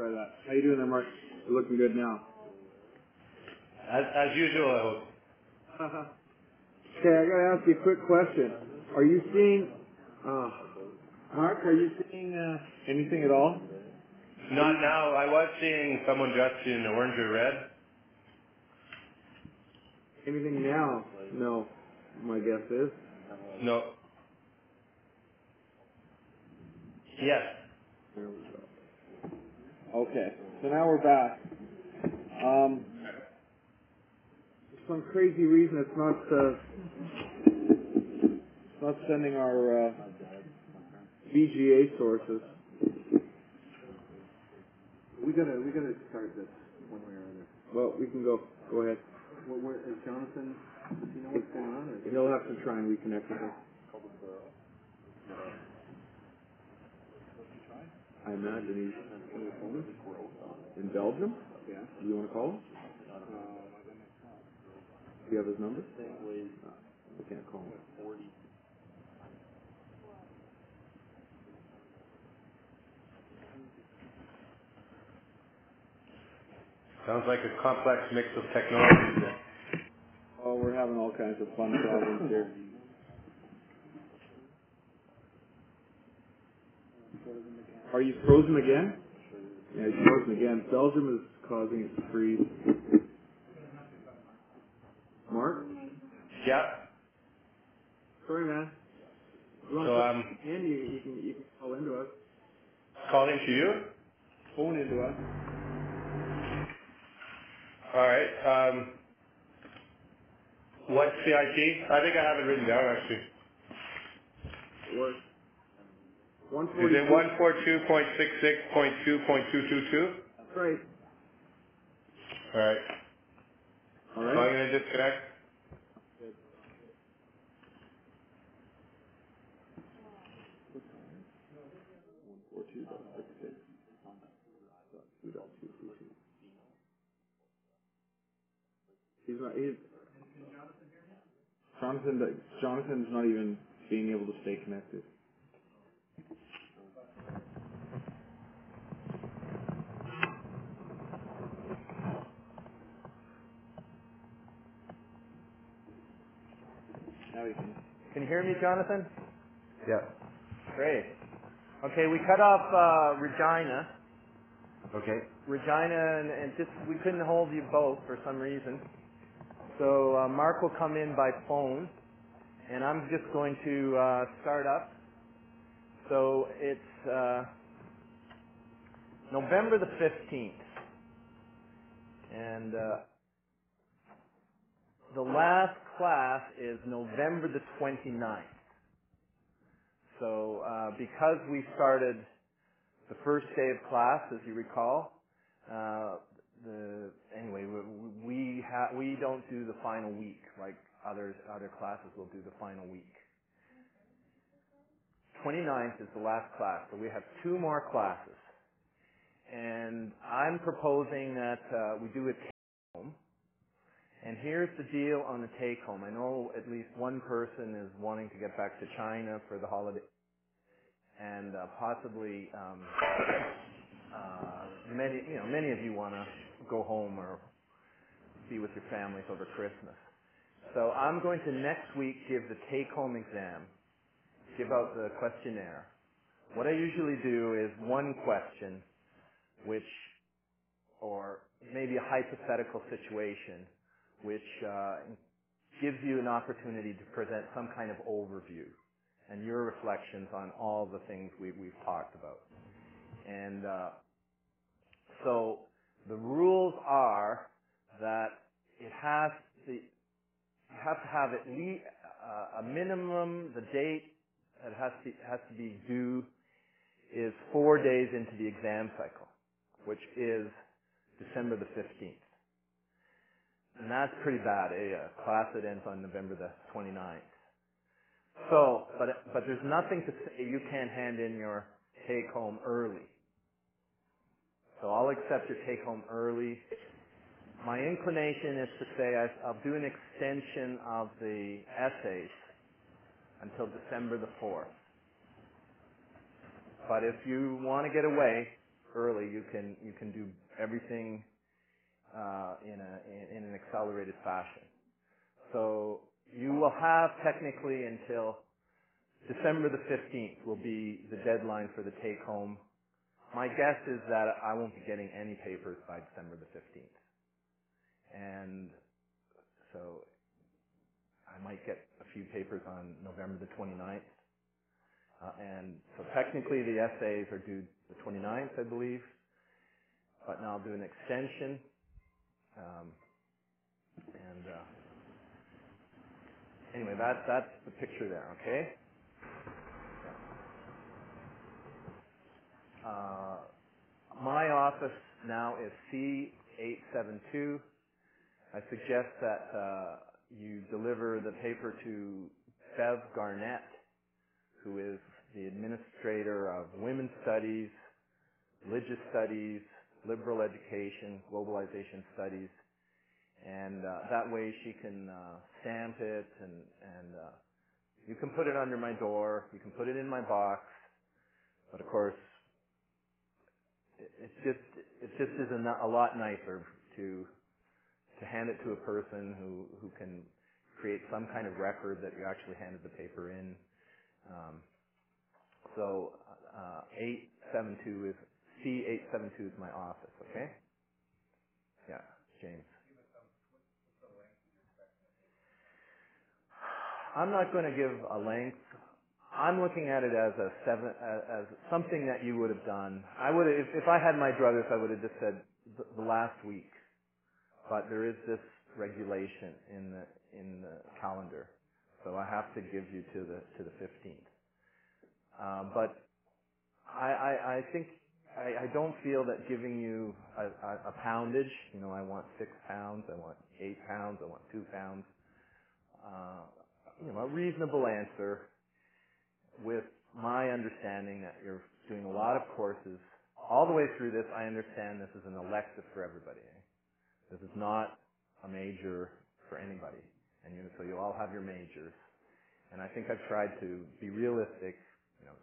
try that. How you doing there, Mark? You're looking good now. As, as usual, I hope. okay, I gotta ask you a quick question. Are you seeing, uh, Mark, are you seeing uh, anything at all? Not now. I was seeing someone dressed in orange or red. Anything now? No. My guess is. No. Yes. There we go. Okay, so now we're back. Um, for some crazy reason, it's not uh, it's not sending our uh, VGA sources. We gotta, we gotta start this one way or another. Well, we can go. Go ahead. Where, where, is Jonathan, does he know what's going on? Or? He'll have to try and reconnect with us. I imagine he's in Belgium. Yeah. Do you want to call him? Uh, Do you have his number? We can't call him. Sounds like a complex mix of technologies. there. Oh, we're having all kinds of fun problems here. Are you frozen again? Yeah, he's frozen again. Belgium is causing it to freeze. Mark? Yeah. Sorry, man. You want So, to um, in, you, you can you can call into us. calling to you. Phone into us. All right. Um, what's the IT? I think I have it written down actually. One Is it one four two point six six point two point two two two? That's right. All right. All So I'm right. gonna disconnect. He's not. He's. Jonathan. Jonathan's not even being able to stay connected. Now he can. Can you hear me, Jonathan? Yeah. Great. Okay, we cut off uh, Regina. Okay. Regina, and, and just we couldn't hold you both for some reason. So uh, Mark will come in by phone, and I'm just going to uh, start up. So it's uh, November the 15th, and uh, the last class is November the 29th. So uh, because we started the first day of class, as you recall, uh, the anyway we we, ha- we don't do the final week like others other classes will do the final week. 29th is the last class, so we have two more classes, and I'm proposing that uh, we do it home. And here's the deal on the take home. I know at least one person is wanting to get back to China for the holiday, and uh, possibly um, uh, many, you know, many of you want to go home or be with your families over Christmas. So I'm going to next week give the take home exam, give out the questionnaire. What I usually do is one question, which, or maybe a hypothetical situation, which uh, gives you an opportunity to present some kind of overview and your reflections on all the things we, we've talked about. And uh, so the rules are that it has to, you have to have at least uh, a minimum, the date that has to, has to be due is four days into the exam cycle, which is December the 15th. And that's pretty bad, a uh, class that ends on November the 29th. So, but, but there's nothing to say you can't hand in your take home early. So I'll accept your take home early. My inclination is to say I, I'll do an extension of the essays until December the 4th. But if you want to get away early, you can you can do everything uh, in a in, in an accelerated fashion. So you will have technically until December the 15th will be the deadline for the take home. My guess is that I won't be getting any papers by December the 15th. And so I might get a few papers on November the 29th. Uh, and so technically the essays are due the 29th, I believe. But now I'll do an extension. Um, and uh, anyway, that, that's the picture there, okay? Uh, my office now is C872. I suggest that uh, you deliver the paper to Bev Garnett, who is the administrator of Women's Studies, Religious Studies, Liberal Education, Globalization Studies, and uh, that way she can uh, stamp it and and uh, you can put it under my door, you can put it in my box, but of course it, it's just it just is a, a lot nicer to to hand it to a person who who can create some kind of record that you actually handed the paper in. Um, so uh, 872 is C872 is my office. Okay. Yeah, James. I'm not going to give a length. I'm looking at it as a seven, as, something that you would have done. I would, if, if I had my druthers, I would have just said the, the last week. But there is this regulation in the in the calendar, so I have to give you to the to the 15th. Um, but I, I, I think I, I don't feel that giving you a, a, a poundage. You know, I want six pounds. I want eight pounds. I want two pounds. Uh, you know, a reasonable answer with my understanding that you're doing a lot of courses. All the way through this, I understand this is an elective for everybody. This is not a major for anybody. And you, so you all have your majors. And I think I've tried to be realistic. You know,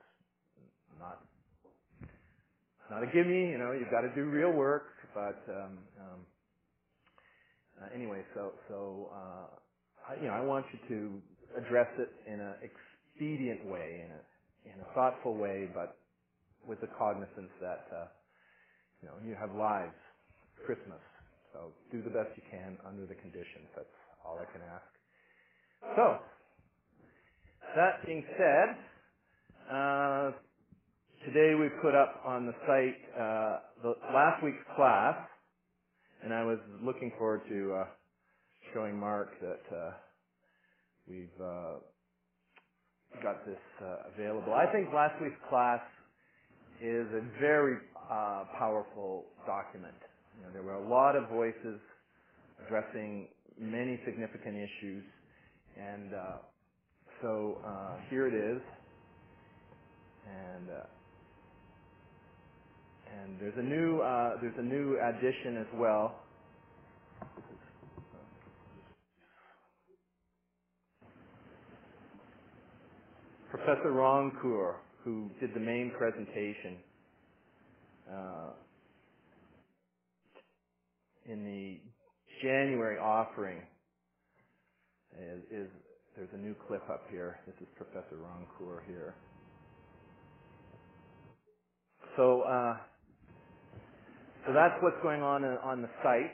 not not a gimme. You know, you've got to do real work. But um, um, uh, anyway, so so uh, I, you know, I want you to address it in an expedient way, in a in a thoughtful way, but with the cognizance that uh, you know you have lives, Christmas. So do the best you can under the conditions. That's all I can ask. So that being said, uh, today we put up on the site uh, the last week's class, and I was looking forward to uh, showing Mark that uh, we've uh, got this uh, available. I think last week's class is a very uh, powerful document. You know, there were a lot of voices addressing many significant issues, and so here it is, and and there's a new uh, there's a new addition as well. Professor Roncourt, who did the main presentation uh, in the January offering, is, is there's a new clip up here. This is Professor Roncourt here. So, uh, so that's what's going on on the site.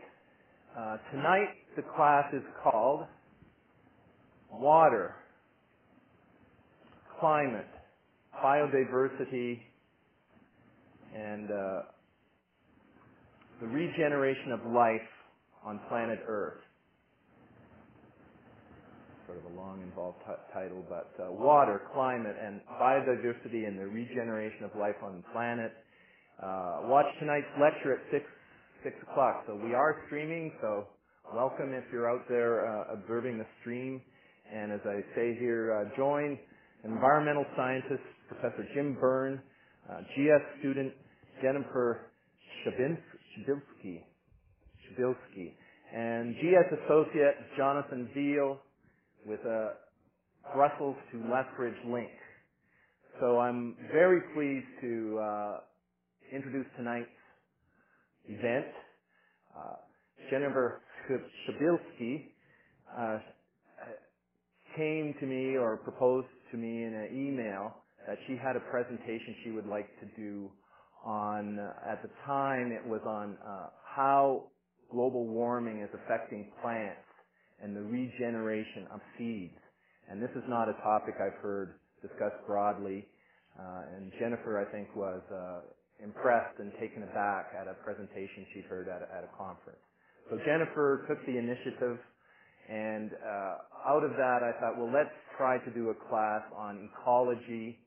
Uh, tonight, the class is called Water, Climate, Biodiversity, and uh, the Regeneration of Life on Planet Earth. Sort of a long, involved t- title, but uh, water, climate, and biodiversity and the regeneration of life on the planet. Uh, watch tonight's lecture at six six o'clock. So we are streaming. So welcome if you're out there uh, observing the stream. And as I say here, uh, join environmental scientist Professor Jim Byrne, uh, GS student Jennifer Shabilsky, and GS associate Jonathan Veal with a Brussels to Lethbridge link. So I'm very pleased to uh, introduce tonight's event. Uh, Jennifer Shabilsky uh, came to me or proposed to me in an email that she had a presentation she would like to do on, uh, at the time it was on uh, how global warming is affecting plants and the regeneration of seeds. And this is not a topic I've heard discussed broadly. Uh, and Jennifer, I think, was uh, impressed and taken aback at a presentation she'd heard at a, at a conference. So Jennifer took the initiative, and uh, out of that, I thought, well, let's try to do a class on ecology.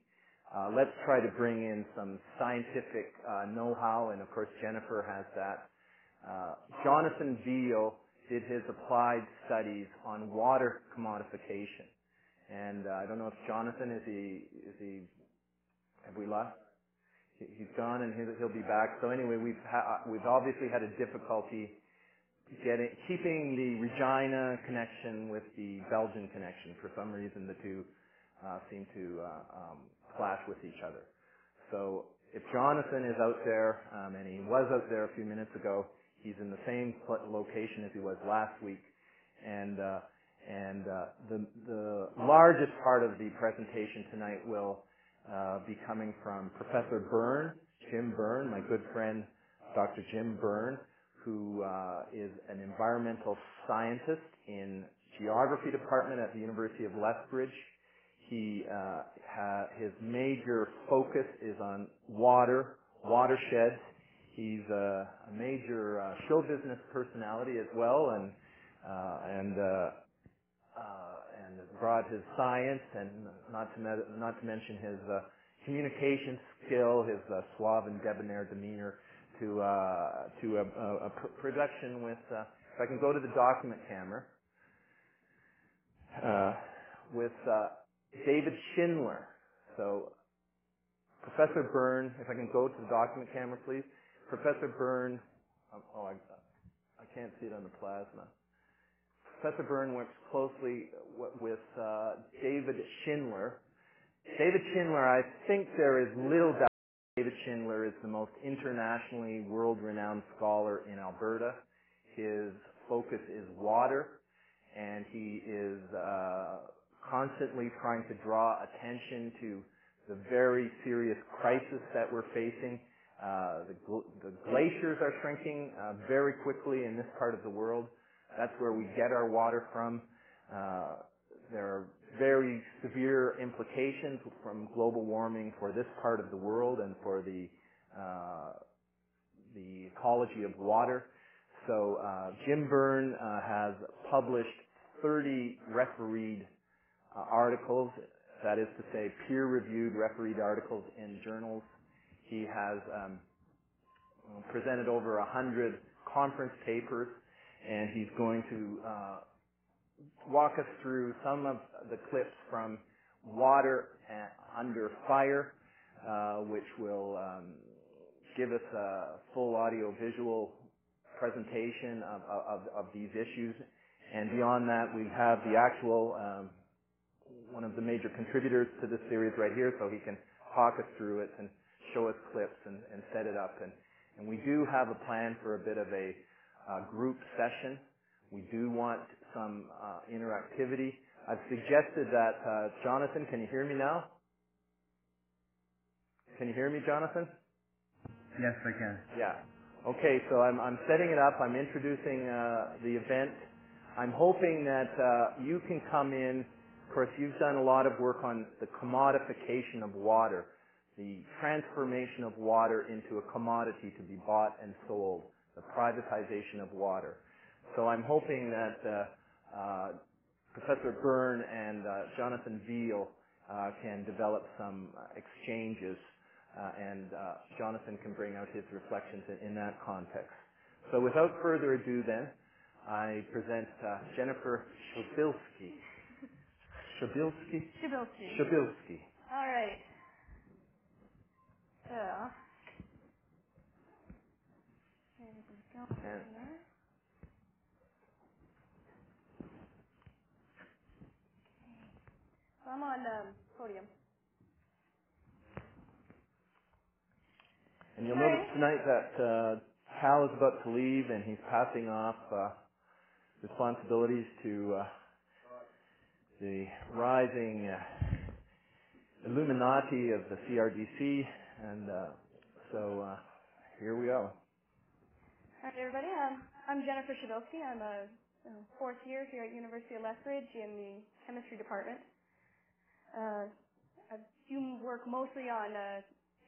Uh, let's try to bring in some scientific uh, know-how, and of course, Jennifer has that. Uh, Jonathan Veal did his applied studies on water commodification. And uh, I don't know if Jonathan is he is he have we lost? He- He's gone and he'll, be back. So anyway, we've ha- we've obviously had a difficulty getting keeping the Regina connection with the Belgian connection. For some reason, the two uh, seem to uh, um, clash with each other. So if Jonathan is out there, um, and he was out there a few minutes ago, he's in the same pl- location as he was last week, and uh, and uh, the the largest part of the presentation tonight will uh, be coming from Professor Byrne, Jim Byrne, my good friend, Dr. Jim Byrne, who uh, is an environmental scientist in geography department at the University of Lethbridge. He uh, ha- his major focus is on water, watersheds. He's a, a major uh, show business personality as well, and uh, and uh, uh, brought his science and not to not to mention his uh, communication skill, his uh, suave and debonair demeanor to uh, to a, a, a pr- production with. Uh, if I can go to the document camera uh, with uh, David Schindler. So Professor Byrne, if I can go to the document camera, please. Professor Byrne. Oh, oh I, I can't see it on the plasma. Professor Byrne works closely with uh, David Schindler. David Schindler, I think there is little doubt David Schindler is the most internationally world-renowned scholar in Alberta. His focus is water, and he is uh, constantly trying to draw attention to the very serious crisis that we're facing. Uh, the, gl- the glaciers are shrinking uh, very quickly in this part of the world. That's where we get our water from. Uh, there are very severe implications from global warming for this part of the world and for the uh, the ecology of water. So uh, Jim Byrne uh, has published 30 refereed uh, articles, that is to say, peer-reviewed refereed articles in journals. He has um, presented over 100 conference papers and he's going to uh, walk us through some of the clips from Water Under Fire, uh, which will um, give us a full audio-visual presentation of, of, of these issues. And beyond that, we have the actual, um, one of the major contributors to this series right here, so he can talk us through it and show us clips and, and set it up. And, and we do have a plan for a bit of a group session. We do want some uh, interactivity. I've suggested that, uh, Jonathan, can you hear me now? Can you hear me, Jonathan? Yes, I can. Yeah. Okay, so I'm, I'm setting it up. I'm introducing uh, the event. I'm hoping that uh, you can come in. Of course, you've done a lot of work on the commodification of water, the transformation of water into a commodity to be bought and sold, the privatization of water. So I'm hoping that uh, uh, Professor Byrne and uh, Jonathan Veal uh, can develop some exchanges uh, and uh, Jonathan can bring out his reflections in, in that context. So without further ado then, I present uh, Jennifer Shabilsky. Shabilsky? Shabilsky. Shabilsky. All right. So. I'm on um, podium. And you'll notice tonight that uh, Hal is about to leave and he's passing off uh, responsibilities to uh, the rising uh, Illuminati of the CRDC, and uh, so uh, here we Hi, everybody. Um, I'm Jennifer Shabilsky. I'm a, a fourth year here at University of Lethbridge in the chemistry department. Uh, I do work mostly on uh,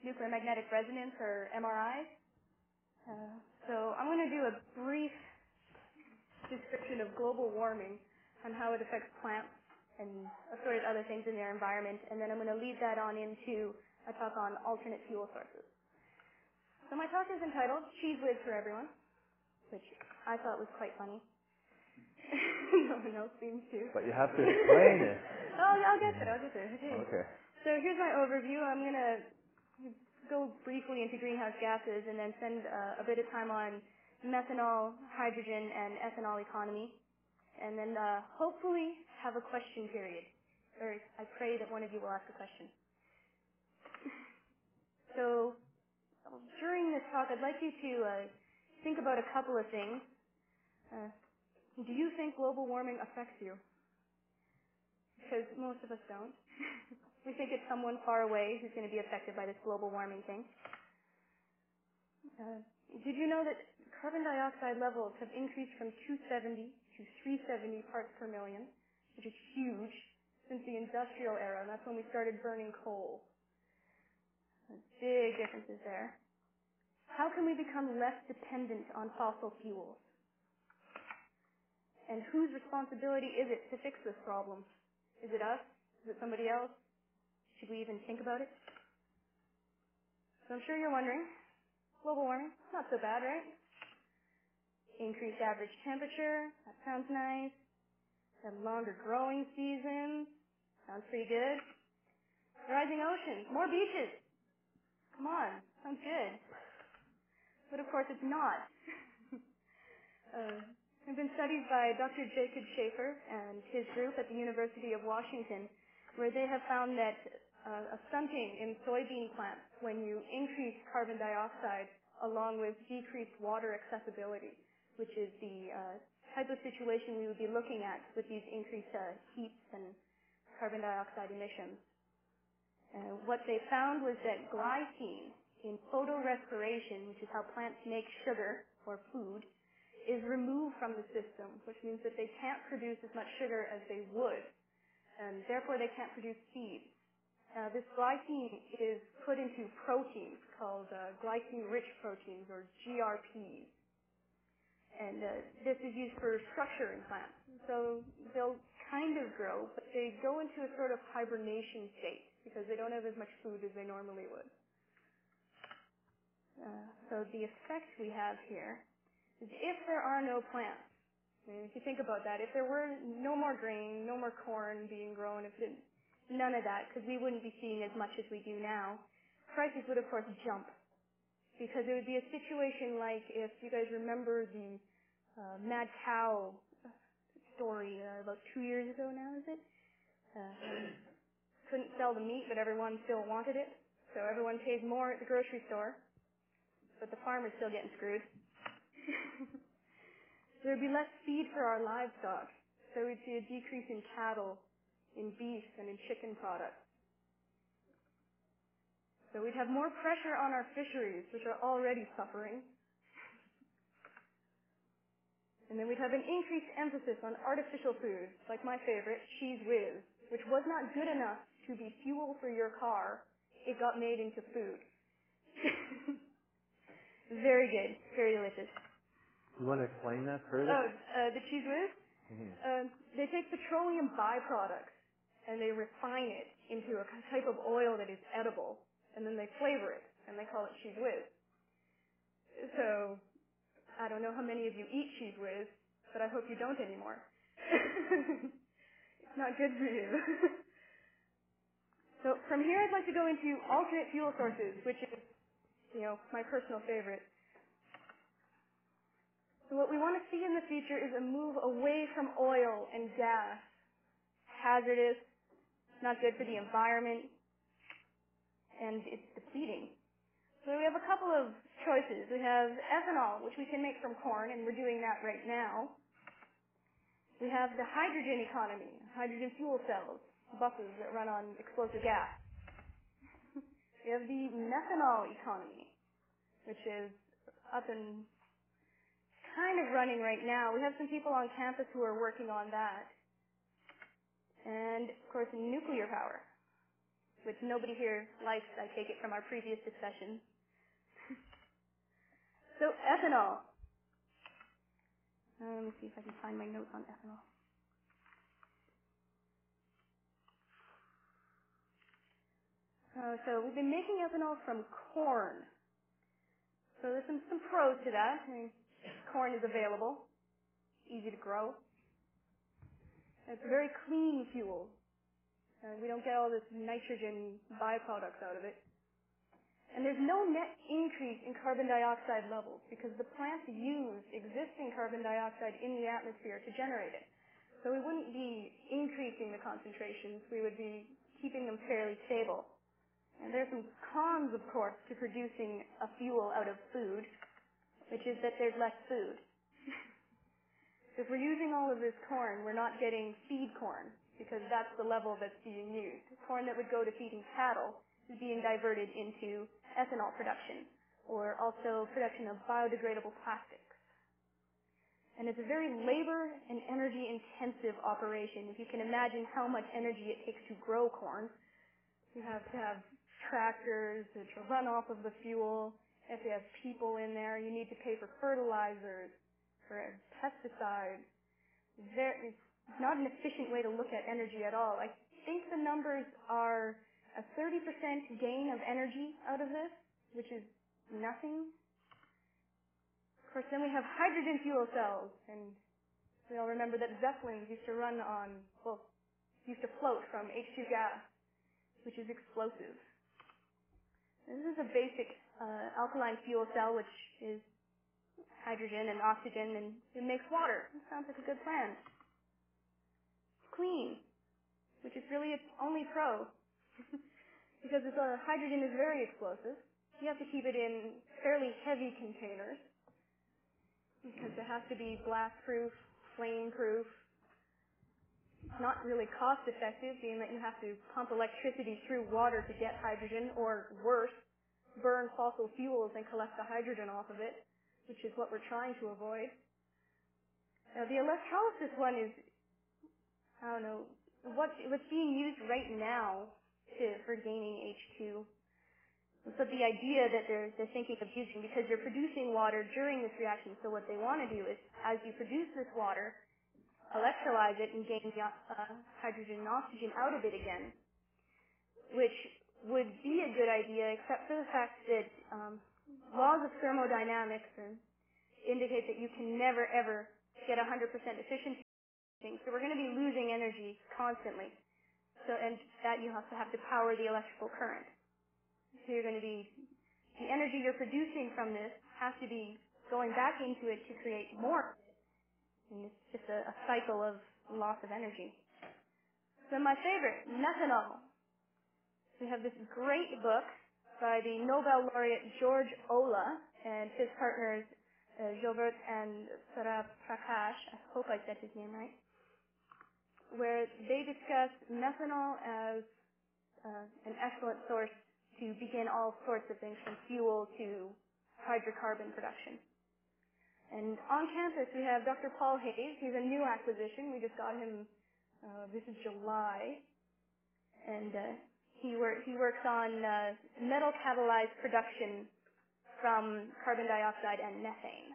nuclear magnetic resonance or MRI. Uh, so I'm going to do a brief description of global warming and how it affects plants and assorted other things in their environment, and then I'm going to lead that on into a talk on alternate fuel sources. So my talk is entitled Cheez Whiz for Everyone, which I thought was quite funny. no one else seems to. But you have to explain it. Oh, I'll get there. I'll get there. Okay. Okay. So here's my overview. I'm going to go briefly into greenhouse gases and then spend uh, a bit of time on methanol, hydrogen, and ethanol economy. And then uh, hopefully have a question period. Or I pray that one of you will ask a question. so during this talk, I'd like you to uh, think about a couple of things. Uh, do you think global warming affects you? Because most of us don't. we think it's someone far away who's going to be affected by this global warming thing. Uh, did you know that carbon dioxide levels have increased from 270 to 370 parts per million, which is huge, since the industrial era, and that's when we started burning coal. Big differences there. How can we become less dependent on fossil fuels? And whose responsibility is it to fix this problem? Is it us? Is it somebody else? Should we even think about it? So I'm sure you're wondering, global warming, not so bad, right? Increased average temperature, that sounds nice. Have longer growing seasons, sounds pretty good. Rising oceans, more beaches. Come on, sounds good. But of course it's not. uh, have been studies by Dr. Jacob Schaefer and his group at the University of Washington where they have found that uh, a stunting in soybean plants when you increase carbon dioxide along with decreased water accessibility, which is the uh, type of situation we would be looking at with these increased uh, heats and carbon dioxide emissions. Uh, what they found was that glycine in photorespiration, which is how plants make sugar or food, is removed from the system, which means that they can't produce as much sugar as they would, and therefore they can't produce seeds. Uh, this glycine is put into proteins called uh, glycine-rich proteins, or GRPs. And uh, this is used for structure in plants. So they'll kind of grow, but they go into a sort of hibernation state because they don't have as much food as they normally would. Uh, so the effect we have here is if there are no plants, I if you think about that, if there were no more grain, no more corn being grown, if it, none of that, because we wouldn't be seeing as much as we do now, prices would of course jump. Because it would be a situation like if you guys remember the uh, mad cow story uh, about two years ago now, is it? Uh, couldn't sell the meat, but everyone still wanted it. So everyone pays more at the grocery store, but the farmer's still getting screwed. there would be less feed for our livestock. So we'd see a decrease in cattle, in beef, and in chicken products. So we'd have more pressure on our fisheries, which are already suffering. And then we'd have an increased emphasis on artificial foods, like my favorite, Cheez Whiz, which was not good enough to be fuel for your car. It got made into food. very good, very delicious. You want to explain that further? Oh, uh, the Cheez Whiz? Mhm. Uh, they take petroleum byproducts and they refine it into a type of oil that is edible, and then they flavor it, and they call it Cheez Whiz. So, I don't know how many of you eat Cheez Whiz, but I hope you don't anymore. it's not good for you. so from here I'd like to go into alternate fuel sources, which is, you know, my personal favorite. So what we want to see in the future is a move away from oil and gas. Hazardous, not good for the environment, and it's depleting. So we have a couple of choices. We have ethanol, which we can make from corn, and we're doing that right now. We have the hydrogen economy, hydrogen fuel cells, buses that run on explosive gas. we have the methanol economy, which is up and kind of running right now. We have some people on campus who are working on that. And, of course, nuclear power, which nobody here likes, I take it from our previous discussion. so, ethanol. Uh, let me see if I can find my notes on ethanol. Uh, so we've been making ethanol from corn. So there's some, some pros to that. I mean, corn is available, easy to grow. It's a very clean fuel. And we don't get all this nitrogen byproducts out of it. And there's no net increase in carbon dioxide levels because the plants use existing carbon dioxide in the atmosphere to generate it. So we wouldn't be increasing the concentrations, we would be keeping them fairly stable. And there's some cons, of course, to producing a fuel out of food, which is that there's less food. if we're using all of this corn, we're not getting feed corn, because that's the level that's being used. Corn that would go to feeding cattle is being diverted into ethanol production, or also production of biodegradable plastics. And it's a very labor and energy intensive operation. If you can imagine how much energy it takes to grow corn, you have to have tractors to run off of the fuel. If you have people in there, you need to pay for fertilizers, for pesticides. There, it's not an efficient way to look at energy at all. I think the numbers are a 30% gain of energy out of this, which is nothing. Of course, then we have hydrogen fuel cells, and we all remember that Zeppelins used to run on, well, used to float from H2 gas, which is explosive. This is a basic uh, alkaline fuel cell, which is hydrogen and oxygen, and it makes water. It sounds like a good plan. It's clean, which is really its only pro, because it's, uh, hydrogen is very explosive. You have to keep it in fairly heavy containers, because it has to be blast-proof, flame-proof, not really cost effective, being that you have to pump electricity through water to get hydrogen, or worse, burn fossil fuels and collect the hydrogen off of it, which is what we're trying to avoid. Now, the electrolysis one is, I don't know, what, what's being used right now to, for gaining H2. So the idea that they're, they're thinking of using, because you're producing water during this reaction, so what they want to do is, as you produce this water, electrolyze it and gain the, uh, hydrogen and oxygen out of it again, which would be a good idea, except for the fact that um, laws of thermodynamics indicate that you can never ever get 100% efficiency. So we're going to be losing energy constantly. So and that you also have to power the electrical current. So you're going to be the energy you're producing from this has to be going back into it to create more and it's just a, a cycle of loss of energy. So my favorite, methanol. We have this great book by the Nobel laureate George Olah and his partners uh, and Surya Prakash. I hope I said his name right. Where they discuss methanol as uh, an excellent source to begin all sorts of things from fuel to hydrocarbon production. And on campus we have Dr. Paul Hayes. He's a new acquisition. We just got him, uh, this is July. And uh, he, wor- he works on uh, metal catalyzed production from carbon dioxide and methane.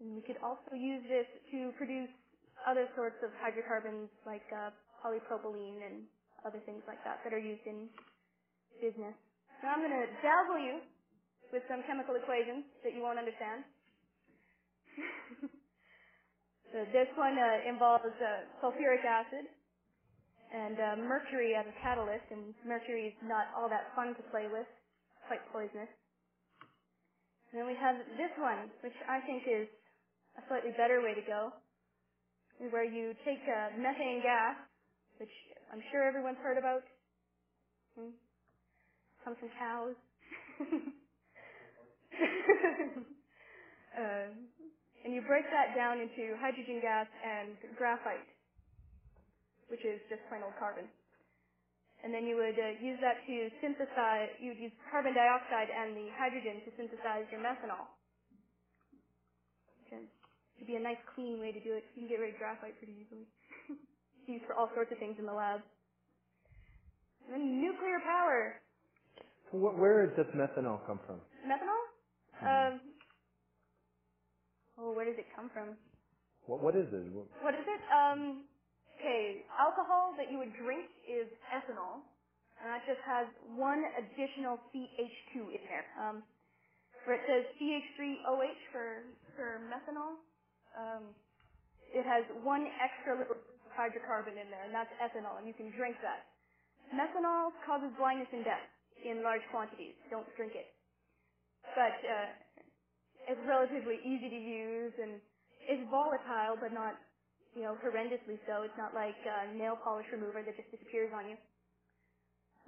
And we could also use this to produce other sorts of hydrocarbons like uh, polypropylene and other things like that that are used in business. Now I'm going to dazzle you with some chemical equations that you won't understand. so this one uh, involves uh, sulfuric acid and uh, mercury as a catalyst, and mercury is not all that fun to play with, quite poisonous. And then we have this one, which I think is a slightly better way to go, where you take uh, methane gas, which I'm sure everyone's heard about. Hmm? Comes from cows. uh, and you break that down into hydrogen gas and graphite, which is just plain old carbon. And then you would uh, use that to synthesize, you would use carbon dioxide and the hydrogen to synthesize your methanol. Okay. It'd be a nice clean way to do it. You can get rid of graphite pretty easily. it's used for all sorts of things in the lab. And then nuclear power. Where does methanol come from? Methanol? Um, oh, where does it come from? What, what is it? What- What is it? Um, okay, alcohol that you would drink is ethanol, and that just has one additional CH2 in there. Um, where it says CH3OH for for methanol, um, it has one extra little hydrocarbon in there, and that's ethanol, and you can drink that. Methanol causes blindness and death in large quantities. Don't drink it. But uh, it's relatively easy to use, and it's volatile, but not you know, horrendously so. It's not like uh, nail polish remover that just disappears on you.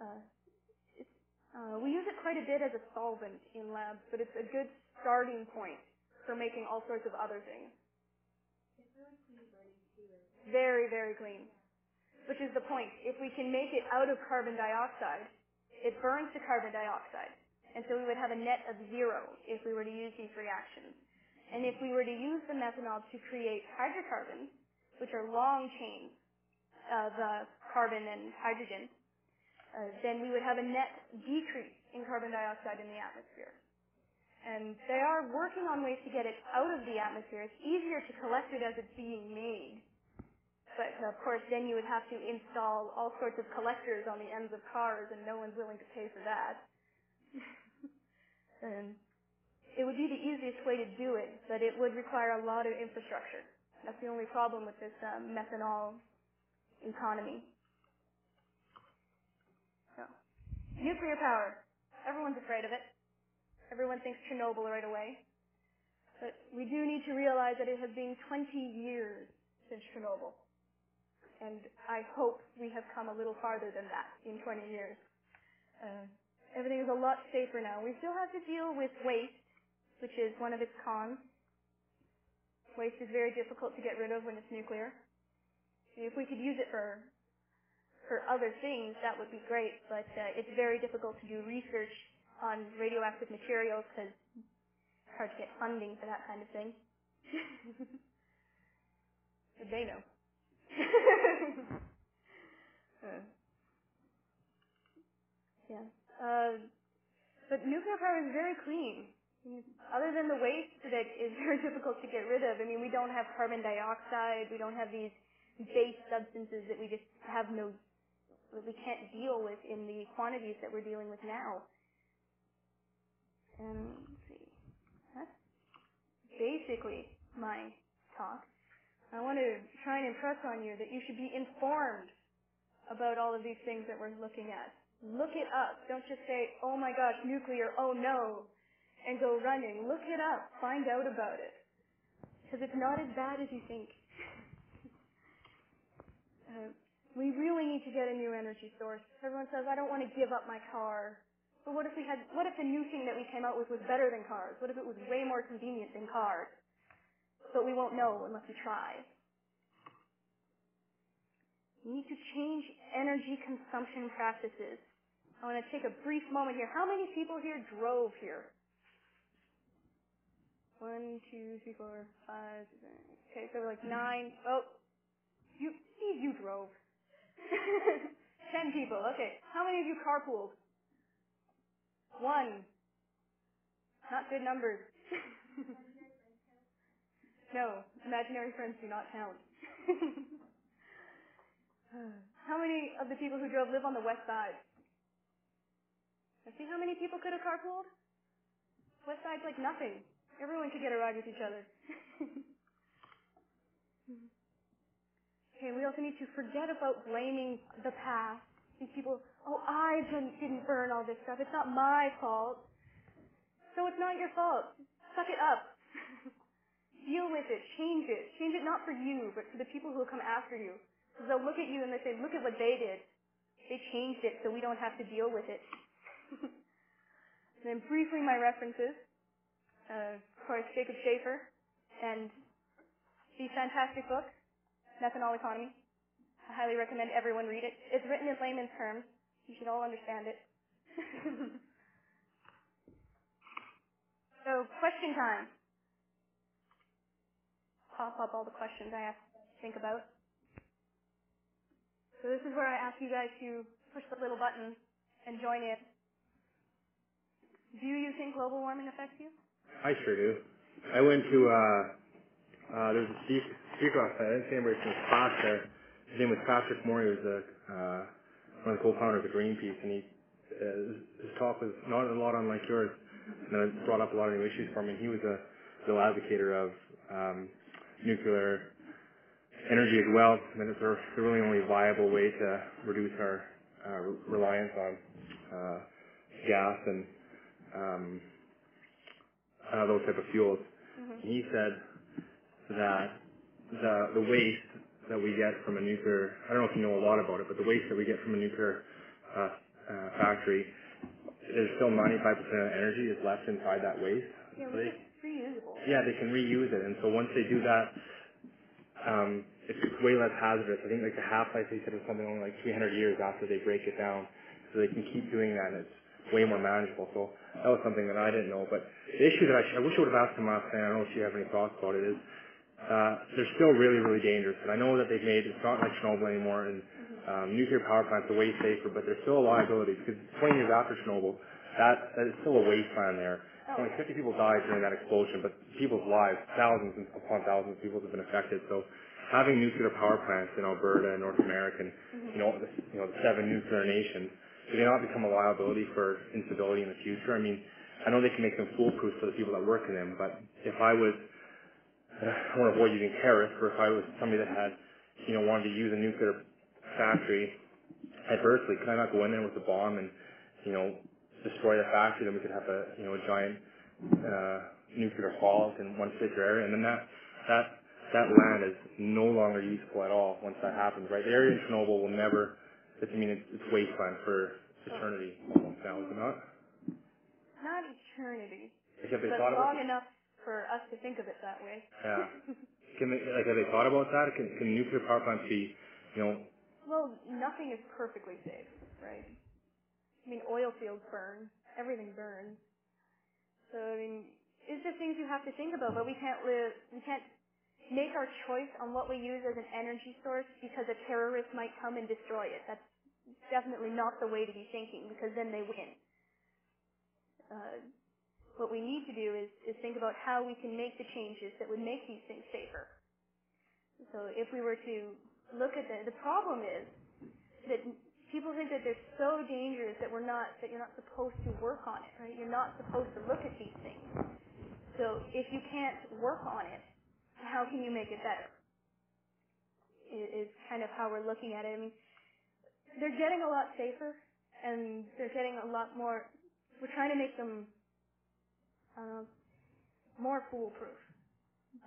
Uh, uh, we use it quite a bit as a solvent in labs, but it's a good starting point for making all sorts of other things. It's really clean burning too. Very, very clean. Which is the point. If we can make it out of carbon dioxide, it burns to carbon dioxide. And so we would have a net of zero if we were to use these reactions. And if we were to use the methanol to create hydrocarbons, which are long chains of uh, carbon and hydrogen, uh, then we would have a net decrease in carbon dioxide in the atmosphere. And they are working on ways to get it out of the atmosphere. It's easier to collect it as it's being made. But of course, then you would have to install all sorts of collectors on the ends of cars, and no one's willing to pay for that. And it would be the easiest way to do it, but it would require a lot of infrastructure. That's the only problem with this um, methanol economy. So, nuclear power. Everyone's afraid of it. Everyone thinks Chernobyl right away. But we do need to realize that it has been 20 years since Chernobyl. And I hope we have come a little farther than that in 20 years. Uh, everything is a lot safer now. We still have to deal with waste, which is one of its cons. Waste is very difficult to get rid of when it's nuclear. If we could use it for for other things, that would be great. But uh, it's very difficult to do research on radioactive materials because it's hard to get funding for that kind of thing. but they know. uh, yeah. Uh, but nuclear power is very clean. Other than the waste that is very difficult to get rid of, I mean, we don't have carbon dioxide, we don't have these base substances that we just have no, that we can't deal with in the quantities that we're dealing with now. And let's see, that's basically my talk. I want to try and impress on you that you should be informed about all of these things that we're looking at. Look it up. Don't just say, oh my gosh, nuclear, oh no, and go running. Look it up. Find out about it. Because it's not as bad as you think. uh, we really need to get a new energy source. Everyone says, I don't want to give up my car. But what if we had, what if the new thing that we came out with was better than cars? What if it was way more convenient than cars? But we won't know unless we try. We need to change energy consumption practices. I want to take a brief moment here. How many people here drove here? One, two, three, four, five, six, seven. Okay, so we're like nine. Oh, you, you drove. Ten people. Okay. How many of you carpooled? One. Not good numbers. no, imaginary friends do not count. how many of the people who drove live on the west side? See how many people could have carpooled? West side's like nothing. Everyone could get a ride with each other. okay, we also need to forget about blaming the past. These people, oh, I didn't, didn't burn all this stuff. It's not my fault. So it's not your fault. Suck it up. Deal with it. Change it. Change it not for you, but for the people who will come after you. Because they'll look at you and they say, look at what they did. They changed it so we don't have to deal with it. Then briefly my references. Uh, of course, Jacob Schaefer and the fantastic book, Methanol Economy. I highly recommend everyone read it. It's written in layman's terms. You should all understand it. so, question time. Pop up all the questions I have to think about. So this is where I ask you guys to push the little button and join in. Do you think global warming affects you? I sure do. I went to, uh, uh, there's a speaker, speaker last night. I didn't see anybody from there. His name was Patrick Moore. He was a, uh, one of the co-founders of Greenpeace, and he, uh, his talk was not a lot unlike yours, and it brought up a lot of new issues for me. He was a real advocator of um, nuclear energy as well, and it's the really only viable way to reduce our uh, reliance on uh, gas and um, uh, those type of fuels. Mm-hmm. He said that the the waste that we get from a nuclear I don't know if you know a lot about it, but the waste that we get from a nuclear uh, uh, factory is still 95% of energy is left inside that waste. Yeah, So they, is reusable. yeah, they can reuse it, and so once they do that, um, it's way less hazardous. I think like the half-life they said was something only like 300 years after they break it down, so they can keep doing that, and it's way more manageable. So that was something that I didn't know. But the issue that I, sh- I wish I would have asked them last night. I don't know if you have any thoughts about it. Is uh, they're still really, really dangerous, and I know that they've made it's not like Chernobyl anymore, and um, nuclear power plants are way safer, but there's still a liability because 20 years after Chernobyl, that, that is still a wasteland there. Oh, Only 50 people died during that explosion, but people's lives, thousands upon thousands of people have been affected. So having nuclear power plants in Alberta and North America, and, you know, the, you know, the seven nuclear nations, do they not become a liability for instability in the future? I mean, I know they can make them foolproof for the people that work in them, but if I was, I want to avoid using terrorist, or if I was somebody that had, you know, wanted to use a nuclear factory adversely, could I not go in there with a bomb and, you know, destroy the factory, then we could have a, you know, a giant uh, nuclear fallout in one particular area, and then that that that land is no longer useful at all once that happens, right? The area in Chernobyl will never. It's, I mean, it's, it's wasteland for eternity almost now, is it not? Not eternity, Like, have they but thought about? long enough for us to think of it that way. Yeah. Can they, like, have they thought about that? Can, can nuclear power plants be, you know, Well, nothing is perfectly safe, right? I mean, oil fields burn. Everything burns. So, I mean, it's just things you have to think about, but we can't live, we can't make our choice on what we use as an energy source because a terrorist might come and destroy it. That's definitely not the way to be thinking because then they win. Uh, what we need to do is, is think about how we can make the changes that would make these things safer. So if we were to look at the, the problem is that people think that they're so dangerous that we're not, that you're not supposed to work on it, right? You're not supposed to look at these things. So if you can't work on it, how can you make it better? Is kind of how we're looking at it. I mean, they're getting a lot safer and they're getting a lot more, we're trying to make them uh, more foolproof.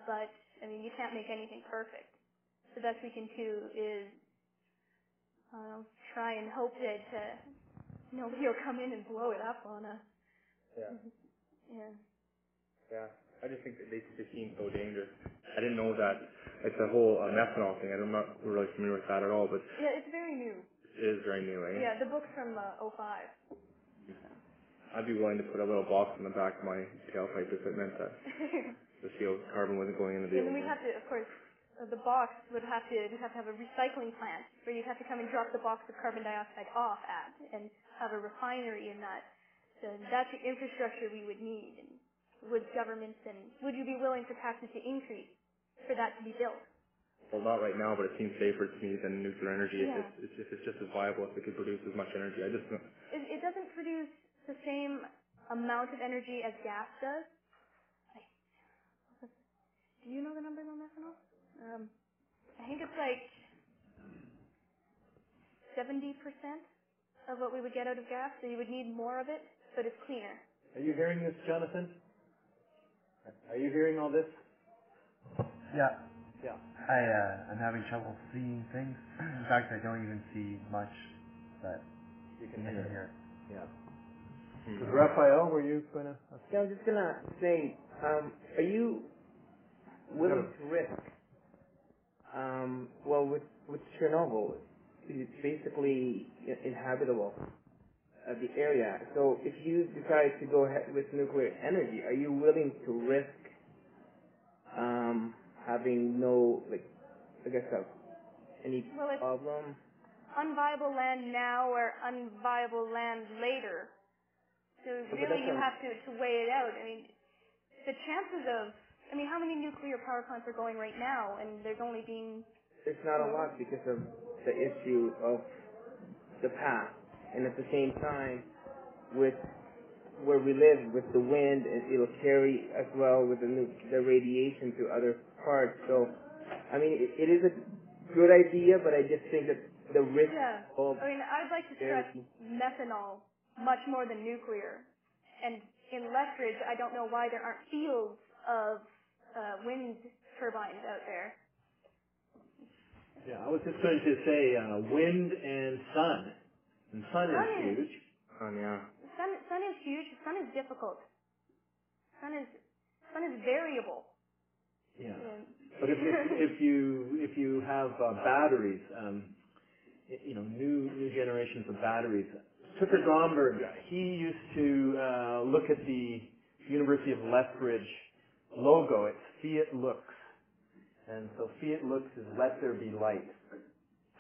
But, I mean, you can't make anything perfect. The best we can do is uh, try and hope that uh, nobody will come in and blow it up on us. Yeah. Yeah. Yeah, I just think that they, they seem so dangerous. I didn't know that it's a whole uh, methanol thing. I'm not really familiar with that at all, but Yeah, it's very new. it is very new, eh? Yeah, the book's from uh, 05. I'd be willing to put a little box on the back of my tailpipe if it meant that the CO carbon wasn't going into the and then we'd have to, of course, uh, the box would have to, we'd have to have a recycling plant where you'd have to come and drop the box of carbon dioxide off at and have a refinery in that. So that's the infrastructure we would need. And would governments and would you be willing for taxes to increase for that to be built? Well, not right now, but it seems safer to me than nuclear energy. Yeah. If, it's, if it's just as viable, if it could produce as much energy. I just, don't- It, it doesn't produce the same amount of energy as gas does. Do you know the numbers on methanol? Um, I think it's like 70% of what we would get out of gas, so you would need more of it, but it's cleaner. Are you hearing this, Jonathan? Are you hearing all this? Yeah. Yeah. I uh, I'm having trouble seeing things. In fact, I don't even see much, but You can can hear it. hear it. Yeah. Raphael, were you going to? Yeah, I was just gonna say, um, are you willing to risk, um, well, with, with Chernobyl, it's basically inhabitable, uh, the area. So if you decide to go ahead with nuclear energy, are you willing to risk, um, having no, like, I guess, uh, any Well, problem? unviable land now or unviable land later. So really, you have to, to weigh it out. I mean, the chances of, I mean, how many nuclear power plants are going right now, and there's only being It's not a lot because of the issue of the past, and at the same time, with where we live, with the wind, it, it'll carry as well with the the radiation to other parts. So, I mean, it, it is a good idea, but I just think that the risk yeah. of I mean, I'd like to stress methanol much more than nuclear. And in Lethbridge, I don't know why there aren't fields of uh, wind turbines out there. Yeah, I was just going to say uh, wind and sun. And sun is Sun is- huge. Um, yeah. Sun, sun is huge. Sun is difficult. Sun is sun is variable. Yeah. And- But if, if, if you if you have uh, batteries, um, y- you know, new new generations of batteries. Tooker Gomberg, he used to uh, look at the University of Lethbridge logo. It's Fiat Lux, and so Fiat Lux is Let There Be Light.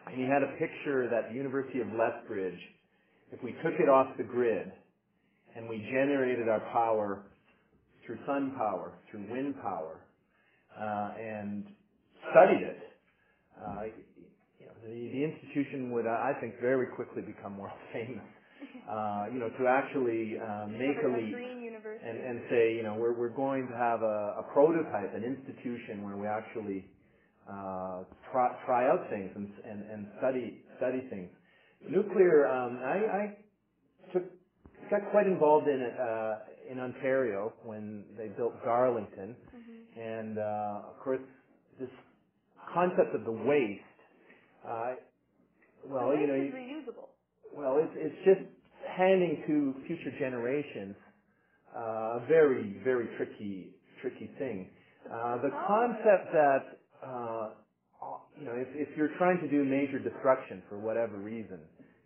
And he had a picture that the University of Lethbridge, if we took it off the grid and we generated our power through sun power, through wind power, uh, and studied it, uh, you know, the, the institution would, I think, very quickly become world famous. Uh, you know, to actually uh, make a leap and, and say, you know, we're, we're going to have a, a prototype, an institution where we actually uh, try, try out things and, and, and study study things. Nuclear, um, I, I took got quite involved in it uh, in Ontario when they built Darlington, Mhm. and uh, of course this concept of the waste. Uh, well, the you know, waste is reusable. well, it's, it's just handing to future generations uh, a very, very tricky, tricky thing. Uh, the concept that, uh, you know, if, if you're trying to do major destruction for whatever reason,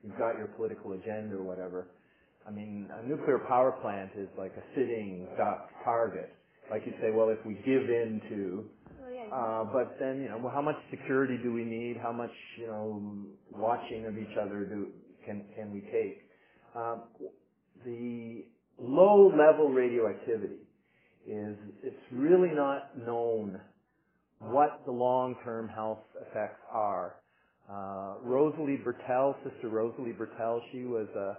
you've got your political agenda or whatever, I mean, a nuclear power plant is like a sitting duck target. Like you say, well, if we give in to uh, but then, you know, well, how much security do we need? How much, you know, watching of each other do can can we take? Um, the low level radioactivity is it's really not known what the long term health effects are. Uh, Rosalie Bertell, Sister Rosalie Bertell, she was a,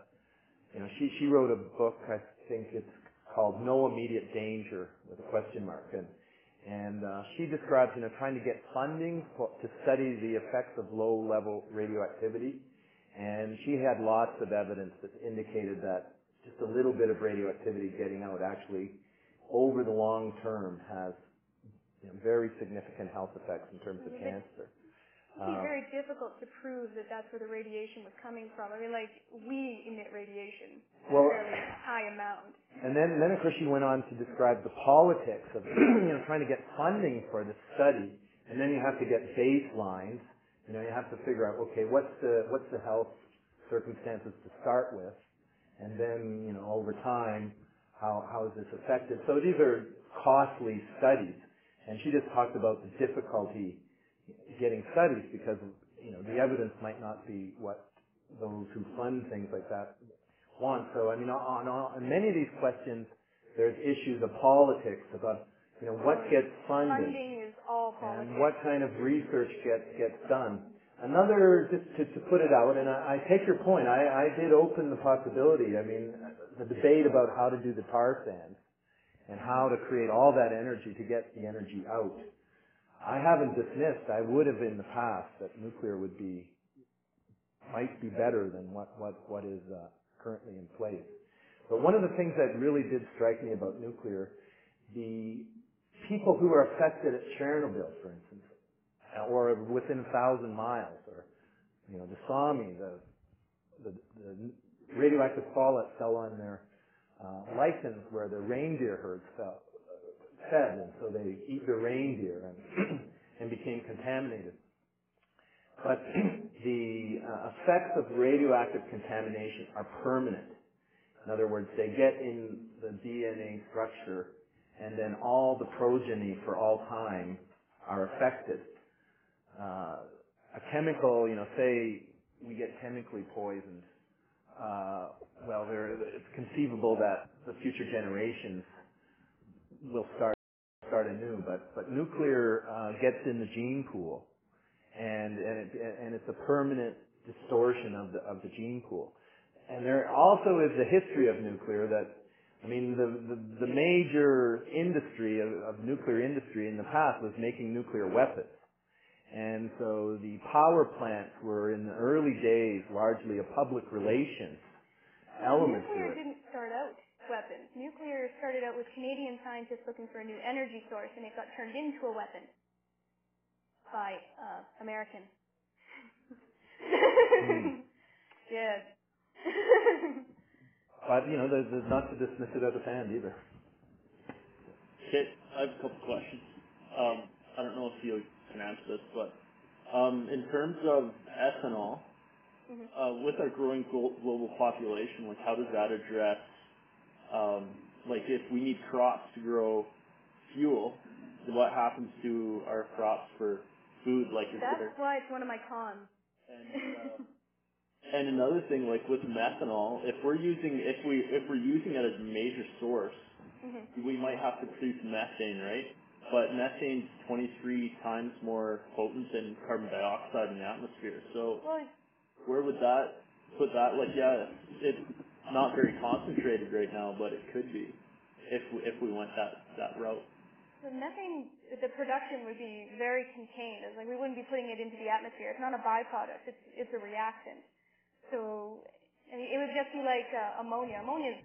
you know, she she wrote a book. I think it's called No Immediate Danger with a question mark and and uh, she describes, you know, trying to get funding for, to study the effects of low-level radioactivity, and she had lots of evidence that indicated that just a little bit of radioactivity getting out actually, over the long term, has you know, very significant health effects in terms of cancer. It'd be Uh, very difficult to prove that that's where the radiation was coming from. I mean, like, we emit radiation at Well- a fairly high amount. And then, then of course she went on to describe the politics of, you know, trying to get funding for the study. And then you have to get baselines. You know, you have to figure out, okay, what's the, what's the health circumstances to start with? And then, you know, over time, how, how is this affected? So these are costly studies. And she just talked about the difficulty getting studies because, you know, the evidence might not be what those who fund things like that want. So, I mean, on, on, on many of these questions, there's issues of politics about, you know, what gets funded Funding is all politics. and what kind of research gets gets done. Another, just to, to put it out, and I, I take your point. I, I did open the possibility. I mean, the debate about how to do the tar sands and how to create all that energy to get the energy out. I haven't dismissed. I would have in the past that nuclear would be might be better than what what what is uh, currently in place. But one of the things that really did strike me about nuclear, the people who are affected at Chernobyl, for instance, or within a thousand miles, or you know, the Sami, the, the the radioactive fallout fell on their uh, license where the reindeer herds fell, fed, and so they eat the reindeer and and became contaminated. But the uh, effects of radioactive contamination are permanent. In other words, they get in the DNA structure, and then all the progeny for all time are affected. Uh, a chemical, you know, say we get chemically poisoned, uh, well, there, it's conceivable that the future generations will start start anew. But but nuclear uh, gets in the gene pool, and and it, and it's a permanent distortion of the of the gene pool. And there also is the history of nuclear that, I mean, the the, the major industry of, of nuclear industry in the past was making nuclear weapons. And so the power plants were in the early days largely a public relations element Nuclear to it. didn't start out weapons. Nuclear started out with Canadian scientists looking for a new energy source, and it got turned into a weapon by uh, Americans. Hmm. yeah. But you know, there's, there's not to dismiss it out of hand either. Okay, I have a couple questions. Um, I don't know if you can answer this, but um, in terms of ethanol, Mhm. uh, with our growing global population, like how does that address, um, like if we need crops to grow fuel, what happens to our crops for food? Like is That's there, why it's one of my cons. and, uh, and another thing, like with methanol, if we're using if we if we're using it as a major source, Mhm. we might have to produce methane, right? But methane's 23 times more potent than carbon dioxide in the atmosphere. So Well, where would that put that? Like, yeah, it's not very concentrated right now, but it could be if we, if we went that that route. the methane, the production would be very contained. It's like we wouldn't be putting it into the atmosphere. It's not a byproduct. It's it's a reactant. So I mean, it would just be like uh, ammonia. Ammonia is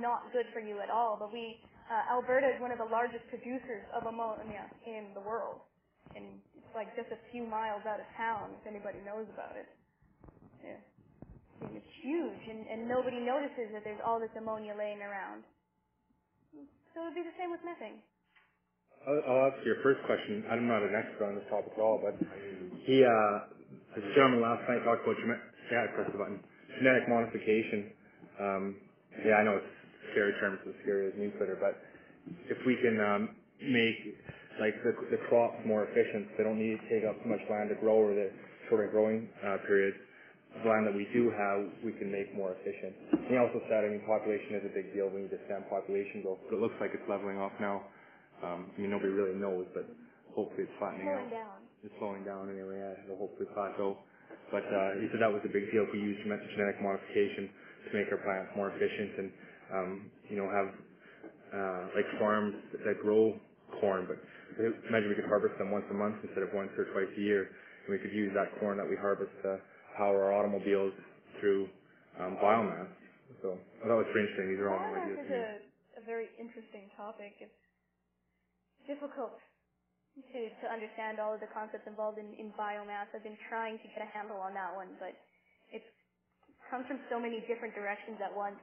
not good for you at all. But we, uh, Alberta is one of the largest producers of ammonia in the world, and it's like just a few miles out of town. If anybody knows about it, yeah, and it's huge, and, and nobody notices that there's all this ammonia laying around. So it would be the same with methane. I'll, answer your first question. I'm not an expert on this topic at all, but he, uh, the gentleman last night talked about genetic, I pressed the button, genetic modification. Um, yeah, I know it's scary term, it's as scary as nuclear, but if we can um, make like the, the crops more efficient, they don't need to take up so much land to grow or the shorter growing uh, periods. The land that we do have, we can make more efficient. And he also said, I mean, population is a big deal. We need to stem population growth, but it looks like it's leveling off now. Um, I mean, nobody really knows, but hopefully it's flattening out. Slowing down. It's slowing down anyway. Yeah, it'll hopefully plateau. But uh, he said that was a big deal we use gen- genetic modification to make our plants more efficient and um, you know have uh, like farms that grow corn. But imagine we could harvest them once a month instead of once or twice a year, and we could use that corn that we harvest to power our automobiles through um, biomass. So I thought it was pretty interesting. These are all new ideas. is a, a very interesting topic. It's difficult to, to understand all of the concepts involved in, in biomass. I've been trying to get a handle on that one, but it comes from so many different directions at once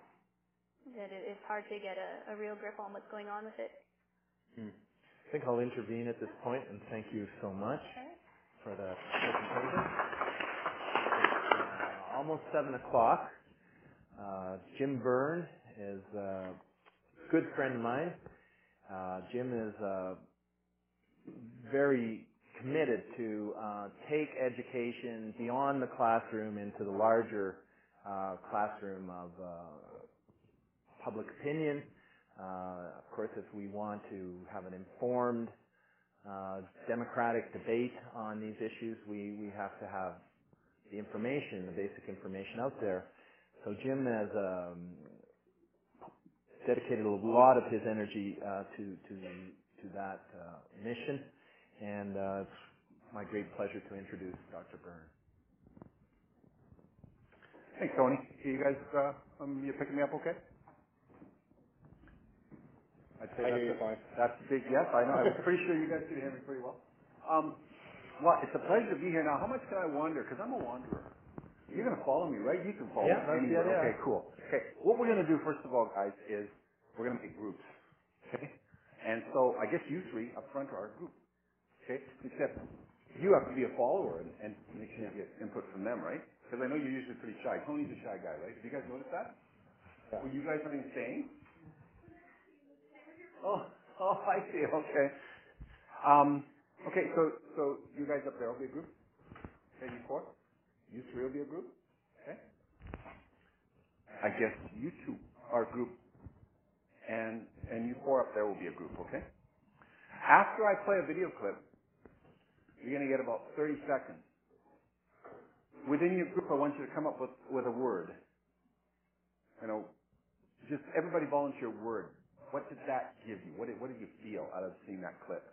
that it, it's hard to get a, a real grip on what's going on with it. I think I'll intervene at this point and thank you so much for the presentation. Uh, almost seven o'clock. Uh, Jim Byrne is a good friend of mine. Uh, Jim is uh, very committed to uh, take education beyond the classroom into the larger uh, classroom of uh, public opinion. Uh, of course, if we want to have an informed, uh, democratic debate on these issues, we, we have to have the information, the basic information out there. So Jim has um, dedicated a lot of his energy uh, to to to that uh, mission, and uh, it's my great pleasure to introduce Dr. Byrne. Thanks, Tony. You guys, uh, um, you picking me up okay? I'd say I that's hear you a- fine. That's a big yes. I know. I was pretty sure you guys can hear me pretty well. Um, well, it's a pleasure to be here. Now, how much can I wander? Because I'm a wanderer. You're gonna follow me, right? You can follow Yeah, me anywhere. idea. Okay, cool. Okay, what we're gonna do first of all, guys, is we're gonna make groups. Okay? And so I guess you three up front are a group. Okay? Except you have to be a follower and, and make sure you get input from them, right? Because I know you're usually pretty shy. Tony's a shy guy, right? Have you guys noticed that? Yeah. Well, you guys even saying? Oh, oh, I see. Okay. Um, okay, so so you guys up there will be a group. Okay, you four. You three will be a group. Okay. I guess you two are a group, and and you four up there will be a group. Okay. After I play a video clip, you're gonna get about 30 seconds. Within your group, I want you to come up with with a word. You know, just everybody volunteer a word. What did that give you? What did, what did you feel out of seeing that clip?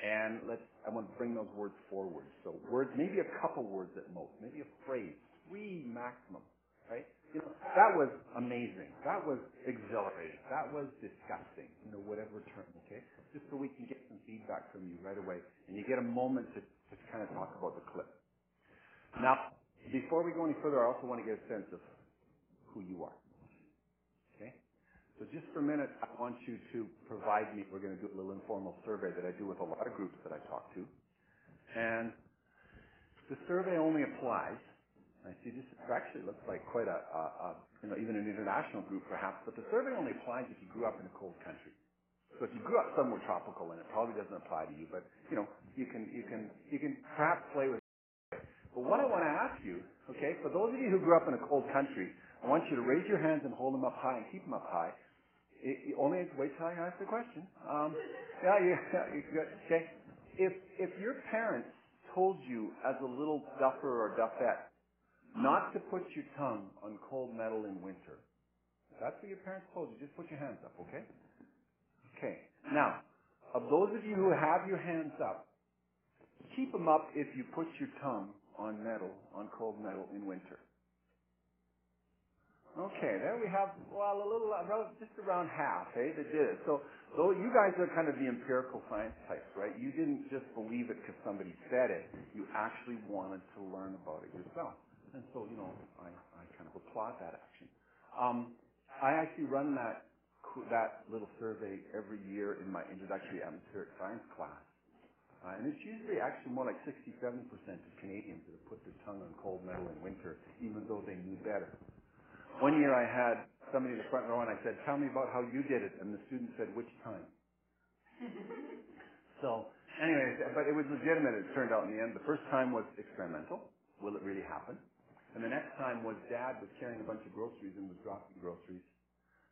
And let's, I want to bring those words forward. So words, maybe a couple words at most, maybe a phrase, three maximum, right? You know, that was amazing. That was exhilarating. That was disgusting, you know, whatever term, okay? Just so we can get some feedback from you right away. And you get a moment to, to kind of talk about the clip. Now, before we go any further, I also want to get a sense of who you are. So just for a minute, I want you to provide me, we're going to do a little informal survey that I do with a lot of groups that I talk to. And the survey only applies, I see this actually looks like quite a, a, a, you know, even an international group perhaps, but the survey only applies if you grew up in a cold country. So if you grew up somewhere tropical, then it probably doesn't apply to you, but you know, you can, you can, you can perhaps play with it. But what I want to ask you, okay, for those of you who grew up in a cold country, I want you to raise your hands and hold them up high and keep them up high. It, only wait till I ask the question. Um, yeah, you, you. Okay. If if your parents told you as a little duffer or duffette not to put your tongue on cold metal in winter, that's what your parents told you. Just put your hands up, okay? Okay. Now, of those of you who have your hands up, keep them up if you put your tongue on metal, on cold metal in winter. Okay, there we have, well, a little, around, just around half, eh, that did it. So, though you guys are kind of the empirical science types, right? You didn't just believe it because somebody said it. You actually wanted to learn about it yourself. And so, you know, I, I kind of applaud that action. Um, I actually run that, that little survey every year in my introductory atmospheric science class. Uh, and it's usually actually more like 60, 70% of Canadians that have put their tongue on cold metal in winter, even though they knew better. One year I had somebody in the front row and I said, tell me about how you did it. And the student said, which time? so, anyway, but it was legitimate, it turned out in the end. The first time was experimental. Will it really happen? And the next time was dad was carrying a bunch of groceries and was dropping groceries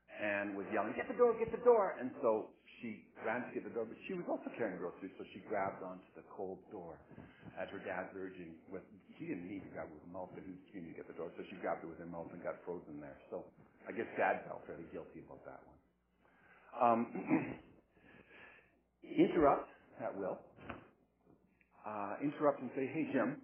and was yelling, get the door, get the door. And so she ran to get the door, but she was also carrying groceries, so she grabbed onto the cold door at her dad's urging. With, she didn't need to grab it with her mouth, but he screaming to get the door, so she grabbed it with her mouth and got frozen there. So I guess dad felt fairly guilty about that one. Um, interrupt at will. Uh, interrupt and say, hey, Jim,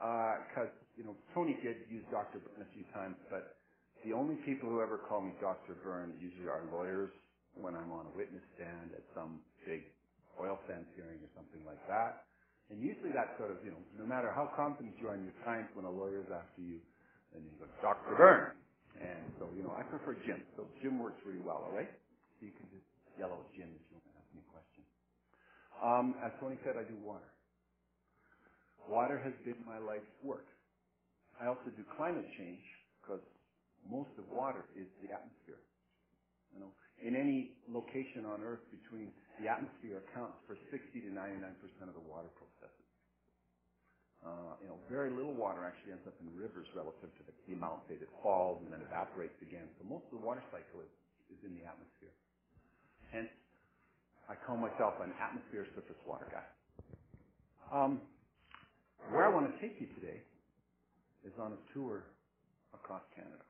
because, you know, Tony did use Dr. Byrne a few times, but the only people who ever call me Dr. Byrne usually are lawyers when I'm on a witness stand at some big oil sands hearing or something like that. And usually that sort of, you know, no matter how confident you are in your science, when a lawyer's after you, then you go, Dr. Byrne. And so, you know, I prefer Jim. So Jim works really well, all right? So you can just yell out Jim if you want to ask me a question. Um, as Tony said, I do water. Water has been my life's work. I also do climate change because most of water is the atmosphere. You know, in any location on Earth between the atmosphere accounts for 60 to 99 percent of the water processes. Uh, you know, very little water actually ends up in rivers relative to the, the amount say that falls and then evaporates again. So most of the water cycle is, is in the atmosphere. Hence, I call myself an atmosphere surface water guy. Um, where I want to take you today is on a tour across Canada.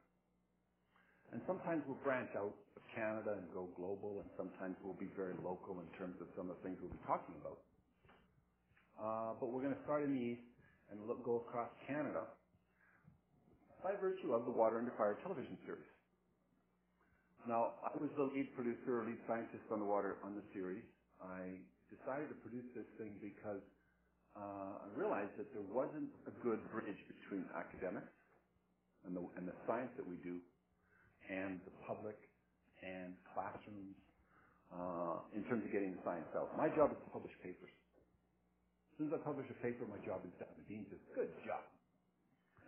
And sometimes we'll branch out Canada and go global, and sometimes we'll be very local in terms of some of the things we'll be talking about. Uh, but we're going to start in the east and look, go across Canada by virtue of the Water Under Fire television series. Now, I was the lead producer or lead scientist on the water on the series. I decided to produce this thing because uh, I realized that there wasn't a good bridge between academics and the, and the science that we do and the public and classrooms uh, in terms of getting the science out. My job is to publish papers. As soon as I publish a paper, my job is done. The dean says, good job.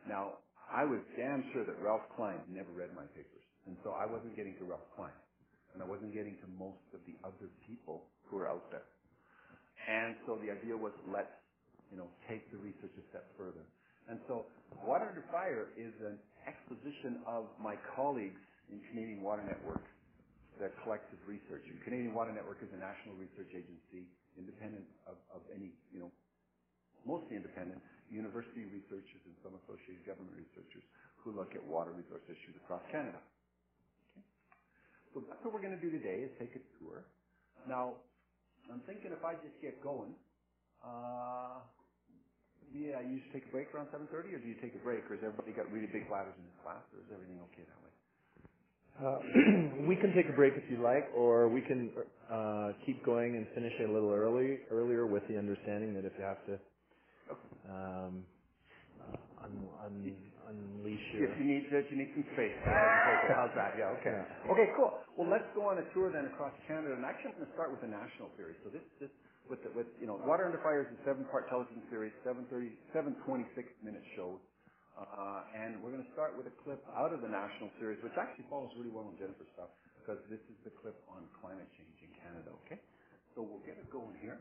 Now, I was damn sure that Ralph Klein never read my papers. And so I wasn't getting to Ralph Klein. And I wasn't getting to most of the other people who are out there. And so the idea was let's, you know, take the research a step further. And so Water Under Fire is an exposition of my colleagues in Canadian Water Their collective research. And Canadian Water Network is a national research agency, independent of, of any, you know, mostly independent, university researchers and some associated government researchers who look at water resource issues across Canada. Okay? So that's what we're going to do today is take a tour. Now, I'm thinking if I just get going, uh, yeah, you just take a break around 7.30 or do you take a break or has everybody got really big bladders in this class or is everything okay that way? Uh, we can take a break if you like, or we can uh, keep going and finish it a little early, earlier with the understanding that if you have to um, un, un, unleash your... If you need, if you need some space. How's that? Yeah, okay. Okay, cool. Well, let's go on a tour then across Canada. And actually, I'm going to start with the national series. So this, this, with the, with, you know, Water Under Fire is a seven-part television series, 730, 726-minute shows. Uh, and we're going to start with a clip out of the national series, which actually follows really well on Jennifer's stuff, because this is the clip on climate change in Canada, okay? So we'll get it going here.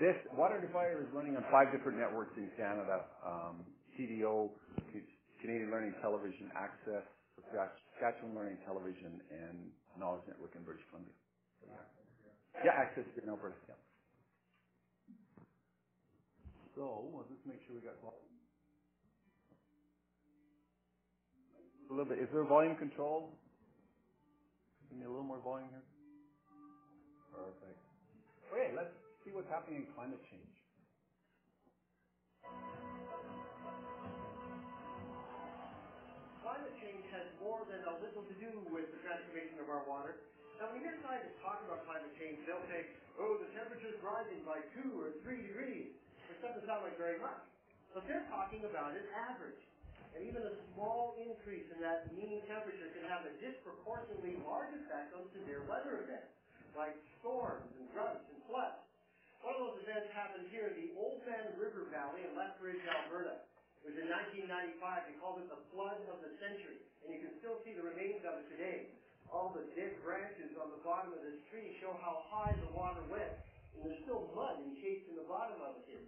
This Water Fire is running on five different networks in Canada: um, CDO, Canadian Learning Television, Access, Saskatchewan Learning Television, and Knowledge Network in British Columbia. Yeah, Access in Alberta. Yeah. So we'll just make sure we got volume. A little bit. Is there volume control? Give me a little more volume here. Perfect. Okay, let's see what's happening in climate change. Climate change has more than a little to do with the transformation of our water. Now, when you hear scientists talk about climate change, they'll say, oh, the temperature's rising by two or three degrees, which doesn't sound like very much. But they're talking about an average. And even a small increase in that mean temperature can have a disproportionately large effect on severe weather events, like storms and droughts and floods. One of those events happened here in the Oldman River Valley in Lethbridge, Alberta. It was in 1995. They called it the flood of the century. And you can still see the remains of it today. All the dead branches on the bottom of this tree show how high the water went. And there's still mud encased in the bottom of it here.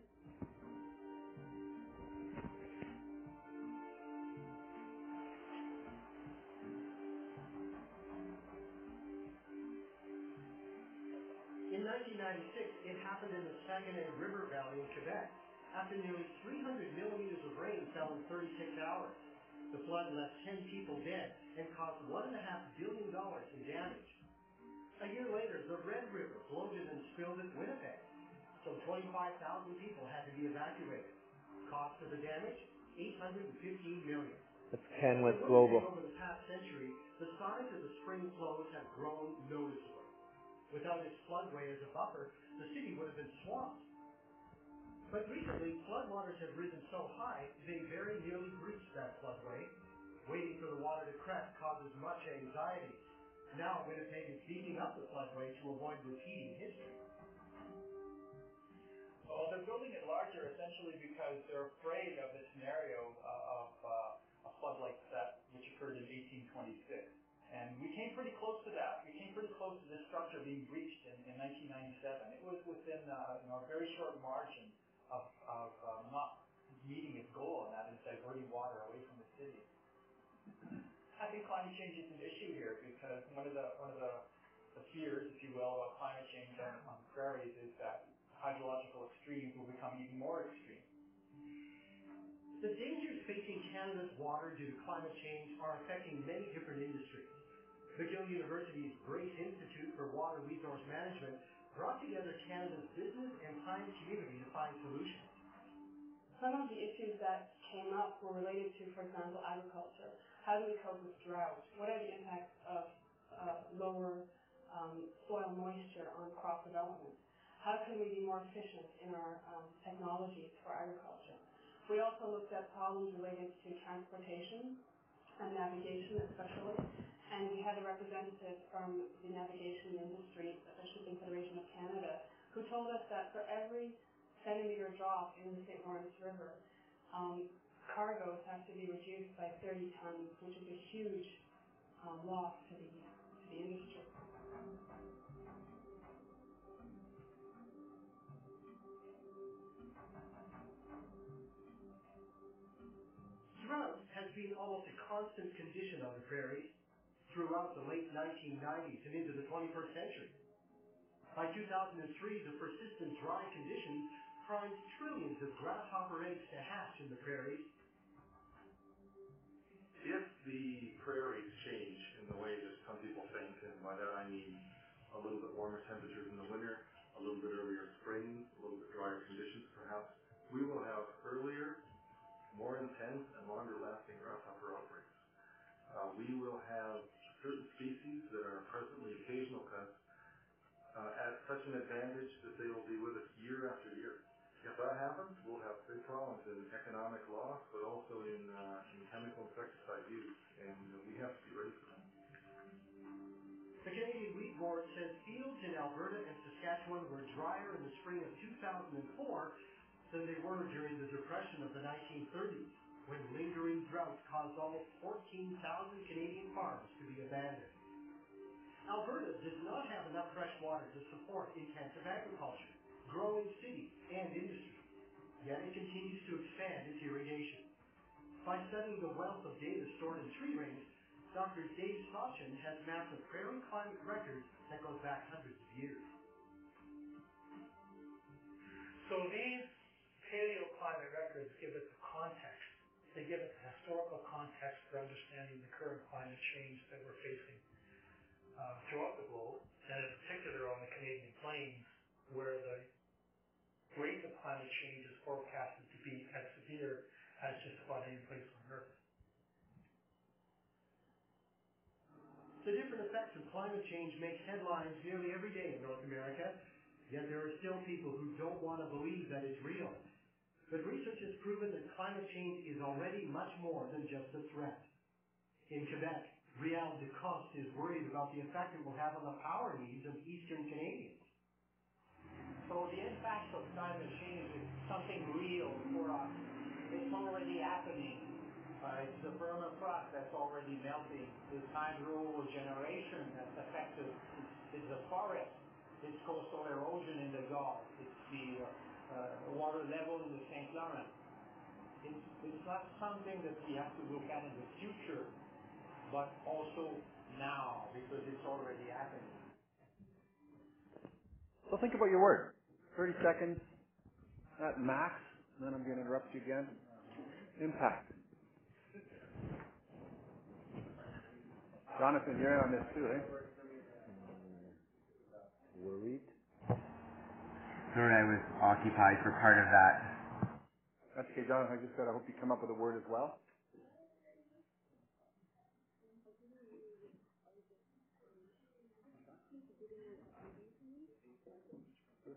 In 1996, it happened in the Saguenay River Valley in Quebec after nearly 300 millimeters of rain fell in 36 hours. The flood left 10 people dead and caused $1.5 billion in damage. A year later, the Red River bloated and spilled at Winnipeg. Some 25,000 people had to be evacuated. Cost of the damage? 815 million. That's with Global. Over the past century, the size of the spring flows have grown noticeably. Without its floodway as a buffer, the city would have been swamped. But recently, floodwaters have risen so high, they very nearly breached that floodway. Waiting for the water to crest causes much anxiety. Now Winnipeg is beefing up the floodway to avoid repeating history. Well, they're building it larger essentially because they're afraid of the scenario uh, of uh, a flood like that which occurred in 1826. And we came pretty close to that. We came pretty close to this structure being breached in, in 1997. It was within uh, you know, a very short margin of, of uh, not meeting its goal, and that is diverting water away from the city. I think climate change is an issue one of the one of the, the fears, if you will, about climate change on, on the prairies is that hydrological extremes will become even more extreme. The dangers facing Canada's water due to climate change are affecting many different industries. McGill University's Brace Institute for Water Resource Management brought together Canada's business and science community to find solutions. Some of the issues that came up were related to, for example, agriculture. How do we cope with drought? What are the impacts of lower um, soil moisture on crop development? How can we be more efficient in our um, technologies for agriculture? We also looked at problems related to transportation and navigation especially, and we had a representative from the navigation industry, the Shipping Federation of Canada, who told us that for every centimeter drop in the St. Lawrence River, um, cargoes have to be reduced by 30 tons, which is a huge um, loss to the, the has been almost a constant condition on the prairies throughout the late 1990s and into the 21st century. By 2003, the persistent dry conditions primed trillions of grasshopper eggs to hatch in the prairies. If the prairies change in the way that some people think, and by that I mean a little bit warmer temperatures in the winter, a little bit earlier spring, a little bit drier conditions perhaps, we will have earlier more intense and longer lasting grasshopper outbreaks. Uh, we will have certain species that are presently occasional pests uh, at such an advantage that they will be with us year after year. If that happens, we'll have big problems in economic loss, but also in, uh, in chemical insecticide use, and we have to be ready for that. The Canadian Wheat Board says fields in Alberta and Saskatchewan were drier in the spring of 2004 than they were during the Depression of the 1930s, when lingering droughts caused almost 14,000 Canadian farms to be abandoned. Alberta does not have enough fresh water to support intensive agriculture, growing cities, and industry, yet it continues to expand its irrigation. By studying the wealth of data stored in tree rings, Dr. Dave Sauchyn has mapped a prairie climate record that goes back hundreds of years. So these paleoclimate records give us a context. They give us a historical context for understanding the current climate change that we're facing uh, throughout the globe, and in particular on the Canadian plains, where the rate of climate change is forecasted to be as severe as just about any place on Earth. The different effects of climate change make headlines nearly every day in North America, yet there are still people who don't want to believe that it's real. But research has proven that climate change is already much more than just a threat. In Quebec, Réal Décoste is worried about the effect it will have on the power needs of eastern Canadians. So the impact of climate change is something real for us. It's already happening. Uh, it's the permafrost that's already melting. It's hydro generation that's affected. It's the forest. It's coastal erosion in the Gulf. It's the uh, uh, water level in the St. Lawrence. It's, it's not something that we have to look at in the future, but also now because it's already happening. So think about your word. 30 seconds at max, and then I'm going to interrupt you again. Impact. Jonathan, you're in on this too, eh? Worried? Sorry, I was occupied for part of that. That's okay, Jonathan. I just said I hope you come up with a word as well.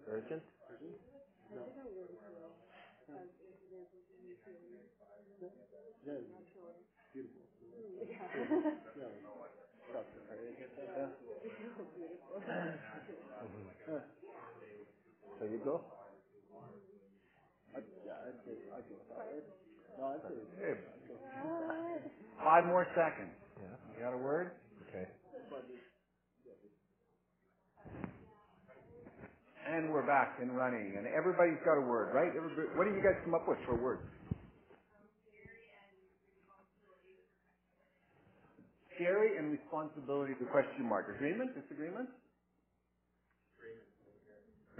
Urgent? Beautiful. So you go? Yeah, I'd I'd go with that word. No, I'd. Five more seconds. Yeah. You got a word? Okay. And we're back and running, and everybody's got a word, right? Everybody, what do you guys come up with for words? Scary and responsibility, the question mark. Agreement? Disagreement?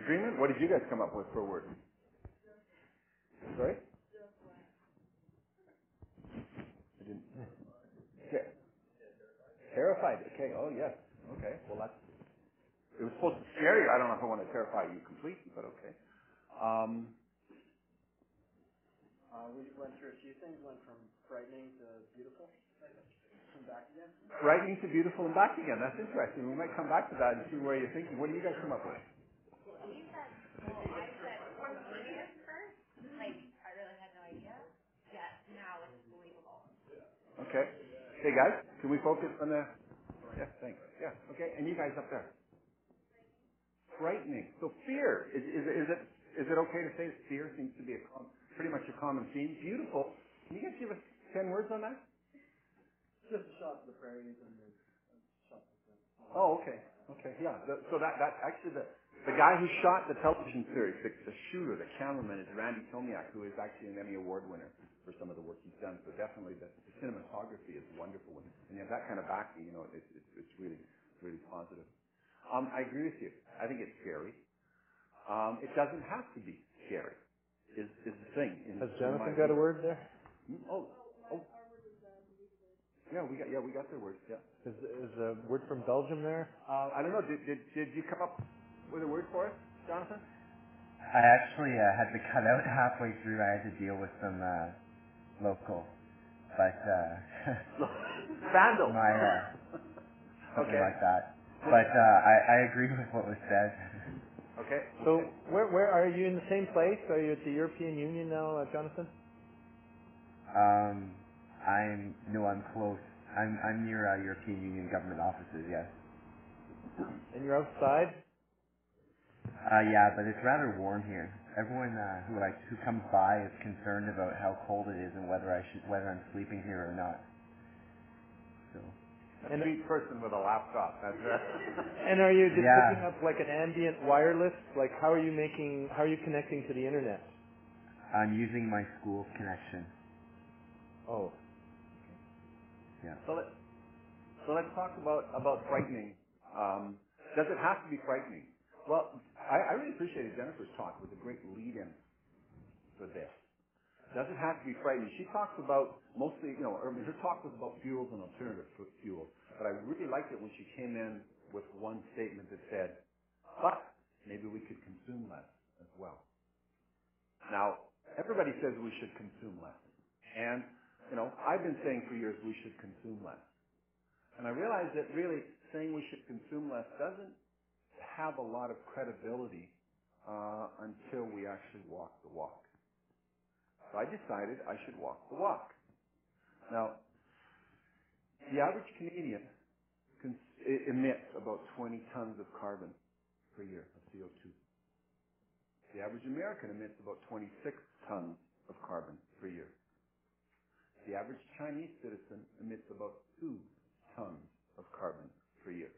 Agreement? What did you guys come up with for a word? Sorry? I didn't. Ter- terrified. Okay. Oh, yes. Okay. Well, that's. It was supposed to scare you. I don't know if I want to terrify you completely, but okay. Um, Uh, we went through a few things, went from frightening to beautiful, and back again. frightening to beautiful and back again. That's interesting. We might come back to that and see where you're thinking. What do you guys come up with? Okay. Hey guys, can we focus on the? Yeah, thanks. Yeah. Okay. And you guys up there. Frightening. So fear is is, is it is it okay to say that fear seems to be a com- pretty much a common theme? Beautiful. Can you guys give us ten words on that? Just a shot to the prairies and the shot to the Oh, okay. Okay, yeah. The, so that, that actually the, the guy who shot the television series, the, the shooter, the cameraman is Randy Tomiak, who is actually an Emmy Award winner for some of the work he's done. So definitely the, the cinematography is wonderful. And, you have that kind of backing, you know, it's, it's, it's really, really positive. Um, I agree with you. I think it's scary. Um, it doesn't have to be scary, is, is the thing. in- Has Jonathan got a word there? Hmm? Oh, oh. Yeah, we got, yeah, we got their words, yeah. Is, is a word from Belgium there? Uh, I don't know. Did, did did you come up with a word for us, Jonathan? I actually uh, had to cut out halfway through. I had to deal with some uh, local, but uh, Vandal. my uh, something Okay. like that. But uh, I, I agree with what was said. Okay. So where where are you in the same place? Are you at the European Union now, uh, Jonathan? Um, I'm no, I'm close. I'm I'm near uh, European Union government offices. Yes. And you're outside? Uh, yeah, but it's rather warm here. Everyone uh, who like who comes by is concerned about how cold it is and whether I should whether I'm sleeping here or not. So. A sweet person with a laptop. That's it. And are you just Yeah. picking up like an ambient wireless? Like how are you making? How are you connecting to the internet? I'm using my school's connection. Oh. Yeah. So let so let's talk about about frightening. Um, does it have to be frightening? Well, I, I really appreciated Jennifer's talk. It was a great lead-in for this. Does it have to be frightening? She talks about mostly, you know, her, her talk was about fuels and alternative fuels. But I really liked it when she came in with one statement that said, but maybe we could consume less as well. Now, everybody says we should consume less. And, you know, I've been saying for years we should consume less. And I realize that really saying we should consume less doesn't have a lot of credibility uh, until we actually walk the walk. So I decided I should walk the walk. Now, the average Canadian cons- emits about 20 tons of carbon per year of CO2. The average American emits about 26 tons of carbon per year. The average Chinese citizen emits about 2 tons of carbon per year.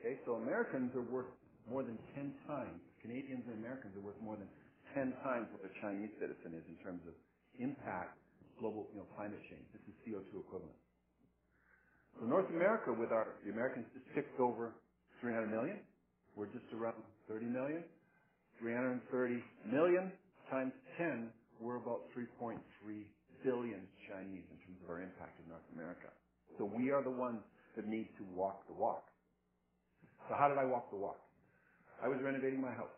Okay, so Americans are worth more than 10 times, Canadians and Americans are worth more than 10 times what a Chinese citizen is in terms of impact, global, you know, climate change. This is CO2 equivalent. So North America with our, the Americans just ticked over 300 million. We're just around 30 million. 330 million times 10, we're about 3.3 billion Chinese in terms of our impact in North America. So we are the ones that need to walk the walk. So how did I walk the walk? I was renovating my house.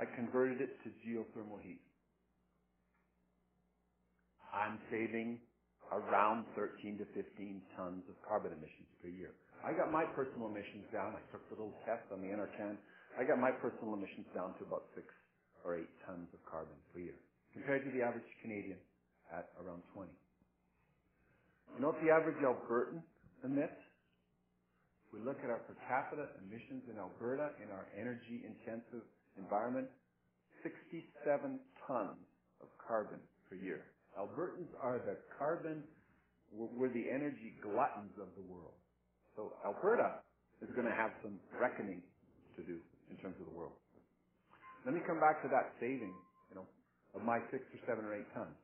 I converted it to geothermal heat. I'm saving around 13 to 15 tons of carbon emissions per year. I got my personal emissions down. I took the little test on the NRCan. I got my personal emissions down to about six or eight tons of carbon per year, compared to the average Canadian at around 20. You know what the average Albertan emits? We look at our per capita emissions in Alberta in our energy intensive environment, 67 tons of carbon per year. Albertans are the carbon, we're we're the energy gluttons of the world. So Alberta is going to have some reckoning to do in terms of the world. Let me come back to that saving, you know, of my six or seven or eight tons.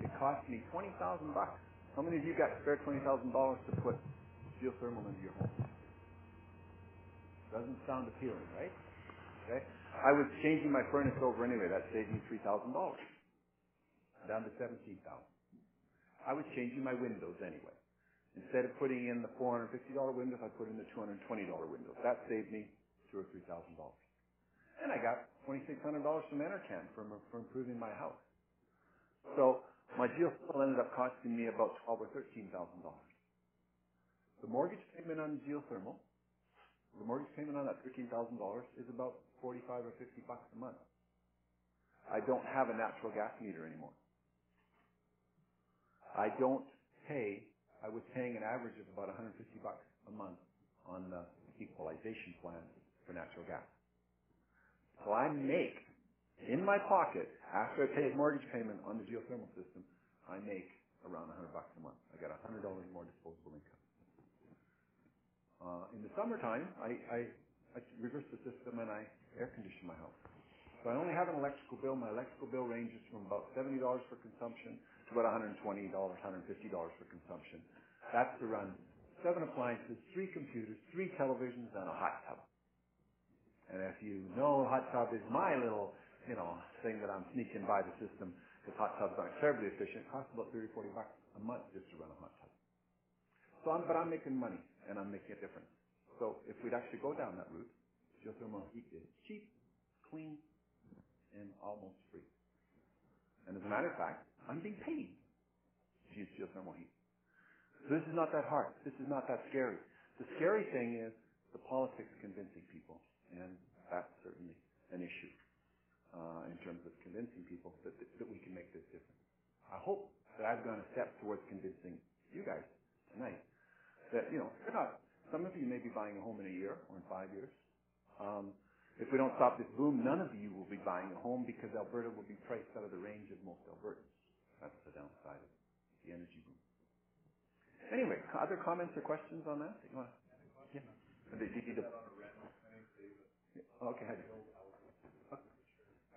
It cost me twenty thousand bucks. How many of you got spare twenty thousand dollars to put geothermal into your home? Doesn't sound appealing, right? Okay. I was changing my furnace over anyway. That saved me three thousand dollars, down to seventeen thousand. I was changing my windows anyway. Instead of putting in the four hundred fifty dollar windows, I put in the two hundred twenty dollar windows. That saved me two or three thousand dollars. And I got twenty six hundred dollars from NRCan for for improving my house. So my geothermal ended up costing me about twelve or thirteen thousand dollars. The mortgage payment on geothermal, the mortgage payment on that thirteen thousand dollars is about forty-five or fifty bucks a month. I don't have a natural gas meter anymore. I don't pay, I was paying an average of about 150 bucks a month on the equalization plan for natural gas. So I make, in my pocket, after I pay a mortgage payment on the geothermal system, I make around 100 bucks a month. I got $100 more disposable income. Uh, in the summertime, I, I, I reverse the system and I air condition my house. So I only have an electrical bill. My electrical bill ranges from about $70 for consumption to about $120, $150 for consumption. That's to run seven appliances, three computers, three televisions, and a hot tub. And if you know hot tub is my little, you know, thing that I'm sneaking by the system, because hot tubs aren't terribly efficient, it costs about 30, 40 bucks a month just to run a hot tub. So I'm, but I'm making money, and I'm making a difference. So if we'd actually go down that route, geothermal heat is cheap, clean, and almost free. And as a matter of fact, I'm being paid to use geothermal heat. So this is not that hard. This is not that scary. The scary thing is the politics convincing people, and that's certainly an issue uh, in terms of convincing people that, that we can make this difference. I hope that I've gone a step towards convincing you guys tonight that, you know, you're not, some of you may be buying a home in a year or in five years. Um, if we don't stop this boom, none of you will be buying a home because Alberta will be priced out of the range of most Albertans. That's the downside of the energy boom. Anyway, other comments or questions on that? You wanna, yeah. Did need to, yeah, okay, ahead.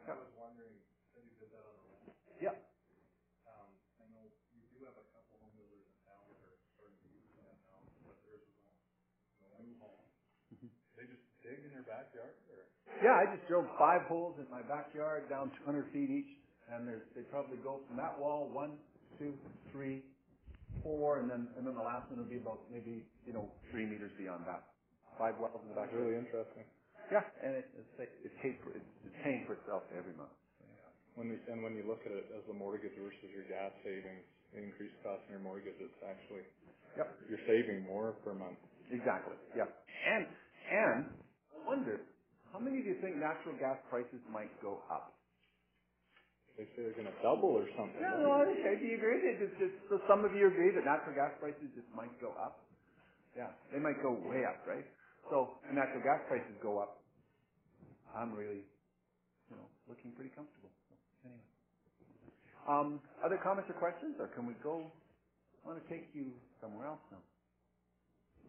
I was wondering, said you did that on a rent. Yeah. Um, I know you do have a couple home builders in town that are starting to use that now, but there's a, you know, new home. They just dig in their backyard or? Yeah, I just drilled five holes in my backyard down 200 feet each, and they probably go from that wall one, two, three, four, and then and then the last one will be about maybe you know three meters beyond that. Five wells in the That's backyard. really interesting. Yeah, and it, it's it's paid for it's, it's paying for itself every month. Yeah. When we, and when you look at it as the mortgage versus your gas savings, the increased cost in your mortgage, it's actually, Yep. you're saving more per month. Exactly. Yeah. And and I wonder how many of you think natural gas prices might go up? They say they're gonna double or something. Yeah, no, okay. Do you agree? It's just, so some of you agree that natural gas prices just might go up. Yeah, they might go way up, right? So, and natural gas prices go up. I'm really, you know, looking pretty comfortable. So, anyway. Um, other comments or questions, or can we go? I want to take you somewhere else now.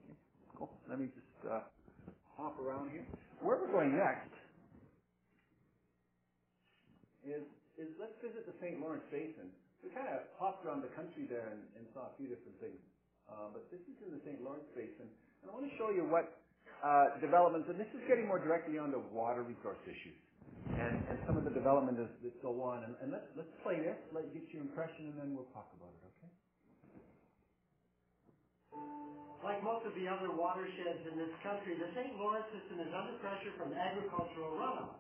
Okay, cool. Let me just uh, hop around here. Where we're going next is is let's visit the St. Lawrence Basin. We kind of hopped around the country there and, and saw a few different things. Uh, but this is in the St. Lawrence Basin. And I want to show you what uh, developments, and this is getting more directly onto water resource issues and, and some of the development is, that go on. And, and let's, let's play this, let get your impression, and then we'll talk about it, Like most of the other watersheds in this country, the St. Lawrence system is under pressure from agricultural runoff.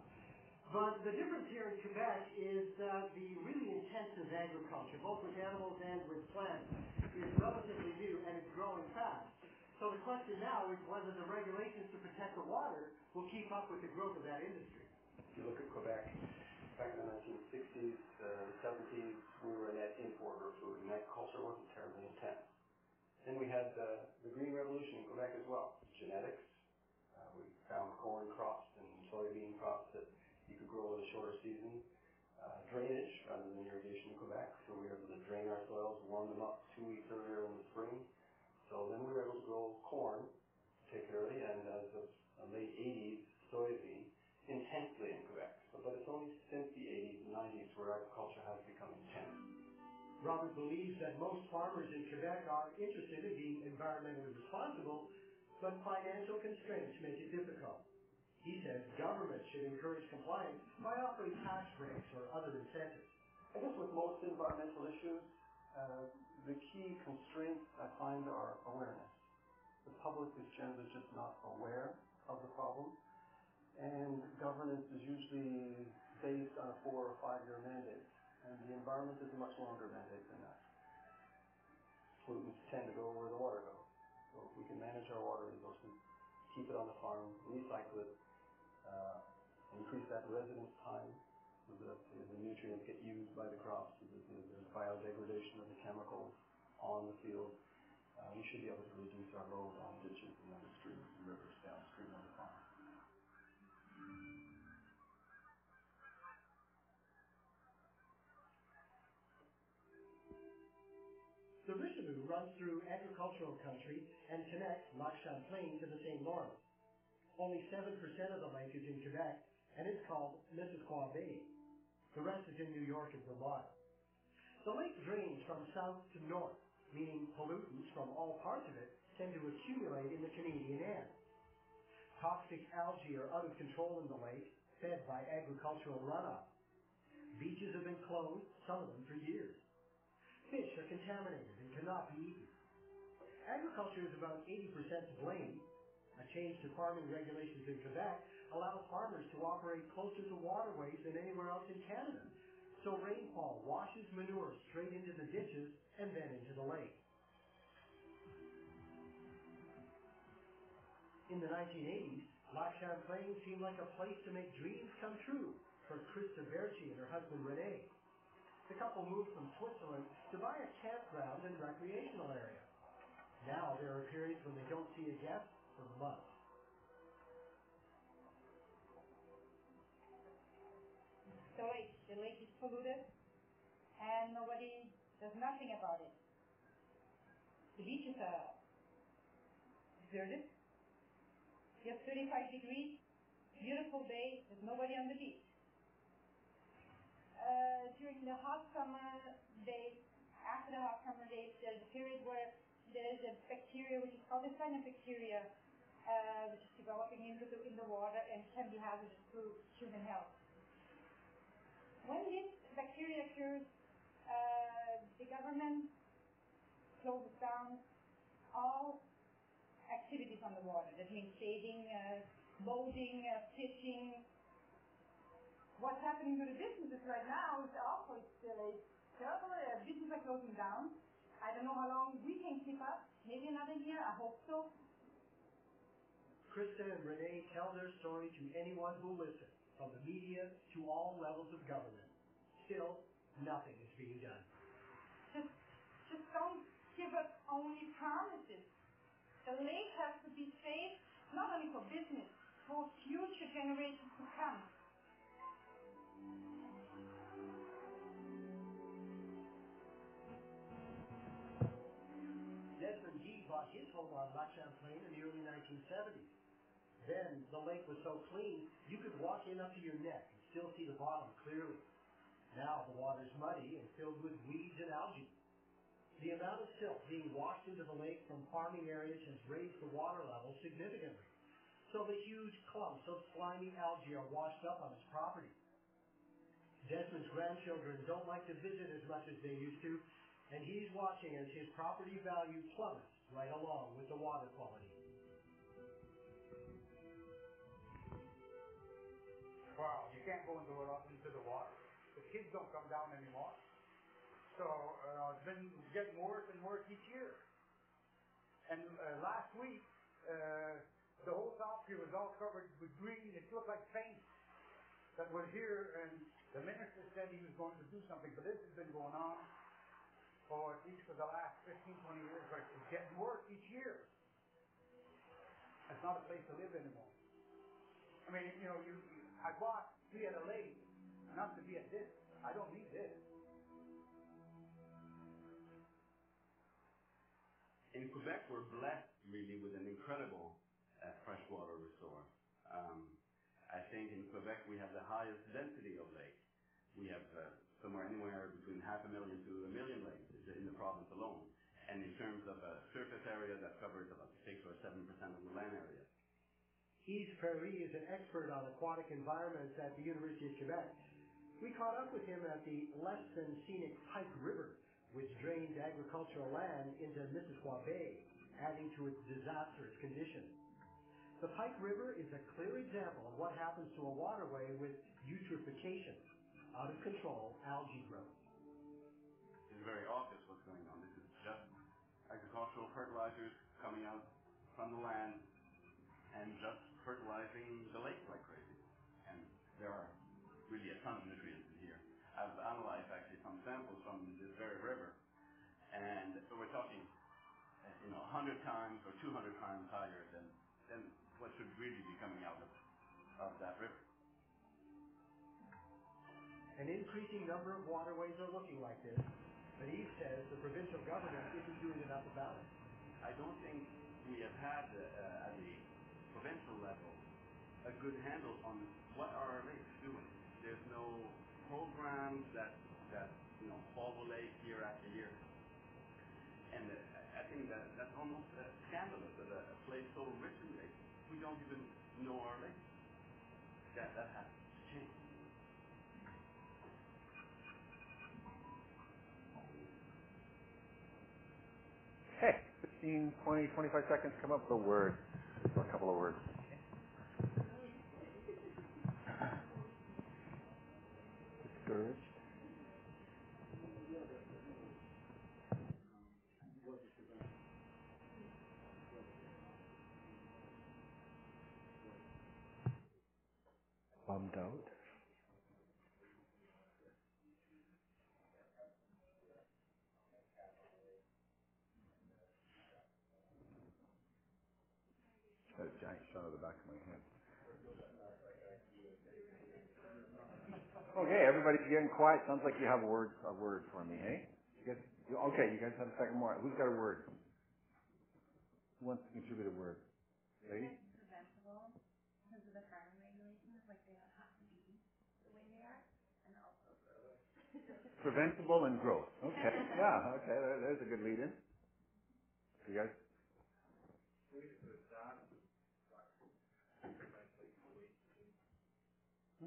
But the difference here in Quebec is that the really intensive agriculture, both with animals and with plants, is relatively new and it's growing fast. So the question now is whether the regulations to protect the water will keep up with the growth of that industry. If you look at Quebec, back in the 1960s, uh, 70s, we were a net importer of food, and agriculture wasn't terribly intense. Then we had uh, the Green Revolution in Quebec as well. Genetics, uh, we found corn crops and soybean crops that you could grow in a shorter season. Uh, drainage rather than irrigation in Quebec, so we were able to drain our soils, warm them up two weeks earlier in the spring. So then we were able to grow corn, particularly, and as of the late 80s, soybean intensely in Quebec. So, but it's only since the 80s and 90s where agriculture has become. Robert believes that most farmers in Quebec are interested in being environmentally responsible, but financial constraints make it difficult. He says government should encourage compliance by offering tax breaks or other incentives. I guess with most environmental issues, uh, the key constraints I find are awareness. The public is generally just not aware of the problem, and governance is usually based on a four or five year mandate, and the environment is much longer mandate than that. Pollutants tend to go where the water goes. So if we can manage our water resources, keep it on the farm, recycle it, uh, increase that residence time so that the nutrients get used by the crops, so that there's biodegradation of the chemicals on the field. Uh, we should be able to reduce our load on ditches runs through agricultural country and connects Lac Champlain to the St. Lawrence. Only 7% of the lake is in Quebec, and it's called Missisquoi Bay. The rest is in New York and Vermont. The lake drains from south to north, meaning pollutants from all parts of it tend to accumulate in the Canadian end. Toxic algae are out of control in the lake, fed by agricultural runoff. Beaches have been closed, some of them for years. Fish are contaminated and cannot be eaten. Agriculture is about 80% to blame. A change to farming regulations in Quebec allows farmers to operate closer to waterways than anywhere else in Canada. So rainfall washes manure straight into the ditches and then into the lake. In the 1980s, Lac Champlain seemed like a place to make dreams come true for Krista Berchi and her husband Rene. The couple moved from Switzerland to buy a campground and recreational area. Now there are periods when they don't see a guest for months. The lake, the lake is polluted and nobody does nothing about it. The beaches are uh, deserted. You have 35 degrees, beautiful day, there's nobody on the beach. Uh, during the hot summer days, after the hot summer days, there's a period where there is a bacteria which is called the cyanobacteria, uh, which is developing into the, in the water and can be hazardous to human health. When this bacteria occurs, uh, the government closes down all activities on the water. That means sailing, uh, boating, uh, fishing, what's happening to the businesses right now is also it's, uh, it's terrible. Uh, businesses are closing down. I don't know how long we can keep up. Maybe another year. I hope so. Krista and Renee tell their story to anyone who will listen, from the media to all levels of government. Still, nothing is being done. Just, just don't give us only promises. The lake has to be safe, not only for business, for future generations to come. Desmond his home on Lac Champlain in the early 1970s. Then the lake was so clean you could walk in up to your neck and still see the bottom clearly. Now the water's muddy and filled with weeds and algae. The amount of silt being washed into the lake from farming areas has raised the water level significantly. So the huge clumps of slimy algae are washed up on his property. Desmond's grandchildren don't like to visit as much as they used to, and he's watching as his property value plummets right along with the water quality. Well, you can't go into into the water. The kids don't come down anymore. So uh, it's been getting worse and worse each year. And uh, last week, uh, the whole top here was all covered with green. It looked like paint that was here, and the minister said he was going to do something. But this has been going on for at least for the last 15, 20 years. But it's getting worse each year. It's not a place to live anymore. I mean, you know, you, I bought be at a lake, not to be at this. I don't need this. In Quebec, we're blessed really with an incredible uh, freshwater resource. Um, I think in Quebec we have the highest density of lake. We have uh, somewhere anywhere between half a million to a million province alone. And in terms of a surface area, that covers about six or seven percent of the land area. Yves Prairie is an expert on aquatic environments at the University of Quebec. We caught up with him at the less than scenic Pike River, which drains agricultural land into Missisquoi Bay, adding to its disastrous condition. The Pike River is a clear example of what happens to a waterway with eutrophication, out of control algae growth. It's very obvious going on. This is just agricultural fertilizers coming out from the land and just fertilizing the lake like crazy. And there are really a ton of nutrients in here. I've analyzed actually some samples from this very river, and so we're talking, uh, you know, 100 times or 200 times higher than, than what should really be coming out of, of that river. An increasing number of waterways are looking like this, but Yves says the provincial government isn't doing enough about it. I don't think we have had uh, at the provincial level a good handle on what are our lakes doing. There's no programs that that you know follow lake year after year, and uh, I think that that's almost uh, scandalous that a, a place so rich in lakes we don't even know our lakes. That that has to change. Okay, 15, 20, 25 seconds, come up with a word, or a couple of words. Discouraged. Bummed out. Got a giant of the back of my head. Okay, everybody's getting quiet. Sounds like you have a word, a word for me, hey? You guys, you- okay, you guys have a second more. Who's got a word? Who wants to contribute a word? Lady? preventable because of the farming regulations, like they don't have to be the way they are, and also growth. Preventable and growth. Okay, yeah, okay, there- there's a good lead in. You guys?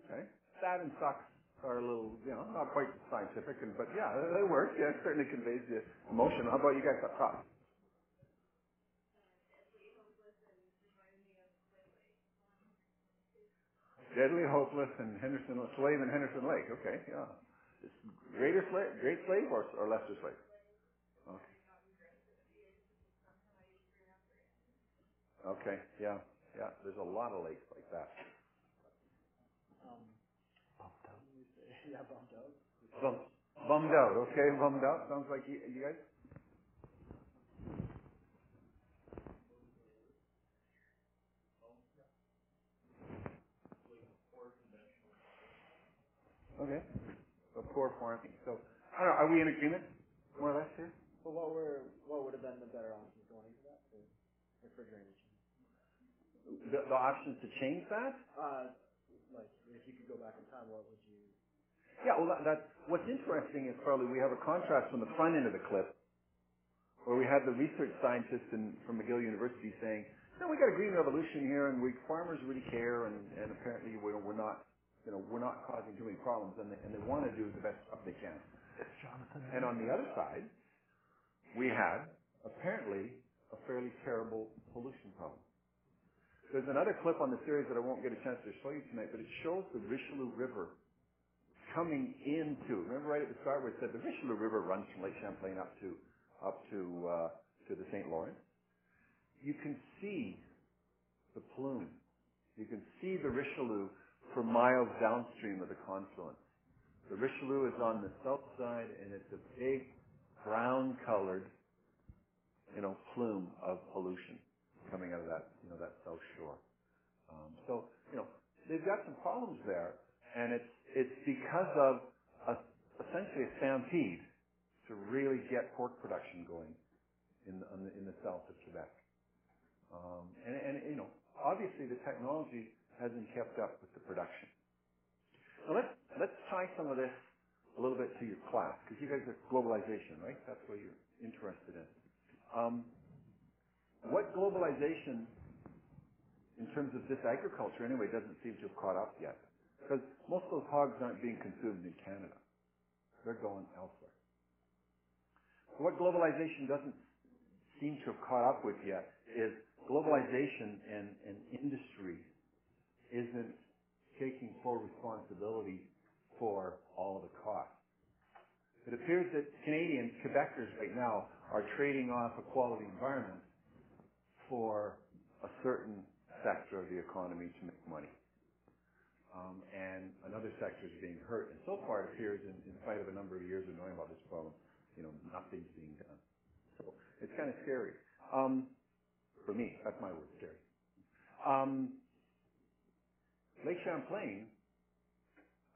Okay. Sad and sucks are a little, you know, not quite scientific, and but yeah, they work. Yeah, it certainly conveys the emotion. How about you guys up top? Deadly, hopeless, and Henderson slave and Henderson Lake. Okay, yeah. Is greater slave, great slave, or or lesser slave? Okay. Okay. Yeah. Yeah. There's a lot of lakes like that. Um, yeah, bumped out. Bum, bummed out. Okay, bummed out. Sounds like you, you guys. Okay. So poor farming. So I don't know. Are we in agreement, more or less here? Well, what were what would have been the better options going into that for, for drainage? The, the options to change that? Uh, like if you could go back in time, what would you? Yeah, well, that, that's what's interesting is probably we have a contrast from the front end of the clip, where we had the research scientists in, from McGill University saying, "No, we got a green revolution here, and we farmers really care, and, and apparently we're, we're not, you know, we're not causing too many problems, and they, and they want to do the best stuff they can." Jonathan. And on the other side, we had apparently a fairly terrible pollution problem. There's another clip on the series that I won't get a chance to show you tonight, but it shows the Richelieu River coming into. Remember right at the start where it said the Richelieu River runs from Lake Champlain up to up to uh, to the St. Lawrence. You can see the plume. You can see the Richelieu for miles downstream of the confluence. The Richelieu is on the south side, and it's a big brown-colored, you know, plume of pollution coming out of that, you know, that south shore. Um, so, you know, they've got some problems there, and it's it's because of a, essentially a stampede to really get pork production going in the, in the, south of Quebec. Um, and, and you know, obviously the technology hasn't kept up with the production. So let's let's tie some of this a little bit to your class because you guys are globalization, right? That's what you're interested in. Um, what globalization, in terms of this agriculture anyway, doesn't seem to have caught up yet. Because most of those hogs aren't being consumed in Canada. They're going elsewhere. What globalization doesn't seem to have caught up with yet is globalization and, and industry isn't taking full responsibility for all of the costs. It appears that Canadians, Quebecers right now, are trading off a quality environment for a certain sector of the economy to make money. Um, and another sector is being hurt. And so far, it appears, in, in spite of a number of years of knowing about this problem, you know, nothing's being done. So it's kind of scary. Um, for me, that's my word, scary. Um, Lake Champlain,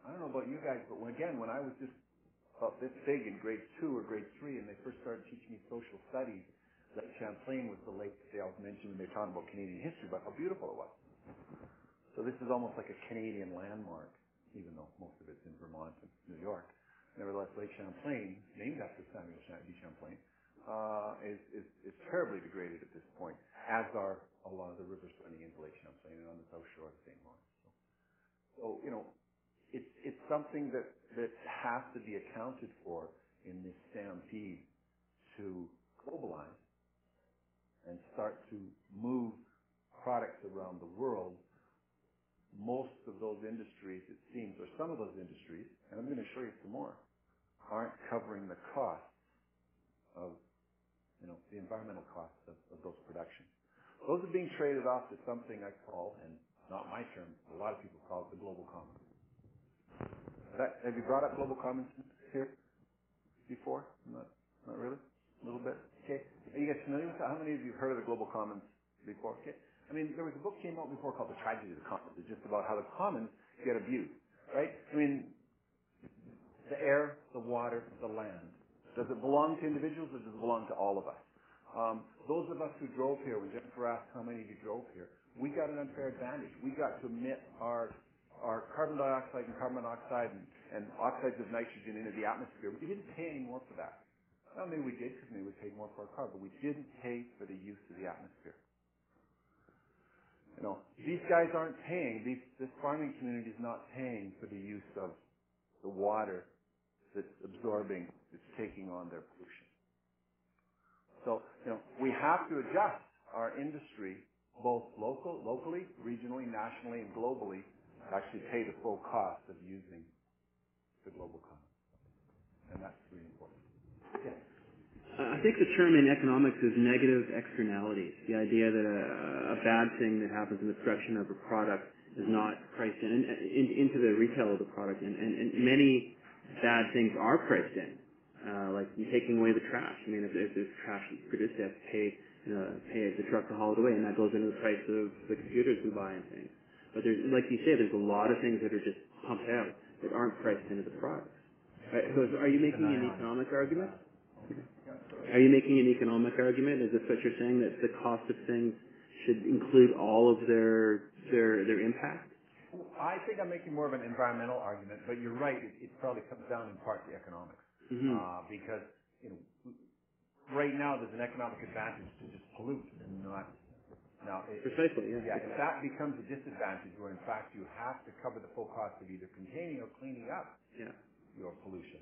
I don't know about you guys, but when, again, when I was just about this big in grade two or grade three, and they first started teaching me social studies, Lake Champlain was the lake they always mentioned when they were talking about Canadian history, about how beautiful it was. So this is almost like a Canadian landmark, even though most of it's in Vermont and New York. Nevertheless, Lake Champlain, named after Samuel. Champlain, uh, is, is, is terribly degraded at this point, as are a lot of the rivers running into Lake Champlain and on the south shore of St. Lawrence. So, so you know, it's, it's something that, that has to be accounted for in this stampede to globalize and start to move products around the world. Most of those industries, it seems, or some of those industries, and I'm going to show you some more, aren't covering the costs of, you know, the environmental costs of, of those productions. Those are being traded off to something I call, and not my term, a lot of people call it the global commons. That, have you brought up global commons here before? Not, not really? A little bit? Okay. Are you guys familiar with that? How many of you have heard of the global commons before? Okay. I mean, there was a book came out before called The Tragedy of the Commons. It's just about how the commons get abused, right? I mean, the air, the water, the land. Does it belong to individuals or does it belong to all of us? Um, those of us who drove here, when Jennifer asked how many of you drove here, we got an unfair advantage. We got to emit our our carbon dioxide and carbon monoxide and, and oxides of nitrogen into the atmosphere. We didn't pay any more for that. Well, maybe we did because maybe we paid more for our car, but we didn't pay for the use of the atmosphere. You know, these guys aren't paying. These, this farming community is not paying for the use of the water that's absorbing, that's taking on their pollution. So, you know, we have to adjust our industry both local, locally, regionally, nationally, and globally to actually pay the full cost of using the global commons. And that's really I think the term in economics is negative externalities. The idea that a, a bad thing that happens in the production of a product is not priced in, in, in into the retail of the product, and, and, and many bad things are priced in, uh, like taking away the trash. I mean, if, if there's trash produced, they have to pay uh, pay the truck to haul it away, and that goes into the price of the computers we buy and things. But there's, like you say, there's a lot of things that are just pumped out that aren't priced into the product. Right, so are you making an economic argument? Are you making an economic argument? Is this what you're saying that the cost of things should include all of their their their impact? I think I'm making more of an environmental argument, but you're right. It, it probably comes down in part to economics, Mhm. uh, because you know right now there's an economic advantage to just pollute and not. Now, it, Precisely, yeah. yeah. If that becomes a disadvantage, where in fact you have to cover the full cost of either containing or cleaning up Yeah. your pollution,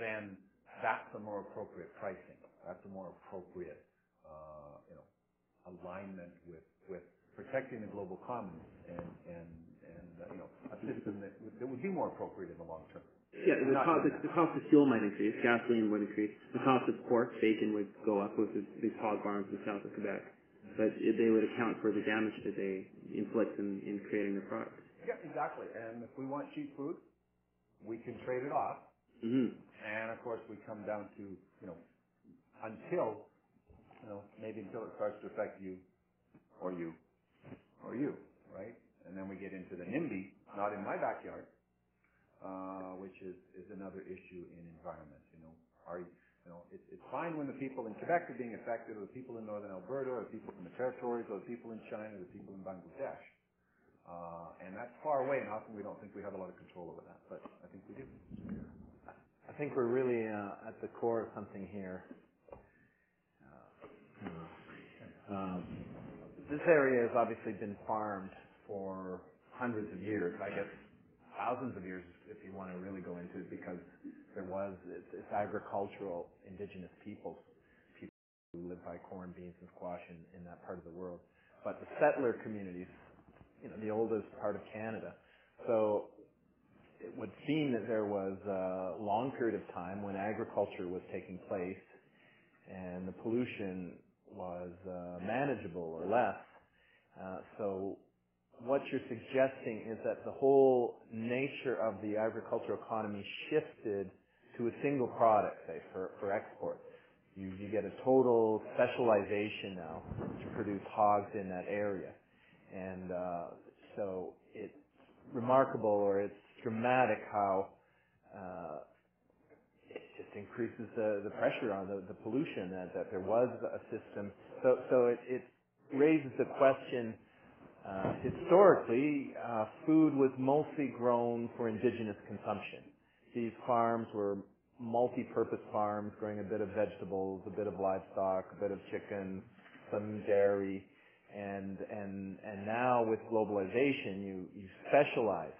then that's a more appropriate pricing. That's a more appropriate, uh, you know, alignment with with protecting the global commons and and and uh, you know a system that would, that would be more appropriate in the long term. Yeah, the cost, the cost of fuel might increase, gasoline would increase, the cost of pork, bacon would go up with the, these hog barns in south of Quebec. But they would account for the damage that they inflict in, in creating the product. Yeah, exactly. And if we want cheap food, we can trade it off. Mm-hmm. And of course, we come down to you know until you know maybe until it starts to affect you or you or you, right? And then we get into the NIMBY, not in my backyard, uh, which is is another issue in environment. You know, are you know, it's, it's fine when the people in Quebec are being affected, or the people in northern Alberta, or the people in the territories, or the people in China, or the people in Bangladesh. Uh, and that's far away, and often we don't think we have a lot of control over that, but I think we do. I think we're really uh, at the core of something here. Uh, um, this area has obviously been farmed for hundreds of years, I guess thousands of years if you want to really go into it, because there was it's, it's agricultural indigenous peoples, people who live by corn, beans, and squash in, in that part of the world. But the settler communities, you know, the oldest part of Canada. So it would seem that there was a long period of time when agriculture was taking place and the pollution was uh, manageable or less. Uh, so what you're suggesting is that the whole nature of the agricultural economy shifted to a single product, say, for, for export. You, you get a total specialization now to produce hogs in that area. And uh, so it's remarkable or it's dramatic how uh, it just increases the, the pressure on the, the pollution that, that there was a system. So, so it, it raises the question, uh, historically, uh, food was mostly grown for indigenous consumption. These farms were multi-purpose farms growing a bit of vegetables, a bit of livestock, a bit of chicken, some dairy, and and and now with globalization, you you specialize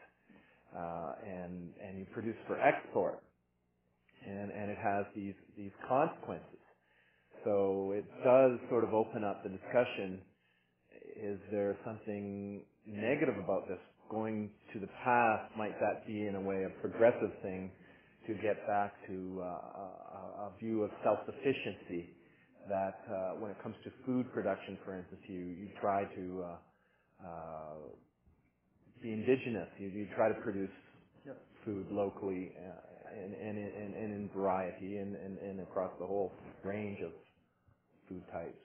uh, and and you produce for export, and and it has these these consequences. So it does sort of open up the discussion. Is there something negative about this? Going to the past, might that be in a way a progressive thing to get back to uh, a, a view of self-sufficiency? That uh, when it comes to food production, for instance, you you try to uh, uh, be indigenous. You, you try to produce Yep. food locally uh, and, and, and, and in variety and, and, and across the whole range of food types.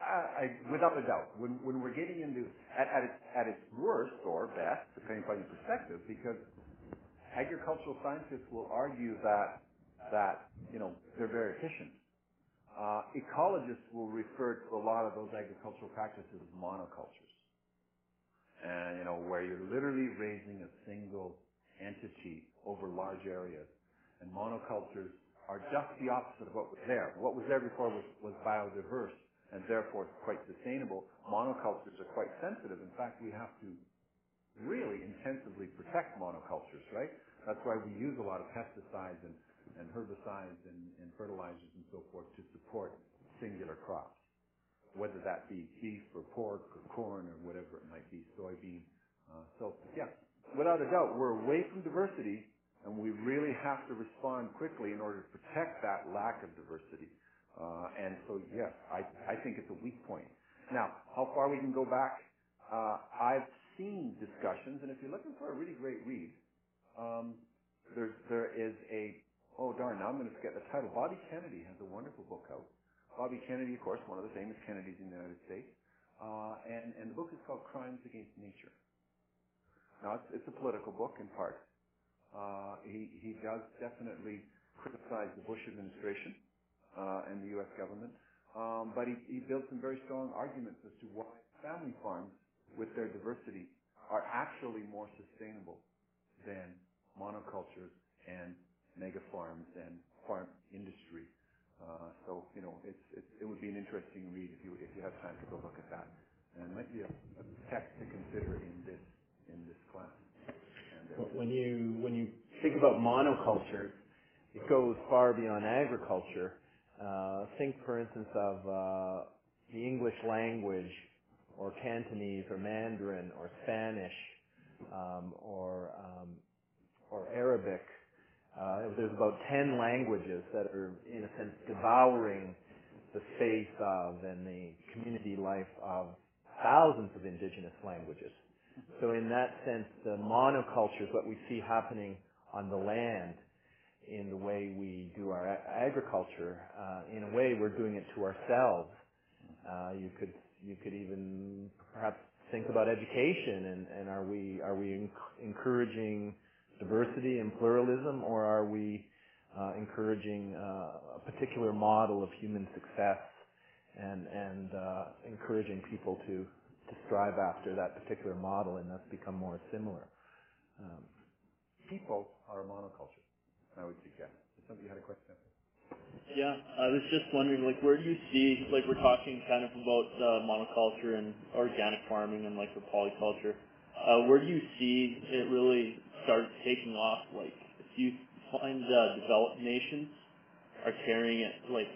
I, I, without a doubt, when, when we're getting into, at, at, its, at its worst or best, depending upon your perspective, because agricultural scientists will argue that, that, you know, they're very efficient. Uh, ecologists will refer to a lot of those agricultural practices as monocultures. And, you know, where you're literally raising a single entity over large areas. And monocultures are just the opposite of what was there. What was there before was, was biodiverse and therefore quite sustainable. Monocultures are quite sensitive. In fact, we have to really intensively protect monocultures, right? That's why we use a lot of pesticides and, and herbicides and, and fertilizers and so forth to support singular crops, whether that be beef or pork or corn or whatever it might be, soybean. Uh, so, yeah, without a doubt, we're away from diversity, and we really have to respond quickly in order to protect that lack of diversity. Uh, and so, yes, I, I think it's a weak point. Now, how far we can go back, uh, I've seen discussions, and if you're looking for a really great read, um, there's, there is a, oh darn, now I'm going to forget the title. Bobby Kennedy has a wonderful book out. Bobby Kennedy, of course, one of the famous Kennedys in the United States. Uh, and, and the book is called Crimes Against Nature. Now, it's, it's a political book in part. Uh, he, he does definitely criticize the Bush administration uh, and the U.S. government, um, but he, he builds some very strong arguments as to why family farms, with their diversity, are actually more sustainable than monocultures and mega farms and farm industry. Uh, so, you know, it would be an interesting read if you, if you have time to go look at that. And it might be a, text to consider in this in this class. Uh, When you when you think about monoculture, it goes far beyond agriculture. Uh, think, for instance, of uh, the English language, or Cantonese, or Mandarin, or Spanish, um, or um, or Arabic. Uh, there's about ten languages that are, in a sense, devouring the space of and the community life of thousands of indigenous languages. So in that sense, the monoculture is what we see happening on the land in the way we do our agriculture. Uh, in a way, we're doing it to ourselves. Uh, you could you could even perhaps think about education and, and are we are we enc- encouraging diversity and pluralism or are we uh, encouraging uh, a particular model of human success and and uh, encouraging people to to strive after that particular model and thus become more similar. Um, people are a monoculture, I would suggest. Somebody had a question? Yeah, I was just wondering, like, where do you see, like, we're talking kind of about uh, monoculture and organic farming and like the polyculture. Uh, where do you see it really start taking off? Like, do you find uh, developed nations are carrying it, like,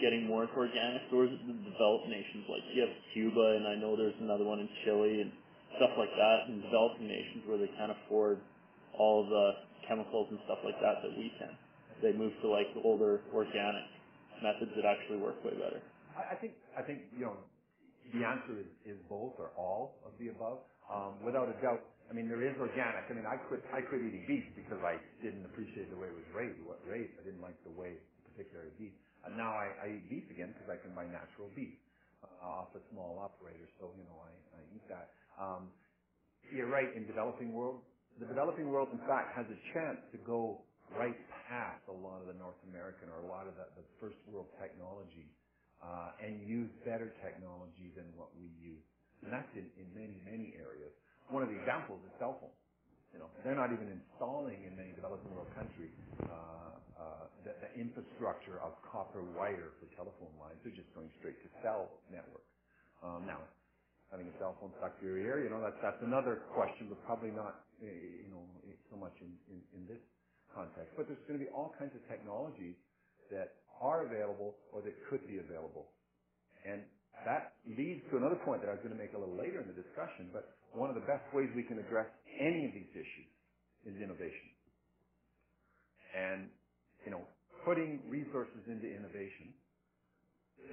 getting more into organic, or is the developed nations? Like, you have Cuba, and I know there's another one in Chile and stuff like that, in developing nations where they can't afford all the chemicals and stuff like that that we can they move to like older organic methods that actually work way better. I, I think I think you know the answer is, is both or all of the above. Um, without a doubt, I mean, there is organic. I mean, I quit, I quit eating beef because I didn't appreciate the way it was raised. What raised, I didn't like the way particular beef. And now I, I eat beef again because I can buy natural beef uh, off a small operator. So you know, I, I eat that. Um, you're right. In developing world, the developing world, in fact, has a chance to go right past a lot of the North American or a lot of the, the first world technology uh, and use better technology than what we use. And that's in, in many, many areas. One of the examples is cell phones. You know, they're not even installing in many developing world countries uh, uh, the, the infrastructure of copper wire for telephone lines. They're just going straight to cell network. Um, now, having a cell phone stuck to your ear, you know, that's that's another question, but probably not, eh, you know, eh, so much in, in, in this context. But there's going to be all kinds of technologies that are available or that could be available. And that leads to another point that I was going to make a little later in the discussion, but one of the best ways we can address any of these issues is innovation. And, you know, putting resources into innovation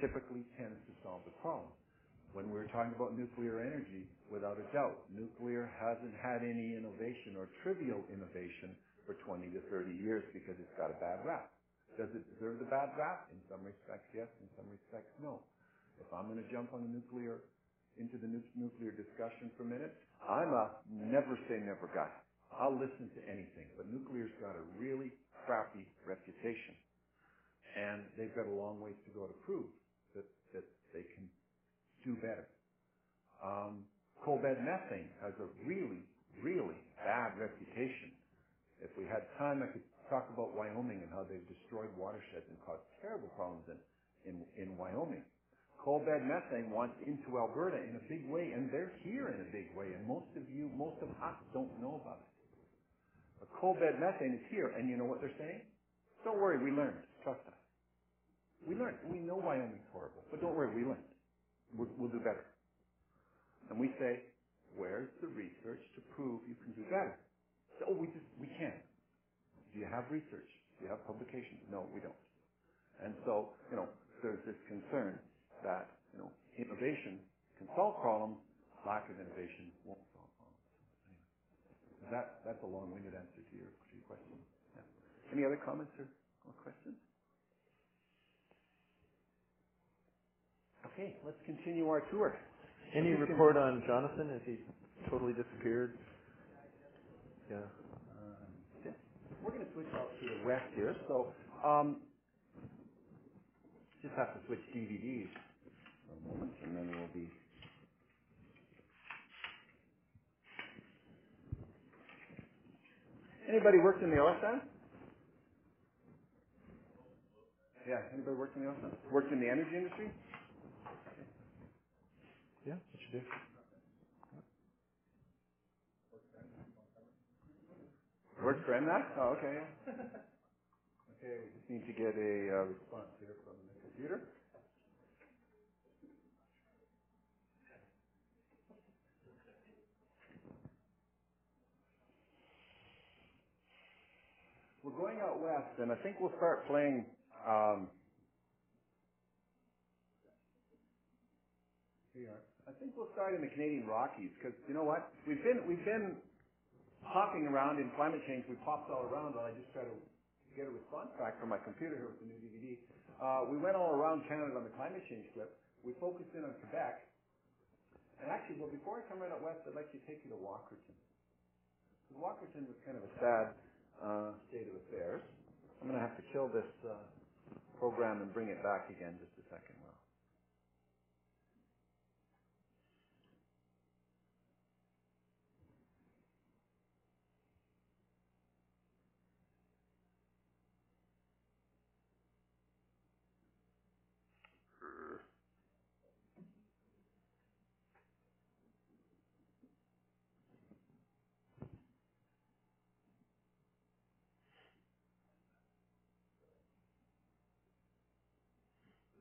typically tends to solve the problem. When we were talking about nuclear energy, without a doubt, nuclear hasn't had any innovation or trivial innovation for 20 to 30 years because it's got a bad rap. Does it deserve the bad rap? In some respects, yes. In some respects, no. If I'm going to jump on the nuclear, into the nu- nuclear discussion for a minute, I'm a never say never guy. I'll listen to anything, but nuclear's got a really crappy reputation. And they've got a long ways to go to prove that, that they can do better. Um, coal bed methane has a really, really bad reputation. If we had time, I could talk about Wyoming and how they've destroyed watersheds and caused terrible problems in, in, in Wyoming. Coal bed methane wants into Alberta in a big way, and they're here in a big way, and most of you, most of us don't know about it. But coal bed methane is here, and you know what they're saying? Don't worry, we learned. Trust us. We learned. We know Wyoming's horrible, but don't worry, we learned. We'll, we'll do better. And we say, where's the research to prove you can do better? Oh, we just, we can't. Do you have research? Do you have publications? No, we don't. And so, you know, there's this concern that, you know, innovation can solve problems, lack of innovation won't solve problems. Anyway, that, that's a long-winded answer to your, to your question. Yeah. Any other comments or, or questions? Okay, let's continue our tour. Any report on Jonathan? Has he totally disappeared? Yeah. Um, yeah. We're going to switch out to the west here, so um, just have to switch DVDs for a moment, and then we'll be. Anybody worked in the oil sands? Yeah, anybody worked in the oil sands? Worked in the energy industry? Yeah, what you do? Worked for MNAC? Oh, okay. Okay, we just need to get a uh, response here from the computer. We're going out west, and I think we'll start playing. Um, here. I think we'll start in the Canadian Rockies because you know what? We've been we've been hopping around in climate change. We popped all around, and I just try to get a response back from my computer here with the new DVD. Uh, we went all around Canada on the climate change clip. We focused in on Quebec. And actually, well, before I come right out west, I'd like to take you to Walkerton. Because Walkerton was kind of a sad uh, state of affairs. I'm going to have to kill this uh, program and bring it back again just a second. Well,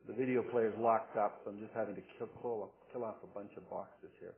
The video player is locked up, so I'm just having to kill, kill, kill off a bunch of boxes here.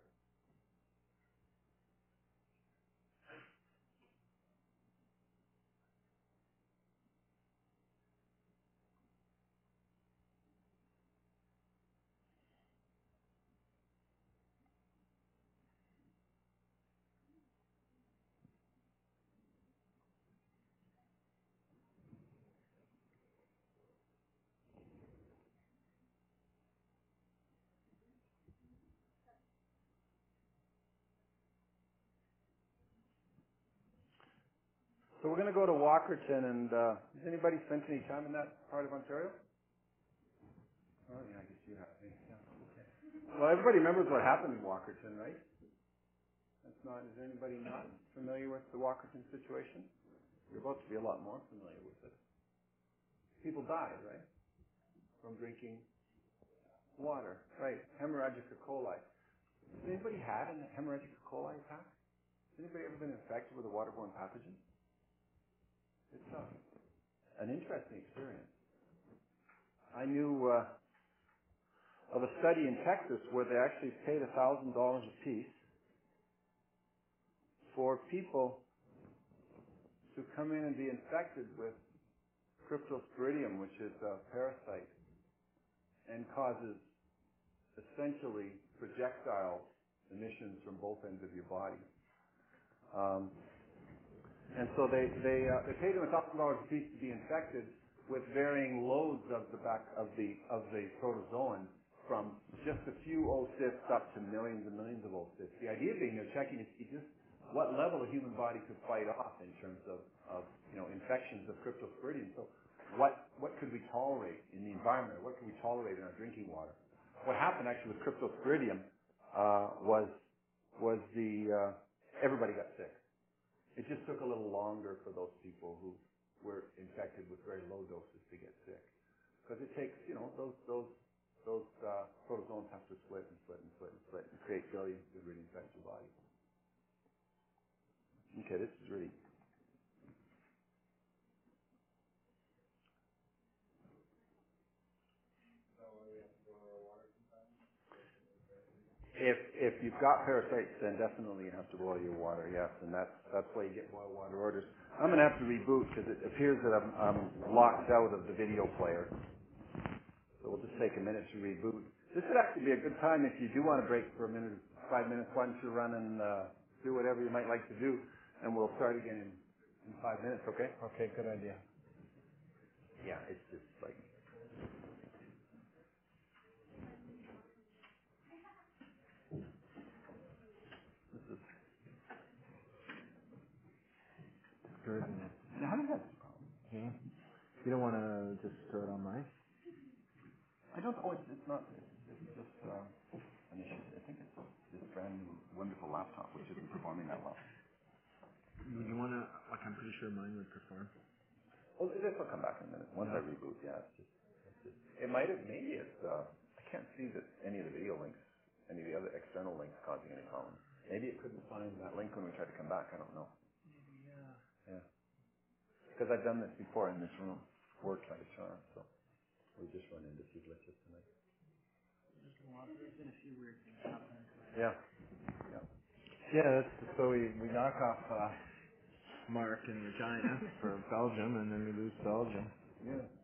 So we're going to go to Walkerton, and uh, has anybody spent any time in that part of Ontario? Oh yeah, I guess you have. Yeah. Okay. Well, everybody remembers what happened in Walkerton, right? That's not. Is anybody not familiar with the Walkerton situation? You're about to be a lot more familiar with it. People died, right, from drinking water. Right. Hemorrhagic E. coli. Has anybody had a hemorrhagic E. coli attack? Has anybody ever been infected with a waterborne pathogen? It's uh, an interesting experience. I knew uh, of a study in Texas where they actually paid $1,000 a piece for people to come in and be infected with cryptosporidium, which is a parasite, and causes essentially projectile emissions from both ends of your body. Um, and so they they uh, they paid them a thousand dollars a piece to be infected with varying loads of the back of the of the protozoan from just a few oocysts up to millions and millions of oocysts. The idea being they're checking to see just what level the human body could fight off in terms of, of you know infections of cryptosporidium. So what what could we tolerate in the environment? What could we tolerate in our drinking water? What happened actually with cryptosporidium uh, was was the uh, everybody got sick. It just took a little longer for those people who were infected with very low doses to get sick, because it takes you know those those those uh, protozoans have to split and split and split and split and create billions to really infect your body. Okay, this is really If you've got parasites, then definitely you have to boil your water. Yes, and that's that's why you get boil water orders. I'm going to have to reboot because it appears that I'm, I'm locked out of the video player. So we'll just take a minute to reboot. This would actually be a good time if you do want to break for a minute, five minutes. Why don't you run and uh, do whatever you might like to do, and we'll start again in, in five minutes. Okay? Okay, good idea. Yeah, it's just like this is. Good, isn't it? How does that? Yeah. You don't want to just throw it on online? I don't. Oh, it's, it's not. It's, it's just um, an issue. I think it's this brand new wonderful laptop which isn't performing that well. Would you want to? Like, I'm pretty sure mine would perform. Well, this will come back in a minute. Once I reboot, yeah, it's just, it's just. It might have. Maybe it's. Uh, I can't see that any of the video links, any of the other external links, causing any problems. Maybe it couldn't find that link when we tried to come back. I don't know. Yeah. Yeah. Because I've done this before in this room. Worked like a charm. So we just run into a few glitches tonight. There's been a few weird things happening. Yeah. Yeah. Yeah, that's, so we, we knock off uh, Mark and Regina for Belgium, and then we lose Belgium. Yeah.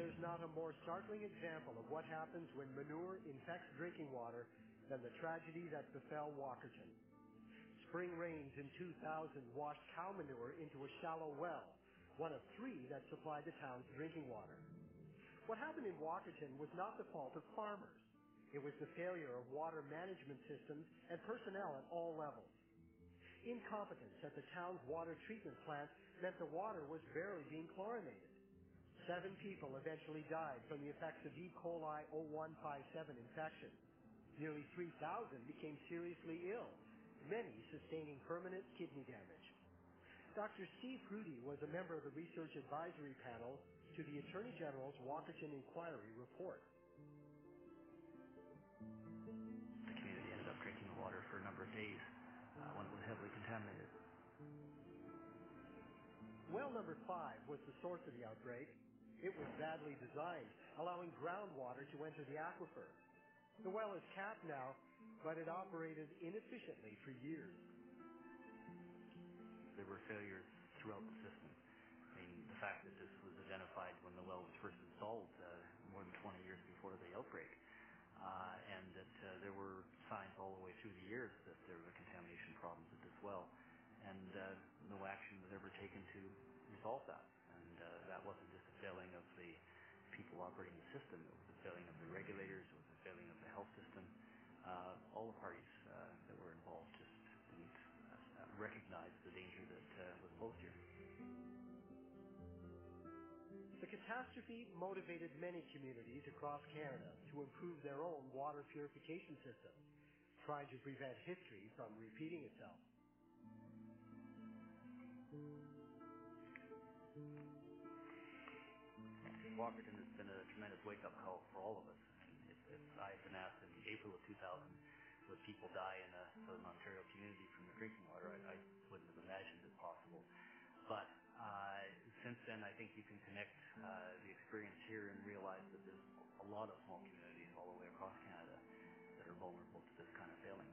There's not a more startling example of what happens when manure infects drinking water than the tragedy that befell Walkerton. Spring rains in 2000 washed cow manure into a shallow well, one of three that supplied the town's drinking water. What happened in Walkerton was not the fault of farmers. It was the failure of water management systems and personnel at all levels. Incompetence at the town's water treatment plant meant the water was barely being chlorinated. Seven people eventually died from the effects of E. coli 0157 infection. Nearly 3,000 became seriously ill, many sustaining permanent kidney damage. Dr. Steve Hrudey was a member of the research advisory panel to the Attorney General's Walkerton Inquiry report. The community ended up drinking the water for a number of days uh, when it was heavily contaminated. Well number five was the source of the outbreak. It was badly designed, allowing groundwater to enter the aquifer. The well is capped now, but it operated inefficiently for years. There were failures throughout the system. I mean, the fact that this was identified when the well was first installed uh, more than 20 years before the outbreak, uh, and that uh, there were signs all the way through the years that there were contamination problems at this well, and uh, no action was ever taken to resolve that. Catastrophe motivated many communities across Canada to improve their own water purification systems, trying to prevent history from repeating itself. Walkerton has been a tremendous wake-up call for all of us. If, if I had been asked in April of 2000 would people die in a Southern Ontario community from their drinking water, I, I wouldn't have imagined it possible. But uh, since then, I think you can connect uh, the experience here and realize that there's a lot of small communities all the way across Canada that are vulnerable to this kind of failing.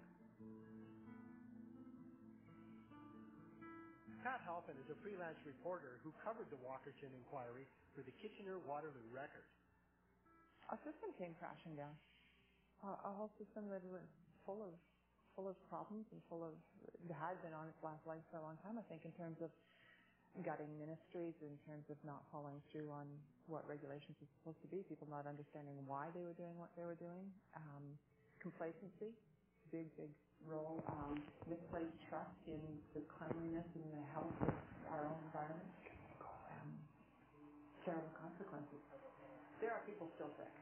Pat Halpin is a freelance reporter who covered the Walkerton inquiry for the Kitchener-Waterloo Record. Our system came crashing down. Our, our whole system that was full of full of problems and full of had been on its last leg for a long time. I think in terms of gutting ministries, in terms of not following through on what regulations are supposed to be, people not understanding why they were doing what they were doing, um, complacency, big big role, um, misplaced trust in the cleanliness and the health of our own environment. Um, terrible consequences. There are people still sick.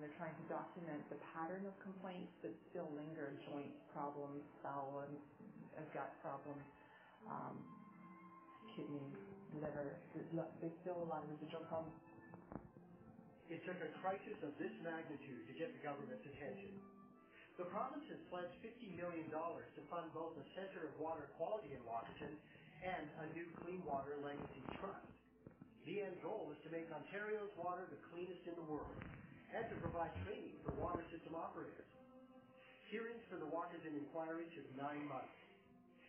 They're trying to document the pattern of complaints that still linger, joint problems, bowel and gut problems, um, kidney, liver. There's, still a lot of residual problems. It took a crisis of this magnitude to get the government's attention. The province has pledged $50 million to fund both a Center of Water Quality in Walkerton and a new Clean Water Legacy Trust. The end goal is to make Ontario's water the cleanest in the world and to provide training for water system operators. Hearings for the Walkerton inquiry took nine months.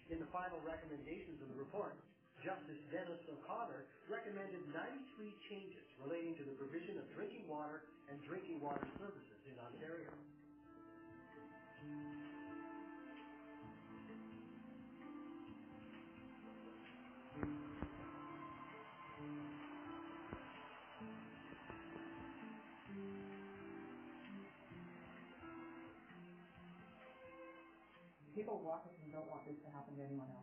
In the final recommendations of the report, Justice Dennis O'Connor recommended 93 changes relating to the provision of drinking water and drinking water services in Ontario. People in Walkerton don't want this to happen to anyone else.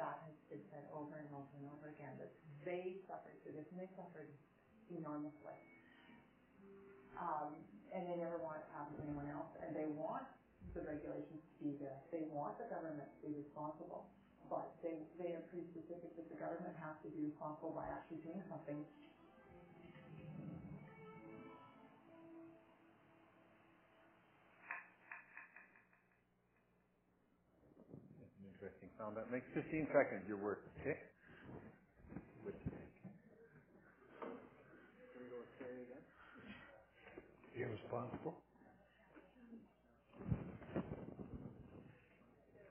That has been said over and over and over again that they suffered through this and they suffered enormously. Um, and they never want it to happen to anyone else. And they want the regulations to be there. They want the government to be responsible. But they, they are pretty specific that the government has to be responsible by actually doing something sound. That makes 15 seconds you're worth it, okay? Can we go with Terry again?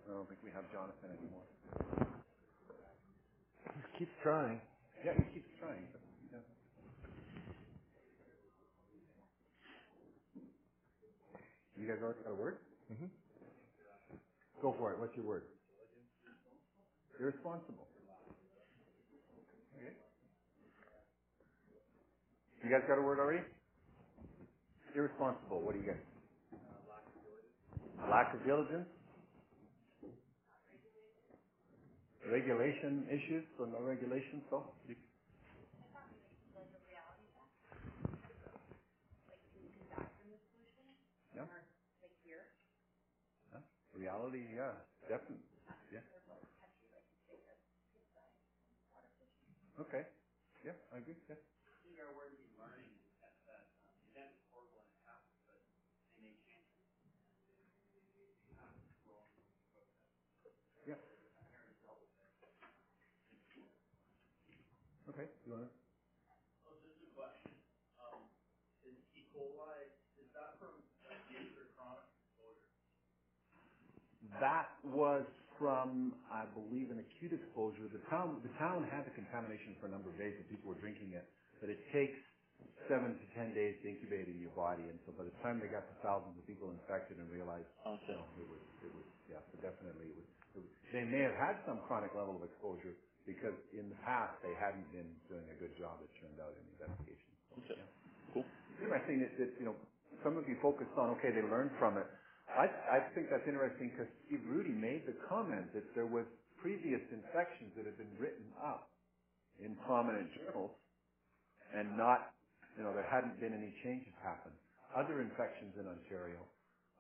I don't think we have Jonathan anymore. He keeps trying. Yeah, he keeps trying. But. You guys got a word? Mm-hmm. Go for it. What's your word? Irresponsible. Okay. You guys got a word already? Irresponsible. What do you get? Lack of diligence. Regulation issues, so no regulation, so you. Reality, yeah, definitely. Yeah. Okay. Yeah, I agree. Yeah. Our word be learning that, that um, event is horrible and it happens, but they may change it. Yeah. Okay. You want to? Oh, just a question. Um, is E. coli, is that from acute or chronic exposure? That was from, I believe, an acute exposure. The town, the town had the contamination for a number of days and people were drinking it, but it takes seven to ten days to incubate in your body, and so by the time they got to thousands of people infected and realized, Okay. no, it was, it was, yeah, so definitely it was, it was. They may have had some chronic level of exposure because in the past they hadn't been doing a good job, it turned out, in the investigation. So, Okay. yeah. Cool. Interesting that, that, you know, some of you focused on, okay, they learned from it. I, I think that's interesting because Steve Hrudey made the comment that there was previous infections that had been written up in prominent journals and not, you know, there hadn't been any changes happen. Other infections in Ontario,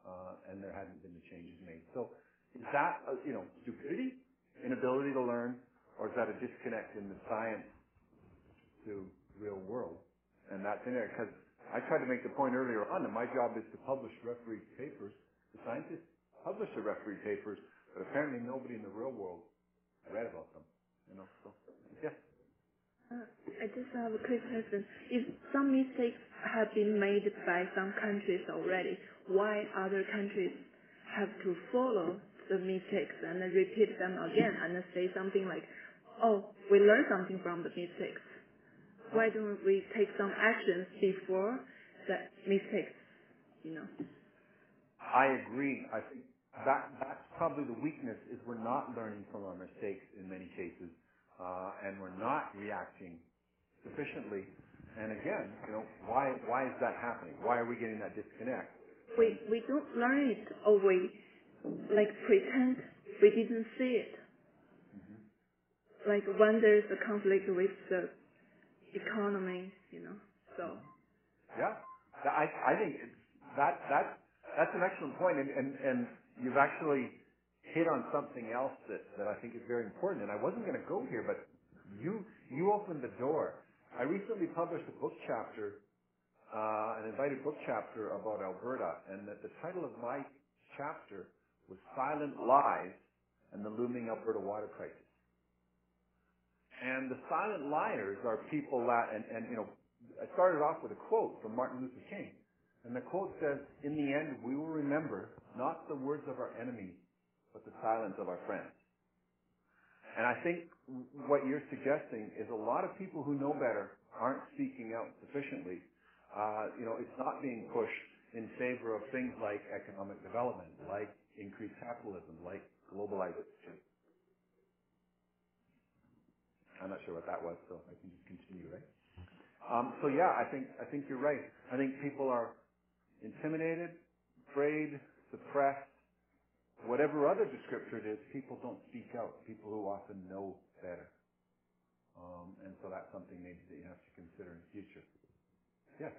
uh, and there hadn't been the changes made. So is that, uh, you know, stupidity, inability to learn, or is that a disconnect in the science to real world? And that's in there because I tried to make the point earlier on that my job is to publish referee papers. The scientists publish the referee papers, but apparently nobody in the real world read about them. You know, so yeah. Uh, I just have a quick question. If some mistakes have been made by some countries already, why other countries have to follow the mistakes and repeat them again and say something like, oh, we learned something from the mistakes. Why don't we take some actions before the mistakes, you know? I agree. I think that that's probably the weakness is we're not learning from our mistakes in many cases, uh, and we're not reacting sufficiently. And again, you know, why why is that happening? Why are we getting that disconnect? We, we don't learn it or we like pretend we didn't see it. Like when there's a conflict with the economy, you know, so. Yeah, I I think it's, that that that's an excellent point, and, and and you've actually hit on something else that that I think is very important. And I wasn't going to go here, but you you opened the door. I recently published a book chapter, uh, an invited book chapter about Alberta, and that the title of my chapter was "Silent Lies and the Looming Alberta Water Crisis." And the silent liars are people that, and, and you know, I started off with a quote from Martin Luther King. And the quote says, in the end, we will remember not the words of our enemies, but the silence of our friends. And I think what you're suggesting is a lot of people who know better aren't speaking out sufficiently. Uh, you know, it's not being pushed in favor of things like economic development, like increased capitalism, like globalization. I'm not sure what that was, so I can just continue, right? Um, so yeah, I think I think you're right. I think people are intimidated, afraid, suppressed, whatever other descriptor it is. People don't speak out. People who often know better, um, and so that's something maybe that you have to consider in the future. Yes.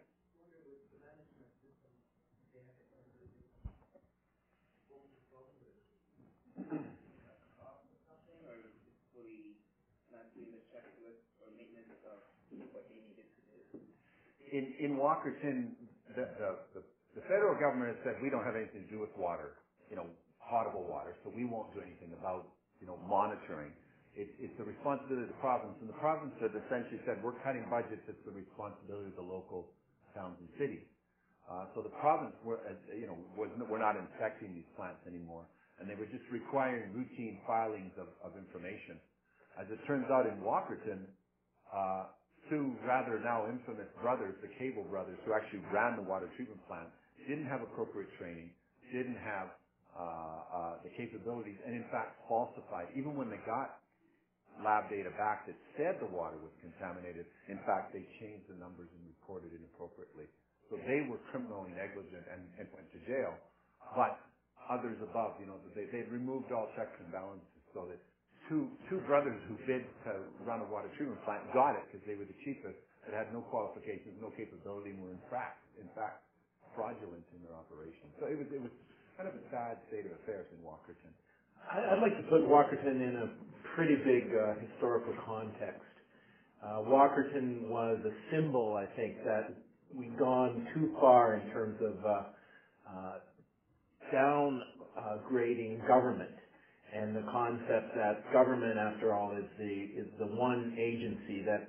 in, in Walkerton, the, the, the, the federal government has said we don't have anything to do with water, you know, potable water, so we won't do anything about, you know, monitoring. It, it's the responsibility of the province, and the province has essentially said we're cutting budgets. It's the responsibility of the local towns and cities. Uh, so the province, were, uh, you know, was we're not inspecting these plants anymore, and they were just requiring routine filings of, of information. As it turns out, in Walkerton, uh, two rather now infamous brothers, the Koebel brothers, who actually ran the water treatment plant, didn't have appropriate training. didn't have uh, uh, the capabilities, and in fact falsified. Even when they got lab data back that said the water was contaminated, in fact they changed the numbers and reported inappropriately. So they were criminally negligent and, and went to jail. But others above, you know, they they removed all checks and balances so that two two brothers who bid to run a water treatment plant got it because they were the cheapest, but had no qualifications, no capability, and were in fact in fact fraudulent in their operation. So it was it was kind of a sad state of affairs in Walkerton. I'd like to put Walkerton in a pretty big uh, historical context. Uh, Walkerton was a symbol, I think, that we've gone too far in terms of uh, uh, downgrading government and the concept that government, after all, is the is the one agency that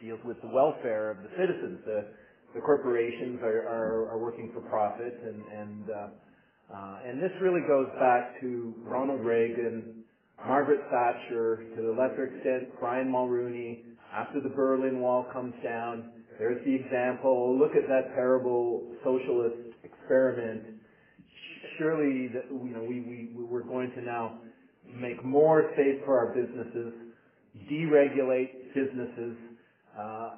deals with the welfare of the citizens. The the corporations are, are, are working for profit, and and uh, uh, and this really goes back to Ronald Reagan, Margaret Thatcher, to a lesser extent Brian Mulroney. After the Berlin Wall comes down, there's the example. Look at that terrible socialist experiment. Surely, that, you know, we, we we're going to now make more safe for our businesses, deregulate businesses, uh,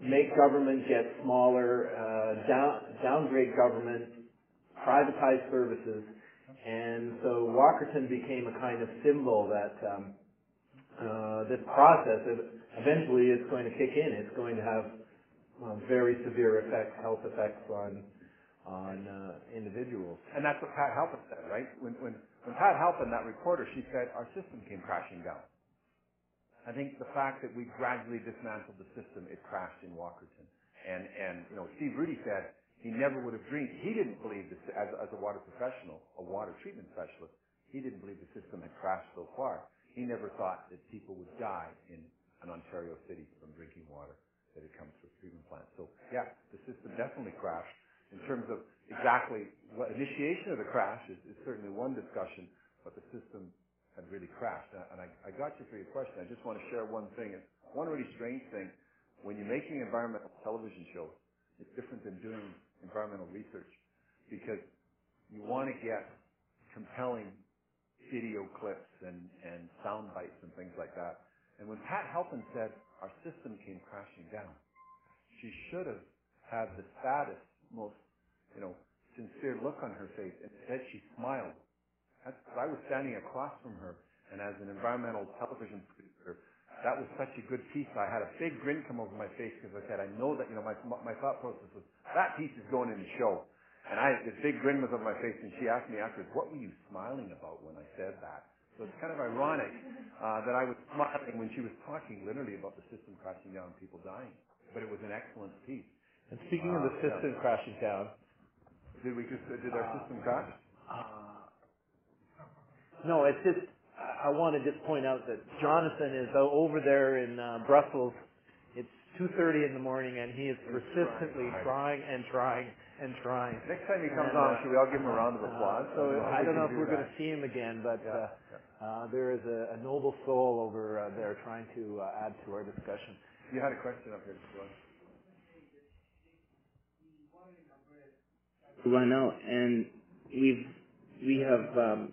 make government get smaller, uh, down, downgrade government, privatize services. And so Walkerton became a kind of symbol that um, uh, this process eventually is going to kick in. It's going to have uh, very severe effects, health effects on on uh, individuals. And that's what Pat Halpin said, right? When, when, when Pat Halpin, that reporter, she said, our system came crashing down. I think the fact that we gradually dismantled the system, it crashed in Walkerton. And, and you know, Steve Hrudey said he never would have dreamed, he didn't believe, this, as, as a water professional, a water treatment specialist, he didn't believe the system had crashed so far. He never thought that people would die in an Ontario city from drinking water that had come through treatment plant. So, yeah, the system definitely crashed. In terms of exactly what initiation of the crash is, is certainly one discussion, but the system had really crashed. And I, I got you for your question. I just want to share one thing. It's one really strange thing. When you're making environmental television shows, it's different than doing environmental research because you want to get compelling video clips and, and sound bites and things like that. And when Pat Halpin said our system came crashing down, she should have had the saddest, most, you know, sincere look on her face. Instead, she smiled. That's, I was standing across from her, and as an environmental television producer, that was such a good piece. I had a big grin come over my face because I said, I know that, you know, my, my thought process was, that piece is going in the show. And I, this big grin was on my face, and she asked me afterwards, what were you smiling about when I said that? So it's kind of ironic uh, that I was smiling when she was talking literally about the system crashing down and people dying. But it was an excellent piece. And speaking of the Uh, system yeah. crashing down, Did we just, uh, did our system crash? Uh, no, it's just I I want to just point out that Jonathan is over there in uh, Brussels. It's 2:30 in the morning, and he is persistently trying and trying and trying. Next time he comes And, on, uh, should we all give him a round of applause? So I don't know if we we're going to see him again, but Yeah, uh, uh, there is a, a noble soul over uh, there trying to uh, add to our discussion. You had a question up here, Joy. run out, and we've we have um,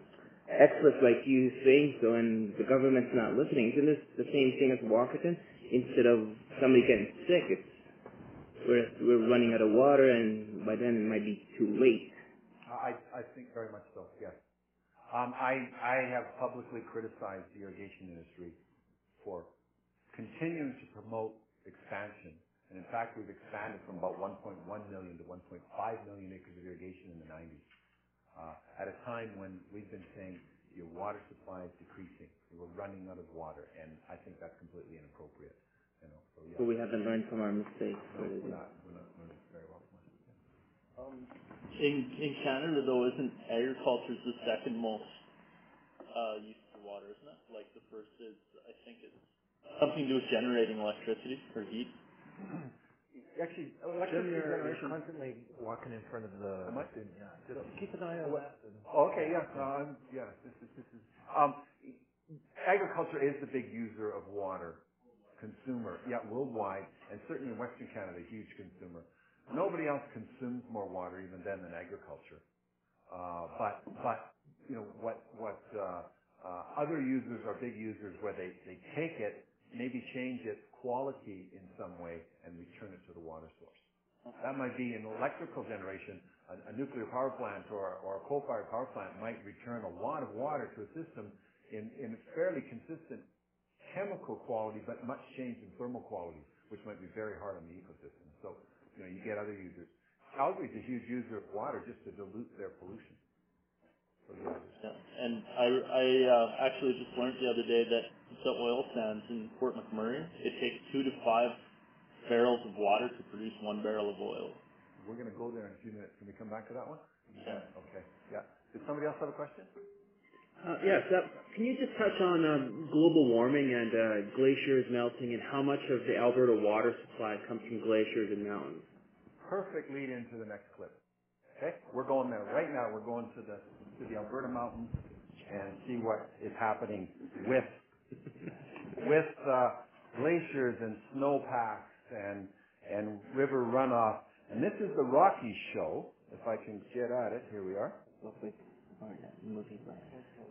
experts like you saying so, and the government's not listening. Isn't this the same thing as Walkerton? Instead of somebody getting sick, it's we're we're running out of water, and by then it might be too late. I, I think very much so, yes. Um, I, I have publicly criticized the irrigation industry for continuing to promote expansion. And in fact, we've expanded from about 1.1 million to 1.5 million acres of irrigation in the 90s. Uh, at a time when we've been saying your water supply is decreasing, we're running out of water, and I think that's completely inappropriate. You know, so yeah. But we haven't learned from our mistakes. No, we're not, we're not learning very well from it. Um, in in Canada though, isn't agriculture the second most uh, use of water, isn't it? Like the first is, I think it's something to do with generating electricity or heat. Actually, Jim, electricity you're, you're generation. constantly walking in front of the. Am I? Yeah. Just keep an eye on What- that. and- Oh, okay, yeah, no, I'm, yeah, this is, this is, um, agriculture is the big user of water, consumer, yeah, worldwide, and certainly in Western Canada, a huge consumer. Nobody else consumes more water even then than agriculture. Uh, but but you know what what uh, uh, other users are big users where they they take it, maybe change its quality in some way, and return it to the water source. That might be in electrical generation. A, a nuclear power plant or, or a coal-fired power plant might return a lot of water to a system in, in fairly consistent chemical quality, but much change in thermal quality, which might be very hard on the ecosystem. So, you know, you get other users. Calgary's a huge user of water just to dilute their pollution. the. Yeah, and I, I uh, actually just learned the other day that the oil sands in Fort McMurray, it takes two to five barrels of water to produce one barrel of oil. We're going to go there in a few minutes. Can we come back to that one? Yeah. Okay. Yeah. Did somebody else have a question? Uh, yes. Uh, can you just touch on um, global warming and uh, glaciers melting and how much of the Alberta water supply comes from glaciers and mountains? Perfect lead into the next clip. Okay, we're going there right now. We're going to the to the Alberta mountains and see what is happening with with uh, glaciers and snowpacks and and river runoff. And this is the Rocky show. If I can get at it, here we are.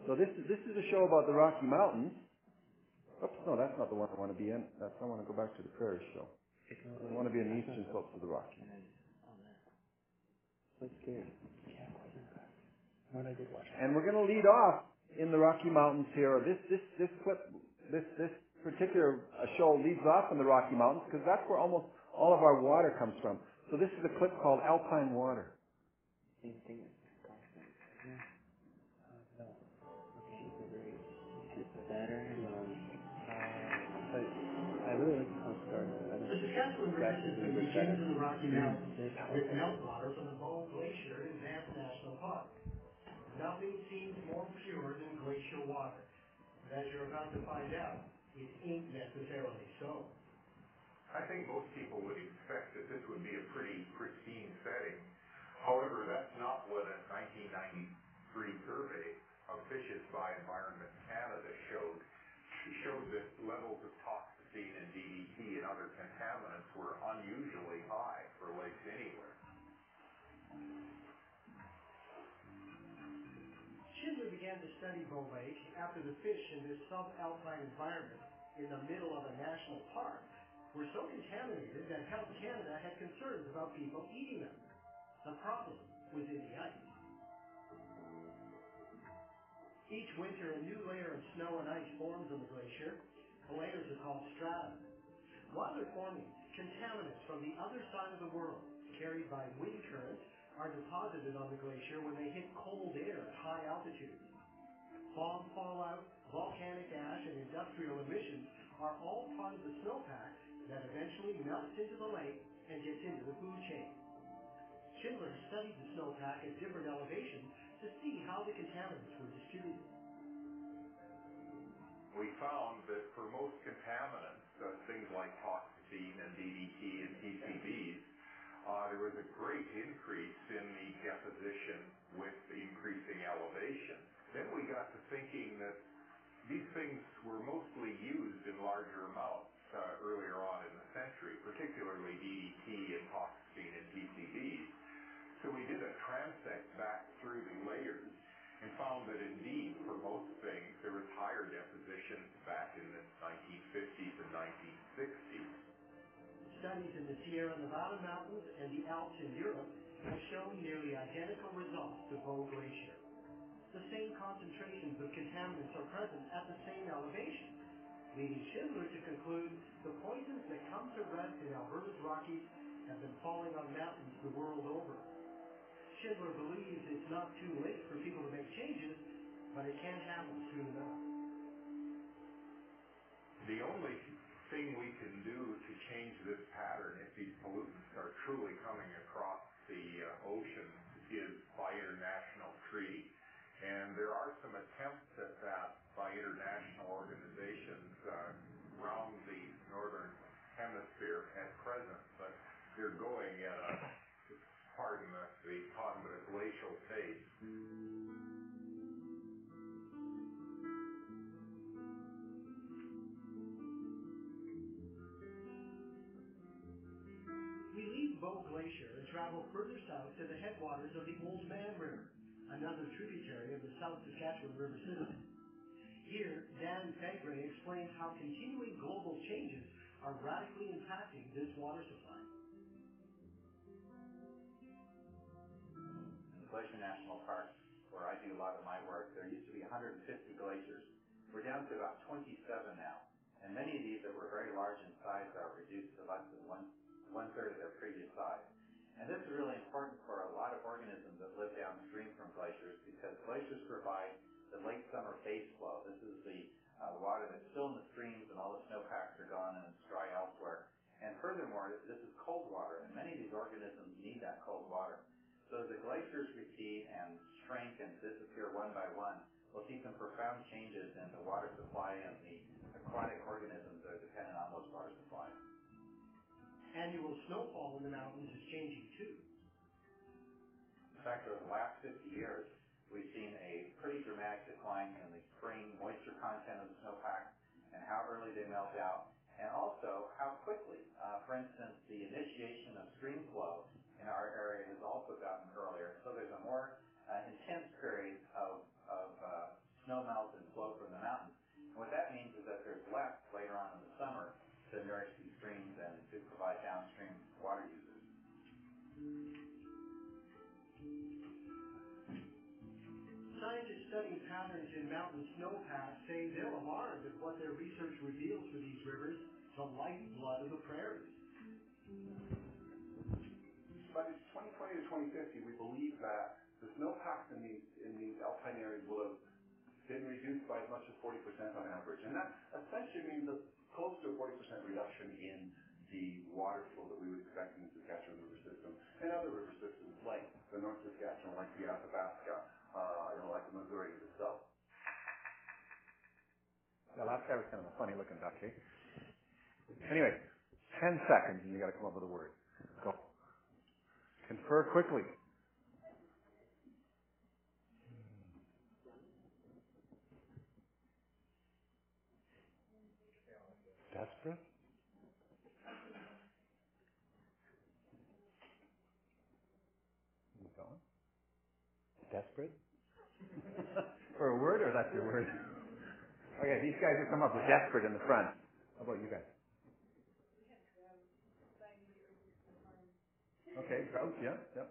So this is this is a show about the Rocky Mountains. Oops, no, that's not the one I want to be in. That's I want to go back to the Prairie show. I want to be in the eastern slopes of the Rockies. And we're going to lead off in the Rocky Mountains here. or This this this clip, this this particular uh, show leads off in the Rocky Mountains because that's where almost all of our water comes from. So this is a clip called Alpine Water. Same thing as constant. Yeah. Uh, no. Okay, so very, better. Um, uh, but I really like the Coast Guard. I The Saskatchewan River That's system a little bit begins better. in the Rocky Mountains very with meltwater from the Bow Glacier in Banff National Park. Nothing seems more pure than glacial water. But as you're about to find out, it ain't necessarily so. I think most people would expect that this would be a pretty pristine setting. However, that's not what a 1993 survey of fishes by Environment Canada showed. It showed that levels of toxaphene and DDT and other contaminants were unusually high for lakes anywhere. Began to study Lake after the fish in this subalpine environment in the middle of a national park were so contaminated that Health Canada had concerns about people eating them. The problem was in the ice. Each winter, a new layer of snow and ice forms on the glacier. The layers are called strata. While they're forming, contaminants from the other side of the world, carried by wind currents, are deposited on the glacier when they hit cold air at high altitudes. Bomb fallout, volcanic ash, and industrial emissions are all part of the snowpack that eventually melts into the lake and gets into the food chain. Schindler studied the snowpack at different elevations to see how the contaminants were distributed. We found that for most contaminants, uh, things like toxaphene and DDT and PCBs, uh, there was a great increase in the deposition with increasing elevation. Then we got to thinking that these things were mostly used in larger amounts uh, earlier on in the century, particularly DDT and toxaphene and PCBs. So we did a transect back through the layers and found that indeed, for most things, there was higher deposition back in the 1950s and 1960s. Studies in the Sierra Nevada mountains and the Alps in Europe have shown nearly identical results to Bow Glacier. The same concentrations of contaminants are present at the same elevation, leading Schindler to conclude the poisons that come to rest in Alberta's Rockies have been falling on mountains the world over. Schindler believes it's not too late for people to make changes, but it can happen soon enough. The only thing we can do to change this pattern if these pollutants are truly coming across the uh, ocean is by international treaty. And there are some attempts at that by international organizations uh, around the northern hemisphere at present, but they're going at a, pardon the, the pun, but a glacial pace. We leave Bow Glacier and travel further south to the headwaters of the Oldman River, another tributary of the South Saskatchewan River system. Here, Dan Fagre explains how continuing global changes are radically impacting this water supply. In the Glacier National Park, where I do a lot of my work, there used to be 150 glaciers. We're down to about 27 now, and many of these that were very large in size are reduced to less than one one third of their previous size. And this is really important still in the streams and all the snowpacks are gone and it's dry elsewhere. And furthermore, this is cold water, and many of these organisms need that cold water. So as the glaciers recede and shrink and disappear one by one, we'll see some profound changes in the water supply and the aquatic organisms that are dependent on those water supplies. Annual snowfall in the mountains is changing too. In fact, over the last 50 years, we've seen a pretty dramatic decline in the spring moisture content of the snowpack and how early they melt out, and also how quickly. Uh, for instance, the initiation of stream flow in our area has also gotten earlier, so there's a more uh, intense period of, uh, snow melt and flow from the mountains. And what that means is that there's less later on in the summer to nourish these streams and to provide downstream water users. Scientists studying patterns in mountain snowpack say they're alarmed at what their research reveals for these rivers, the lifeblood of the prairies. By 2020 to 2050, we believe that the snowpacks in these in these alpine areas will have been reduced by as much as 40% on average, and that essentially means a close to a 40% reduction in the water flow that we would expect in the Saskatchewan River system and other river systems like the North Saskatchewan, like the Athabasca, uh, you know, like the Missouri itself. Last guy was kind of a funny looking duck, eh? Anyway, 10 seconds and you gotta come up with a word. Go. Confer quickly. Desperate? Going? Desperate? For a word or that's your word? Okay, these guys have come up with desperate in the front. How about you guys? Okay, drought, yeah, yep.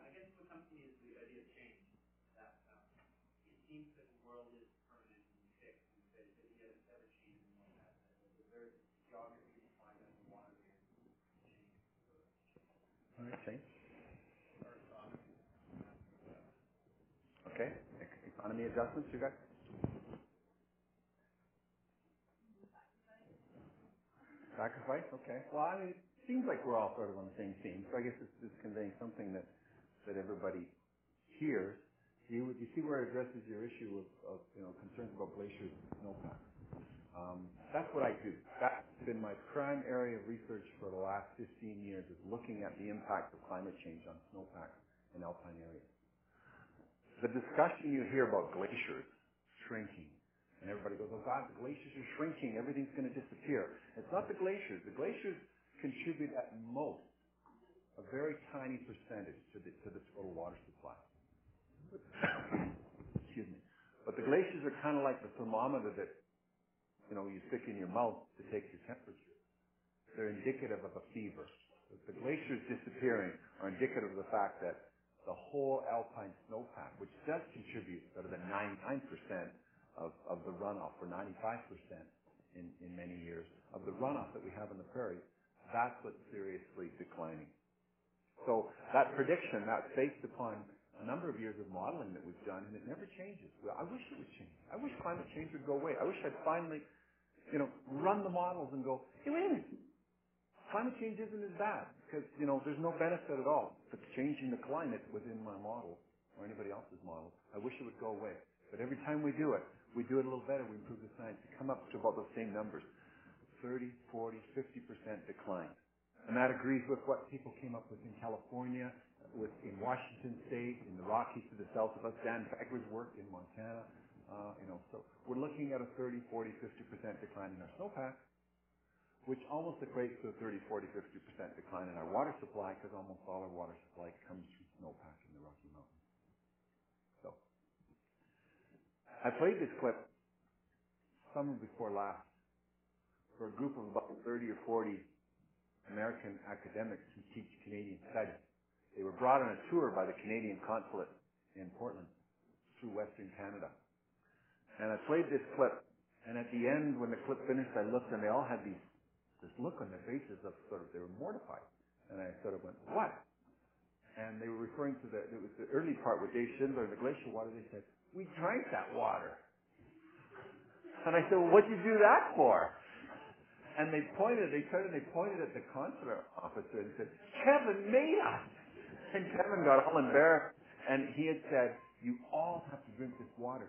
I guess what comes to me is the idea of change. That um, it seems that the world is permanent and fixed, and that that yet it's ever changing like that. That There's geography defined as the water is changing. All right, change. Okay, economy adjustments, you guys? Sacrifice, okay. Well, I mean, it seems like we're all sort of on the same theme, so I guess it's just conveying something that, that everybody hears. Do you, you see where it addresses your issue of, of you know, concerns about glaciers and snowpack? Um, that's what I do. That's been my prime area of research for the last 15 years is looking at the impact of climate change on snowpack in alpine areas. The discussion you hear about glaciers shrinking, and everybody goes, oh God, the glaciers are shrinking, everything's going to disappear. It's not the glaciers. The glaciers contribute at most a very tiny percentage to the, to the total water supply. Excuse me. But the glaciers are kind of like the thermometer that, you know, you stick in your mouth to take your temperature. They're indicative of a fever. The glaciers disappearing are indicative of the fact that the whole alpine snowpack, which does contribute sort of the 99% of, the runoff, or 95% in, many years, of the runoff that we have in the prairies, that's what's seriously declining. So that prediction, that's based upon a number of years of modeling that we've done, and it never changes. I wish it would change. I wish climate change would go away. I wish I'd finally, you know, run the models and go, hey, wait a minute. Climate change isn't as bad because, you know, there's no benefit at all to changing the climate within my model or anybody else's model. I wish it would go away. But every time we do it, we do it a little better. We improve the science. We come up to about the same numbers. 30, 40, 50% decline. And that agrees with what people came up with in California, with in Washington State, in the Rockies to the south of us. Dan Fagre's work in Montana. Uh, you know, so we're looking at a 30, 40, 50% decline in our snowpack. Which almost equates to a 30, 40, 50% decline in our water supply because almost all our water supply comes from snowpack in the Rocky Mountains. So, I played this clip summer before last for a group of about 30 or 40 American academics who teach Canadian studies. They were brought on a tour by the Canadian consulate in Portland through Western Canada. And I played this clip, and at the end, when the clip finished, I looked and they all had these this look on their faces of sort of they were mortified. And I sort of went, what? And they were referring to the it was the early part with Dave Schindler and the glacial water. They said, we drank that water. And I said, well, what'd you do that for? And they pointed, they turned and they pointed at the consular officer and said, Kevin made us. And Kevin got all embarrassed. And he had said, you all have to drink this water.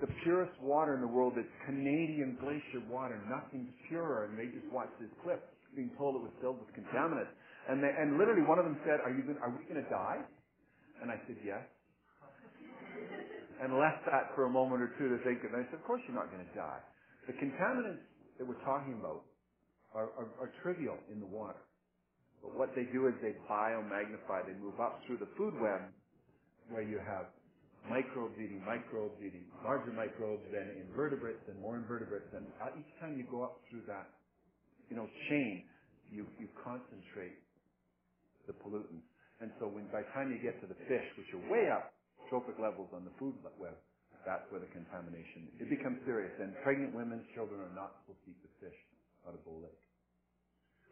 The purest water in the world. It's Canadian glacier water. Nothing's purer. And they just watched this clip being told it was filled with contaminants. And they, and literally one of them said, are you going, are we going to die? And I said, yes. And left that for a moment or two to think. And I said, of course you're not going to die. The contaminants that we're talking about are, are, are trivial in the water. But what they do is they biomagnify. They move up through the food web where you have microbes eating microbes eating larger microbes than invertebrates and more invertebrates. And uh, each time you go up through that, you know, chain, you, you concentrate the pollutants. And so when, by the time you get to the fish, which are way up trophic levels on the food web, that's where the contamination, it becomes serious. And pregnant women, children are not supposed to eat the fish out of Bow Lake.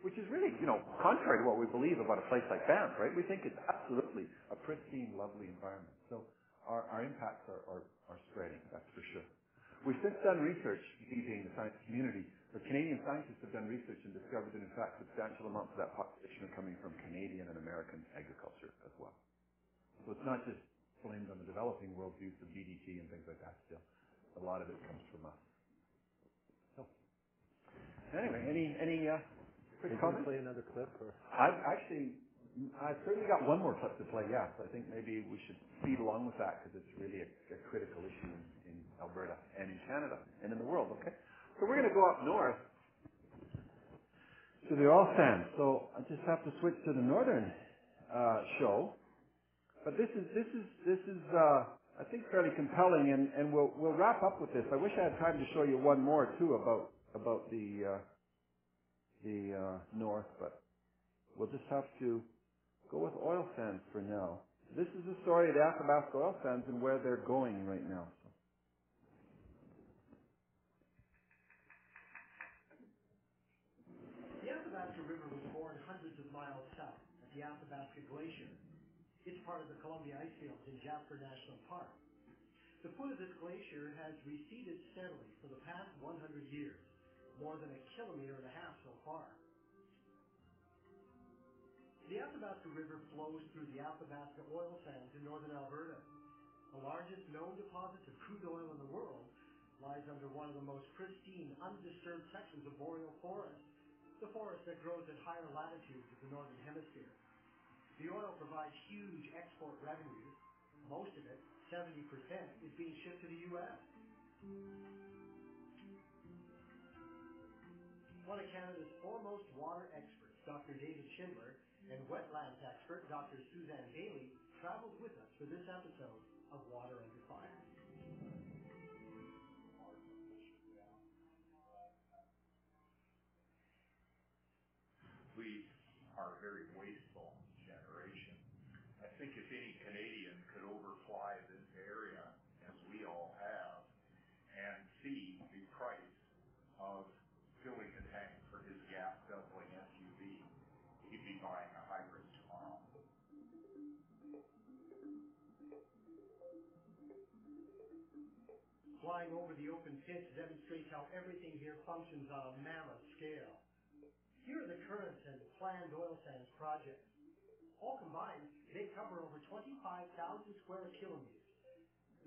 Which is really, you know, contrary to what we believe about a place like Banff, right? We think it's absolutely a pristine, lovely environment. So our, our impacts are, are, are spreading, that's for sure. We've since done research, being the science community, but Canadian scientists have done research and discovered that in fact substantial amounts of that population are coming from Canadian and American agriculture as well. So it's not just blamed on the developing world's use of DDT and things like that still. A lot of it comes from us. So, anyway, any, any, uh, quick comments? play another clip or? I've actually, I've certainly got one more clip to play, yes. I think maybe we should feed along with that because it's really a, a critical issue in, in Alberta and in Canada and in the world, okay? So we're going to go up north to the oil sands. So I just have to switch to the northern uh, show. But this is, this is, this is, uh, I think fairly compelling and, and we'll, we'll wrap up with this. I wish I had time to show you one more too about, about the, uh, the uh, north, but we'll just have to go with oil sands for now. This is the story of the Athabasca oil sands and where they're going right now. The Athabasca River was born hundreds of miles south at the Athabasca Glacier. It's part of the Columbia Icefields in Jasper National Park. The foot of this glacier has receded steadily for the past 100 years, more than a kilometer and a half so far. The Athabasca River flows through the Athabasca oil sands in northern Alberta. The largest known deposit of crude oil in the world lies under one of the most pristine, undisturbed sections of boreal forest, the forest that grows at higher latitudes of the northern hemisphere. The oil provides huge export revenues. Most of it, 70%, is being shipped to the U.S. One of Canada's foremost water experts, Dr. David Schindler, and wetlands expert, Dr. Suzanne Bayley, traveled with us for this episode of Water Under Fire. we are very wasteful generation. I think if any Canadian could overfly this area, as we all have, and see the price of filling a tank for his gas guzzling SUV, he'd be buying a hybrid tomorrow. Flying over the open pits demonstrates how everything here functions on a mammoth scale. Here are the current and planned oil sands projects. All combined, they cover over 25,000 square kilometers.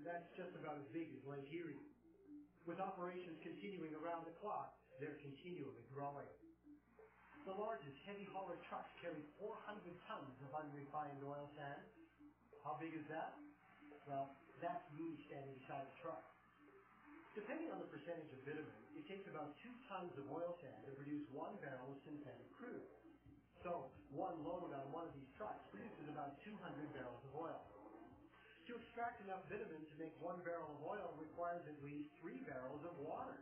That's just about as big as Lake Erie. With operations continuing around the clock, they're continually growing. The largest heavy hauler trucks carry 400 tons of unrefined oil sand. How big is that? Well, that's me standing beside the truck. Depending on the percentage of bitumen, it takes about two tons of oil sand to produce one barrel of synthetic crude. So one load on one of these trucks produces about 200 barrels of oil. To extract enough bitumen to make one barrel of oil requires at least three barrels of water.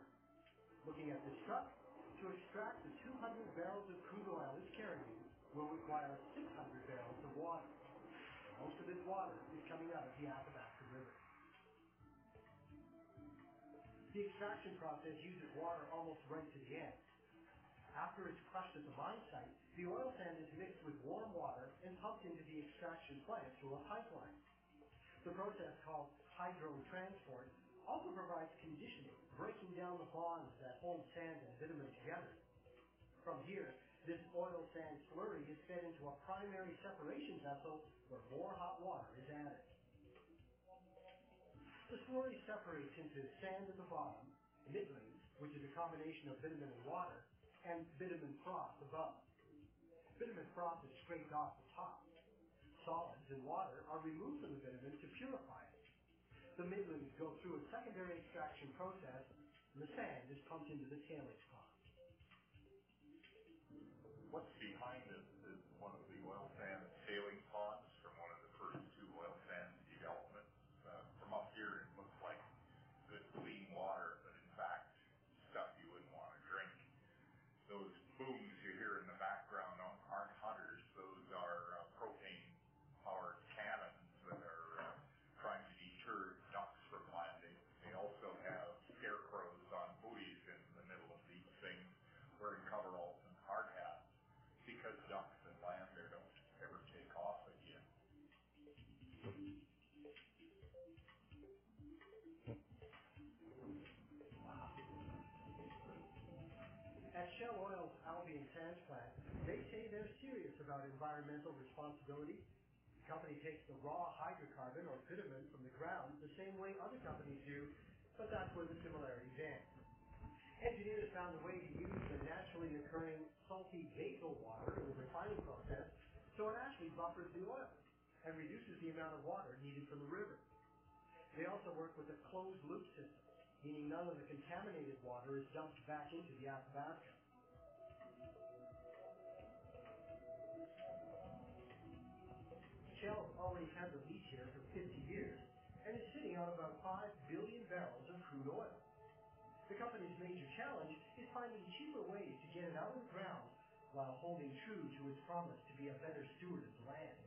Looking at this truck, to extract the 200 barrels of crude oil it's carrying will require 600 barrels of water. Most of this water is coming out of the Athabasca The extraction process uses water almost right to the end. After it's crushed at the mine site, the oil sand is mixed with warm water and pumped into the extraction plant through a pipeline. The process called hydrotransport also provides conditioning, breaking down the bonds that hold sand and bitumen together. From here, this oil sand slurry is fed into a primary separation vessel where more hot water is added. The slurry separates into sand at the bottom, middling, which is a combination of bitumen and water, and bitumen froth above. Bitumen froth is scraped off the top. Solids and water are removed from the bitumen to purify it. The middlings go through a secondary extraction process, and the sand is pumped into the tailings pond. What's behind this is one of the oil sand sailing ponds from one of the first two oil sand developments. Uh, from up here, it looks like good clean water, but in fact, stuff you wouldn't want to drink. Those booms you hear in the background aren't aren't hunters. Those are uh, propane-powered cannons that are uh, trying to deter ducks from landing. They also have scarecrows on buoys in the middle of these things wearing coveralls and hard hats because ducks that land there don't ever take off again. At Shell Oil's Albian Sands plant, they say they're serious about environmental responsibility. The company takes the raw hydrocarbon or bitumen from the ground the same way other companies do, but that's where the similarities end. Engineers found a way to use the naturally occurring salty basal water in the refining process so it actually buffers the oil and reduces the amount of water needed from the river. They also work with a closed loop system, meaning none of the contaminated water is dumped back into the Athabasca. Shell already had the lease here for 50 years and is sitting on about 5 billion barrels of crude oil. The company's major challenge is finding cheaper ways to get it out of the ground while holding true to its promise to be a better steward of the land.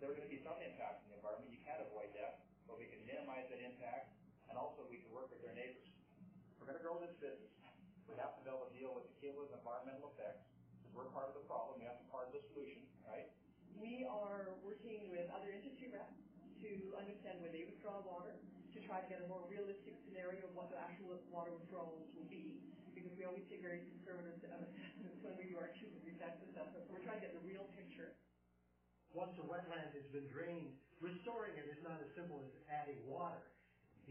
There are going to be some impacts in the environment. You can't avoid that, but we can minimize that impact, and also we can work with our neighbors. We're going to grow this business. We have to be able to deal with the cumulative environmental effects, we're part of the problem, we have to be part of the solution, right? We are working with other industry reps to understand where they withdraw water, to try to get a more realistic scenario of what the actual water withdrawals will be, because we always take very conservative assessments when we do our cumulative effects assessments. So we're trying to get the real picture. Once a wetland has been drained, restoring it is not as simple as adding water.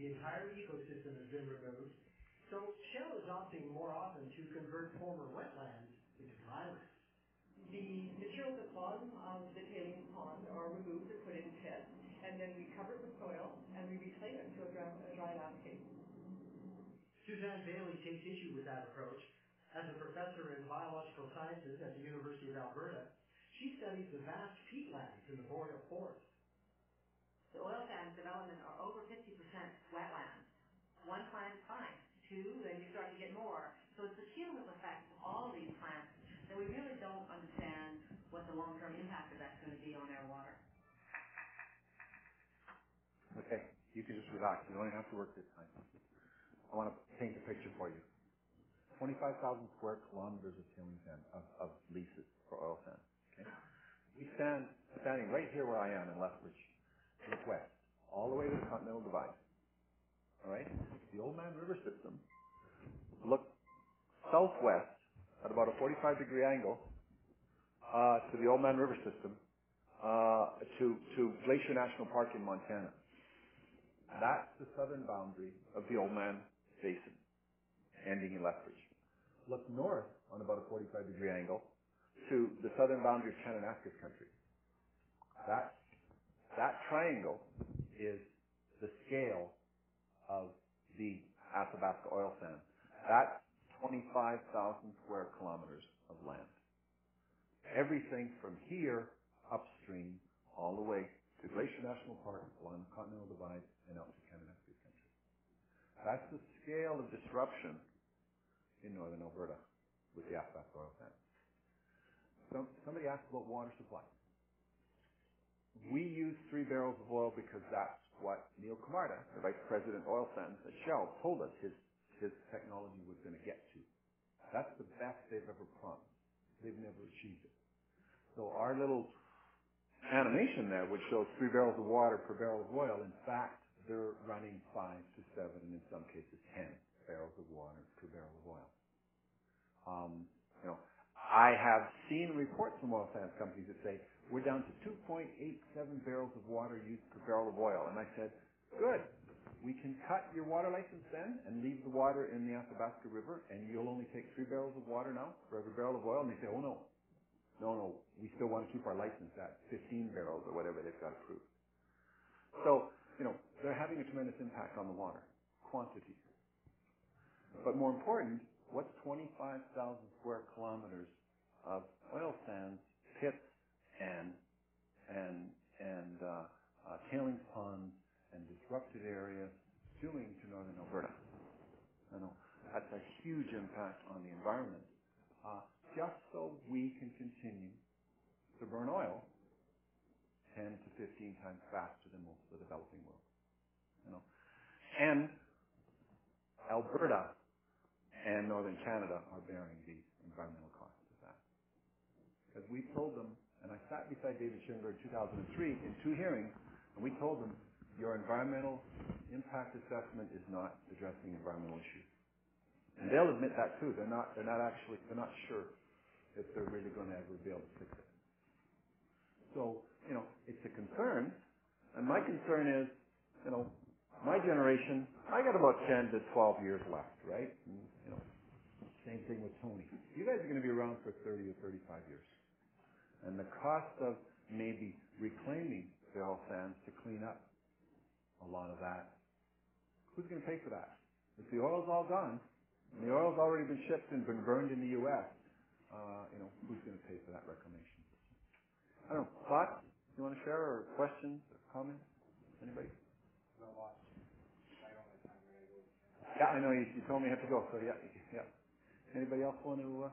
The entire ecosystem has been removed, so Shell is opting more often to convert former wetlands into drylands. The materials at the bottom of the tailings pond are removed and put in pits, and then we cover it with soil and we reclaim it to a dry, a dry landscape. Suzanne Bayley takes issue with that approach. As a professor in biological sciences at the University of Alberta, she studies the vast peatlands in the boreal forest. The oil sands development are over 50% wetlands. One plant's fine. Two, then you start to get more. So it's the cumulative effect of all these plants that we really don't understand what the long-term impact of that's going to be on our water. Okay, you can just relax. You don't have to work this time. I want to paint a picture for you. 25,000 square kilometers of tailing sand, of, of leases for oil sand. Okay? We stand, standing right here where I am in Lethbridge, look west, all the way to the Continental Divide. All right? The Oldman River system, look southwest at about a 45 degree angle uh, to the Oldman River system, uh, to, to Glacier National Park in Montana. That's the southern boundary of the Oldman Basin, ending in Lethbridge. Look north on about a 45 degree angle to the southern boundary of Kananaskis country. That, that triangle is the scale of the Athabasca oil sands. That's 25,000 square kilometers of land. Everything from here upstream all the way to Glacier National Park, along the Continental Divide, and out to Kananaskis country. That's the scale of disruption in northern Alberta with the Athabasca oil sands. Some, somebody asked about water supply. We use three barrels of oil because that's what Neil Camarta, the Vice President Oil Sands at Shell, told us his, his technology was going to get to. That's the best they've ever promised. They've never achieved it. So our little animation there, which shows three barrels of water per barrel of oil, in fact, they're running five to seven, and in some cases ten barrels of water per barrel of oil. Um, you know, I have seen reports from oil sands companies that say we're down to 2.87 barrels of water used per barrel of oil, and I said, good. We can cut your water license then and leave the water in the Athabasca River, and you'll only take three barrels of water now for every barrel of oil. And they say, oh no, no, no, we still want to keep our license at 15 barrels or whatever they've got approved. So, you know, they're having a tremendous impact on the water, quantity. But more important, what's 25,000 square kilometers of oil sands, pits, and and and uh, uh, tailings ponds and disrupted areas doing to northern Alberta? I know that's a huge impact on the environment. Uh, just so we can continue to burn oil 10 to 15 times faster than most of the developing world. You know, and Alberta and northern Canada are bearing the environmental costs of that. Because we told them, and I sat beside David Schindler in 2003 in two hearings, and we told them, your environmental impact assessment is not addressing environmental issues. And they'll admit that too. They're not, they're not actually, they're not sure if they're really going to ever be able to fix it. So, you know, it's a concern. And my concern is, you know, my generation, I got about 10 to 12 years left, right? And, you know, same thing with Tony. You guys are going to be around for 30 or 35 years. And the cost of maybe reclaiming the oil sands to clean up a lot of that, who's going to pay for that? If the oil's all gone, and the oil's already been shipped and been burned in the U.S., uh, you know, who's going to pay for that reclamation? I don't know. Thoughts you want to share, or questions, or comments? Anybody? No loss. I don't have time. Yeah, I know you, you told me I had to go, so yeah, yeah. Anybody else want to? Uh,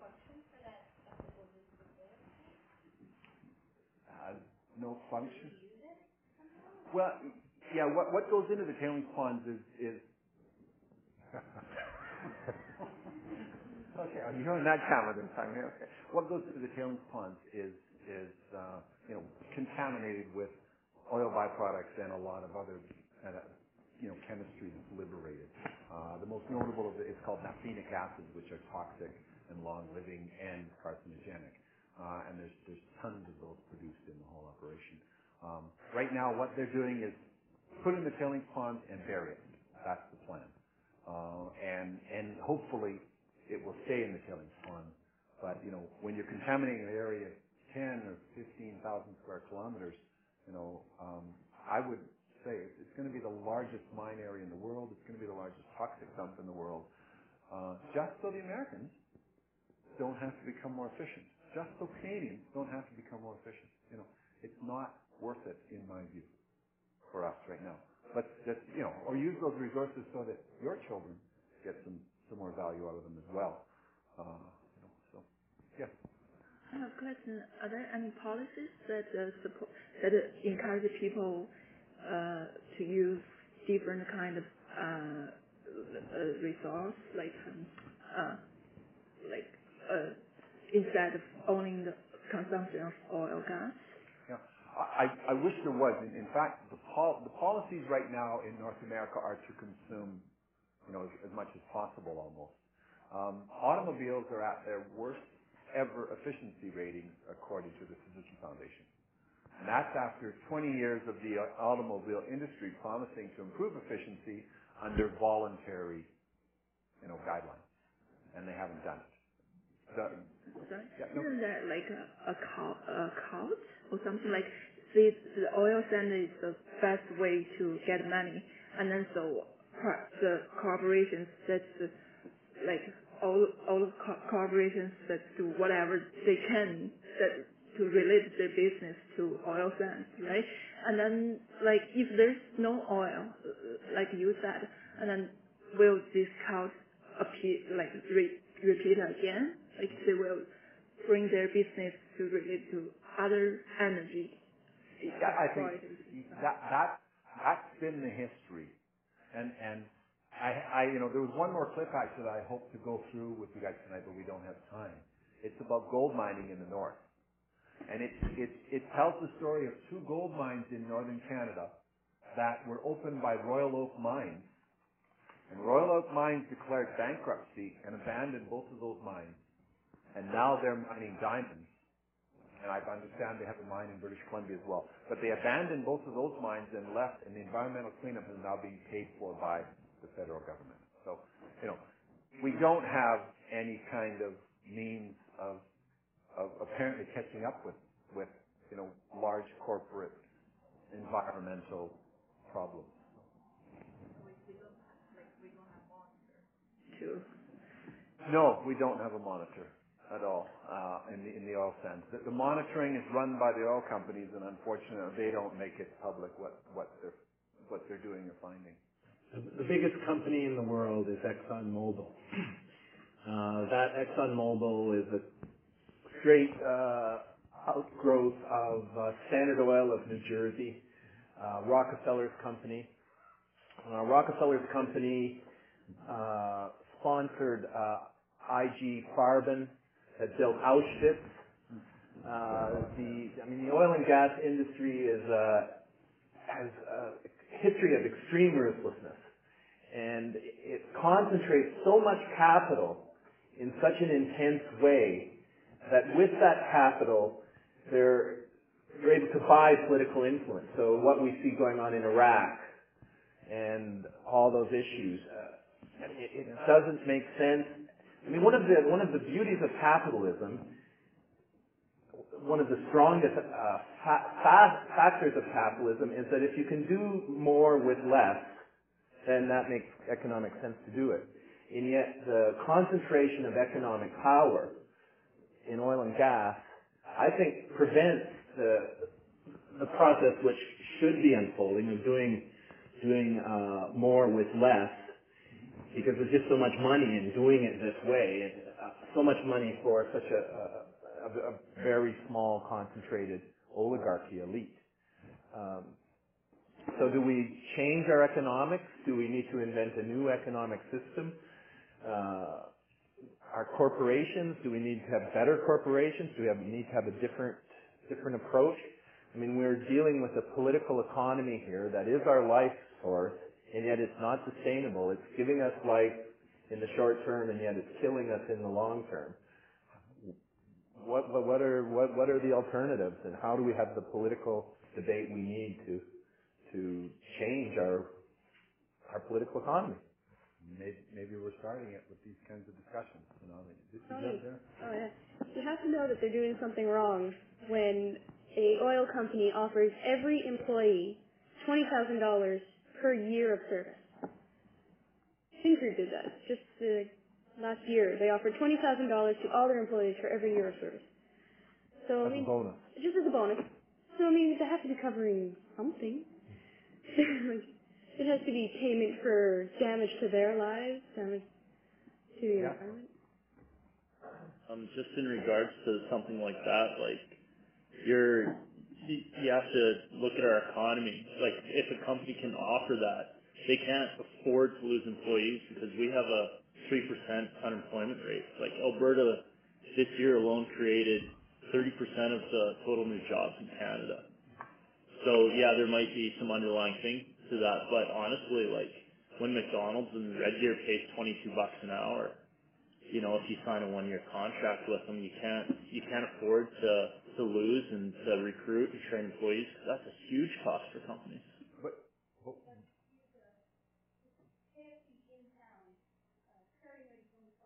function for that? uh, no function. Well, yeah. What what goes into the tailings ponds is is. okay, I'm hearing that camera this time. Okay. What goes into the tailings ponds is is uh, you know contaminated with oil byproducts and a lot of other uh, you know chemistry that's liberated. Uh, the most notable of it is called naphthenic acids, which are toxic and long-living and carcinogenic. Uh, and there's there's tons of those produced in the whole operation. Um, right now, what they're doing is put in the tailings pond and bury it. That's the plan. Uh, and and hopefully it will stay in the tailings pond. But you know, when you're contaminating an area of 10 or 15,000 square kilometers, you know, um, I would say it's, going to be the largest mine area in the world. It's going to be the largest toxic dump in the world. Uh, just so the Americans don't have to become more efficient. Just so Canadians don't have to become more efficient. You know, it's not worth it in my view for us right now. But just you know, or use those resources so that your children get some some more value out of them as well. Uh, you know, so yeah. I have a question. Are there any policies that uh, support that uh, encourage people uh, to use different kind of uh, uh, resource, like um, uh, like uh, instead of owning the consumption of oil gas? Yeah, I, I wish there was. In, in fact, the, pol- the policies right now in North America are to consume, you know, as, as much as possible almost. Um, automobiles are at their worst ever efficiency ratings according to the Suzuki Foundation. And that's after 20 years of the automobile industry promising to improve efficiency under voluntary, you know, guidelines. And they haven't done it. Sorry? yeah, no, Isn't that like a, a, co- a cult or something like see the oil sand is the best way to get money, and then so the corporations that like all all co- corporations that do whatever they can that to relate their business to oil sands, right? And then like if there's no oil, like you said, and then will this cost appear like re- repeat again? Like they will bring their business to relate to other energy. Yeah, I think that that that's been the history, and and I I you know there was one more clip actually that I hope to go through with you guys tonight, but we don't have time. It's about gold mining in the north, and it it it tells the story of two gold mines in northern Canada that were opened by Royal Oak Mines, and Royal Oak Mines declared bankruptcy and abandoned both of those mines, and now they're mining diamonds and I understand they have a mine in British Columbia as well. But they abandoned both of those mines and left, and the environmental cleanup is now being paid for by the federal government. So, you know, we don't have any kind of means of, of apparently catching up with, with, you know, large corporate environmental problems. No, we don't have a monitor at all uh, in the in the oil sands. The, monitoring is run by the oil companies, and unfortunately, they don't make it public what what they're what they're doing or finding. The biggest company in the world is ExxonMobil. Uh, that ExxonMobil is a straight uh, outgrowth of Standard Oil of New Jersey, uh, Rockefeller's company. Rockefeller's company uh, sponsored uh, IG Farben that built Auschwitz. Uh, the, I mean, the oil and gas industry is, uh, has a history of extreme ruthlessness. And it concentrates so much capital in such an intense way that with that capital, they're, they're able to buy political influence. So what we see going on in Iraq and all those issues, uh, it, it doesn't make sense I mean, one of the one of the beauties of capitalism, one of the strongest uh, fa- fa- factors of capitalism is that if you can do more with less, then that makes economic sense to do it. And yet, the concentration of economic power in oil and gas, I think, prevents the the process which should be unfolding of doing doing uh, more with less because there's just so much money in doing it this way, and uh, so much money for such a, a, a, very small, concentrated oligarchy elite. Um, so do we change our economics? Do we need to invent a new economic system? Uh, our corporations, do we need to have better corporations? Do we have, need to have a different, different approach? I mean, we're dealing with a political economy here that is our life source, and yet it's not sustainable. It's giving us life in the short term, and yet it's killing us in the long term. What, what, what are what, what are the alternatives, and how do we have the political debate we need to to change our our political economy? Maybe, maybe we're starting it with these kinds of discussions. You know, this is Right. up there. Oh yeah. You have to know that they're doing something wrong when a oil company offers every employee twenty thousand dollars per year of service. Syncrude did that just uh, last year. They offered twenty thousand dollars to all their employees for every year of service. So I mean, a bonus. just as a bonus. So I mean, they have to be covering something. it has to be payment for damage to their lives, damage to the Yeah. environment. Um, just in regards to something like that, like you're, you, have to look at our economy. Like if a company can offer that, they can't afford to lose employees because we have a three percent unemployment rate. Like Alberta, this year alone created thirty percent of the total new jobs in Canada. So yeah, there might be some underlying thing to that, but honestly, like when McDonald's and Red Deer pays twenty two bucks an hour, you know, if you sign a one year contract with them, you can't you can't afford to to lose and to recruit and train employees. 'cause that's a huge cost for companies.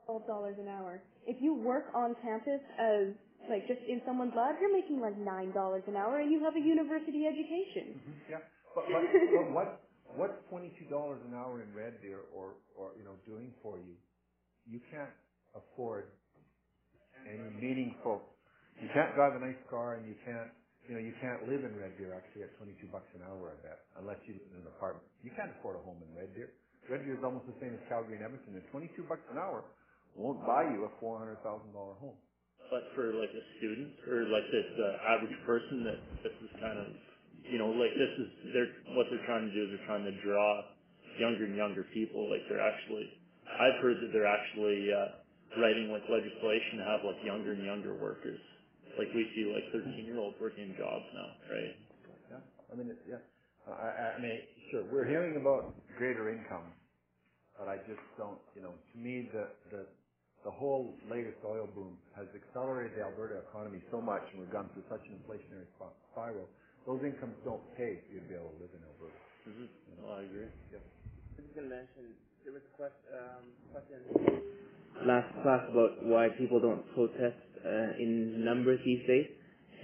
twelve dollars an hour. If you work on campus as like just in someone's lab, you're making like nine dollars an hour, and you have a university education. Mm-hmm. Yeah, but, but, but what, what's twenty-two dollars an hour in Red Deer or, or, you know, doing for you? You can't afford any meaningful, you can't drive a nice car and you can't, you know, you can't live in Red Deer actually at twenty-two bucks an hour, I bet, unless you live in an apartment. You can't afford a home in Red Deer. Red Deer is almost the same as Calgary and Edmonton, and twenty-two bucks an hour won't buy you a four hundred thousand dollar home. But for like a student or like this uh, average person that this is kind of, you know, like this is they're what they're trying to do is they're trying to draw younger and younger people. Like they're actually, I've heard that they're actually uh, writing like legislation to have like younger and younger workers. Like we see like 13 year olds working jobs now, right? Yeah, I mean, it- yeah. Uh, I, I mean, sure, we're hearing about greater income, but I just don't, you know, to me, the, the, the whole latest oil boom has accelerated the Alberta economy so much, and we've gone through such an inflationary spiral. Those incomes don't pay for you to be able to live in Alberta. Mm-hmm. You know? Well, I agree. Yeah. I was going to mention, there was a question, um, question last class about why people don't protest uh, in numbers these days.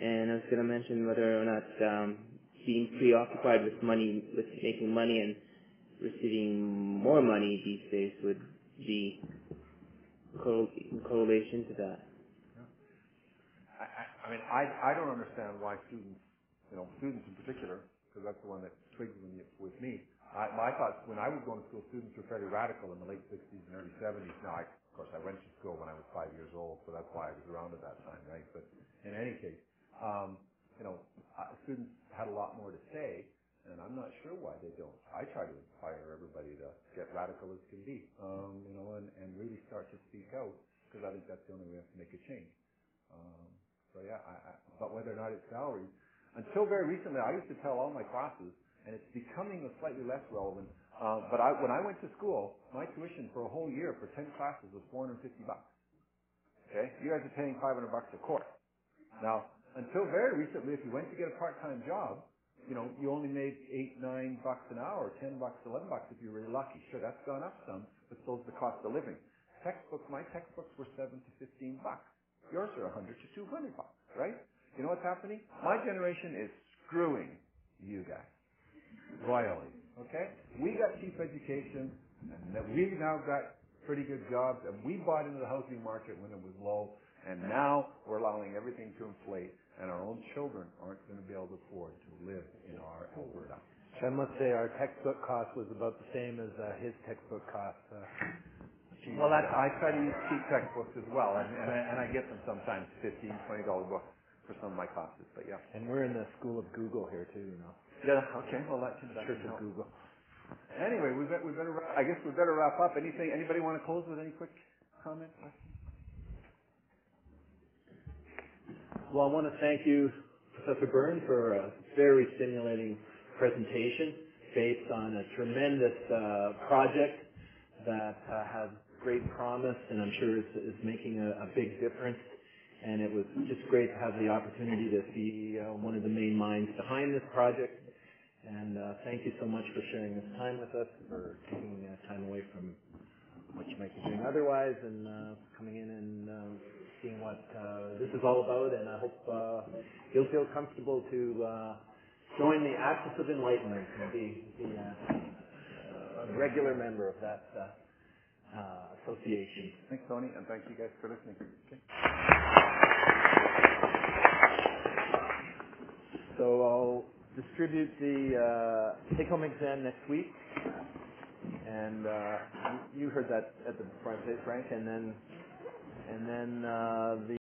And I was going to mention whether or not um, being preoccupied with money, with making money and receiving more money these days would be correl- in correlation to that. I, I, I mean, I, I don't understand why students, you know, students in particular, because that's the one that when you, with me. I, my thoughts when I was going to school, students were fairly radical in the late 60s and early 70s. Now, I, of course, I went to school when I was five years old, so that's why I was around at that time, right? But in any case, um, you know, uh, students had a lot more to say, and I'm not sure why they don't. I try to inspire everybody to get radical as can be, um, you know, and, and really start to speak out, because I think that's the only way to make a change. Um, so yeah, I, I, but whether or not it's salaries, until very recently, I used to tell all my classes, and it's becoming slightly less relevant. Uh, but I, when I went to school, my tuition for a whole year for ten classes was 450 bucks. Okay, you guys are paying 500 bucks a course. Now, until very recently, if you went to get a part-time job, you know, you only made eight, nine bucks an hour, ten bucks, eleven bucks if you're really lucky. Sure, that's gone up some, but so's the cost of living. Textbooks, my textbooks were seven to fifteen bucks. Yours are hundred to two hundred bucks, right? You know what's happening? My generation is screwing you guys royally. Okay? We got cheap education, and we've now got pretty good jobs, and we bought into the housing market when it was low, and now we're allowing everything to inflate, and our own children aren't going to be able to afford to live in our Alberta. I must say our textbook cost was about the same as uh, his textbook cost. Uh, Well, that's, I try to use cheap textbooks as well, and, and, I, and I get them sometimes fifteen, twenty dollar books for some of my classes. But yeah. and we're in the school of Google here too, you know. Yeah. Okay. Well, that can, that Church can of help. Google. Anyway, we better, we better. wrap- I guess we better wrap up. Anything? Anybody want to close with any quick comment? Well, I want to thank you, Professor Byrne, for a very stimulating presentation based on a tremendous uh, project that uh, has great promise and I'm sure is, is making a, a big difference. And it was just great to have the opportunity to see uh, one of the main minds behind this project. And uh, thank you so much for sharing this time with us, for taking uh, time away from what you might be doing otherwise, and uh, coming in and um, seeing what uh, this is all about. And I hope uh, you'll feel comfortable to uh, join the Axis of Enlightenment and be, be uh, a regular member of that uh, uh, association. Thanks, Tony, and thank you guys for listening. Okay. So I'll distribute the uh, take-home exam next week, and uh, you heard that at the front, Frank, and then and then uh, the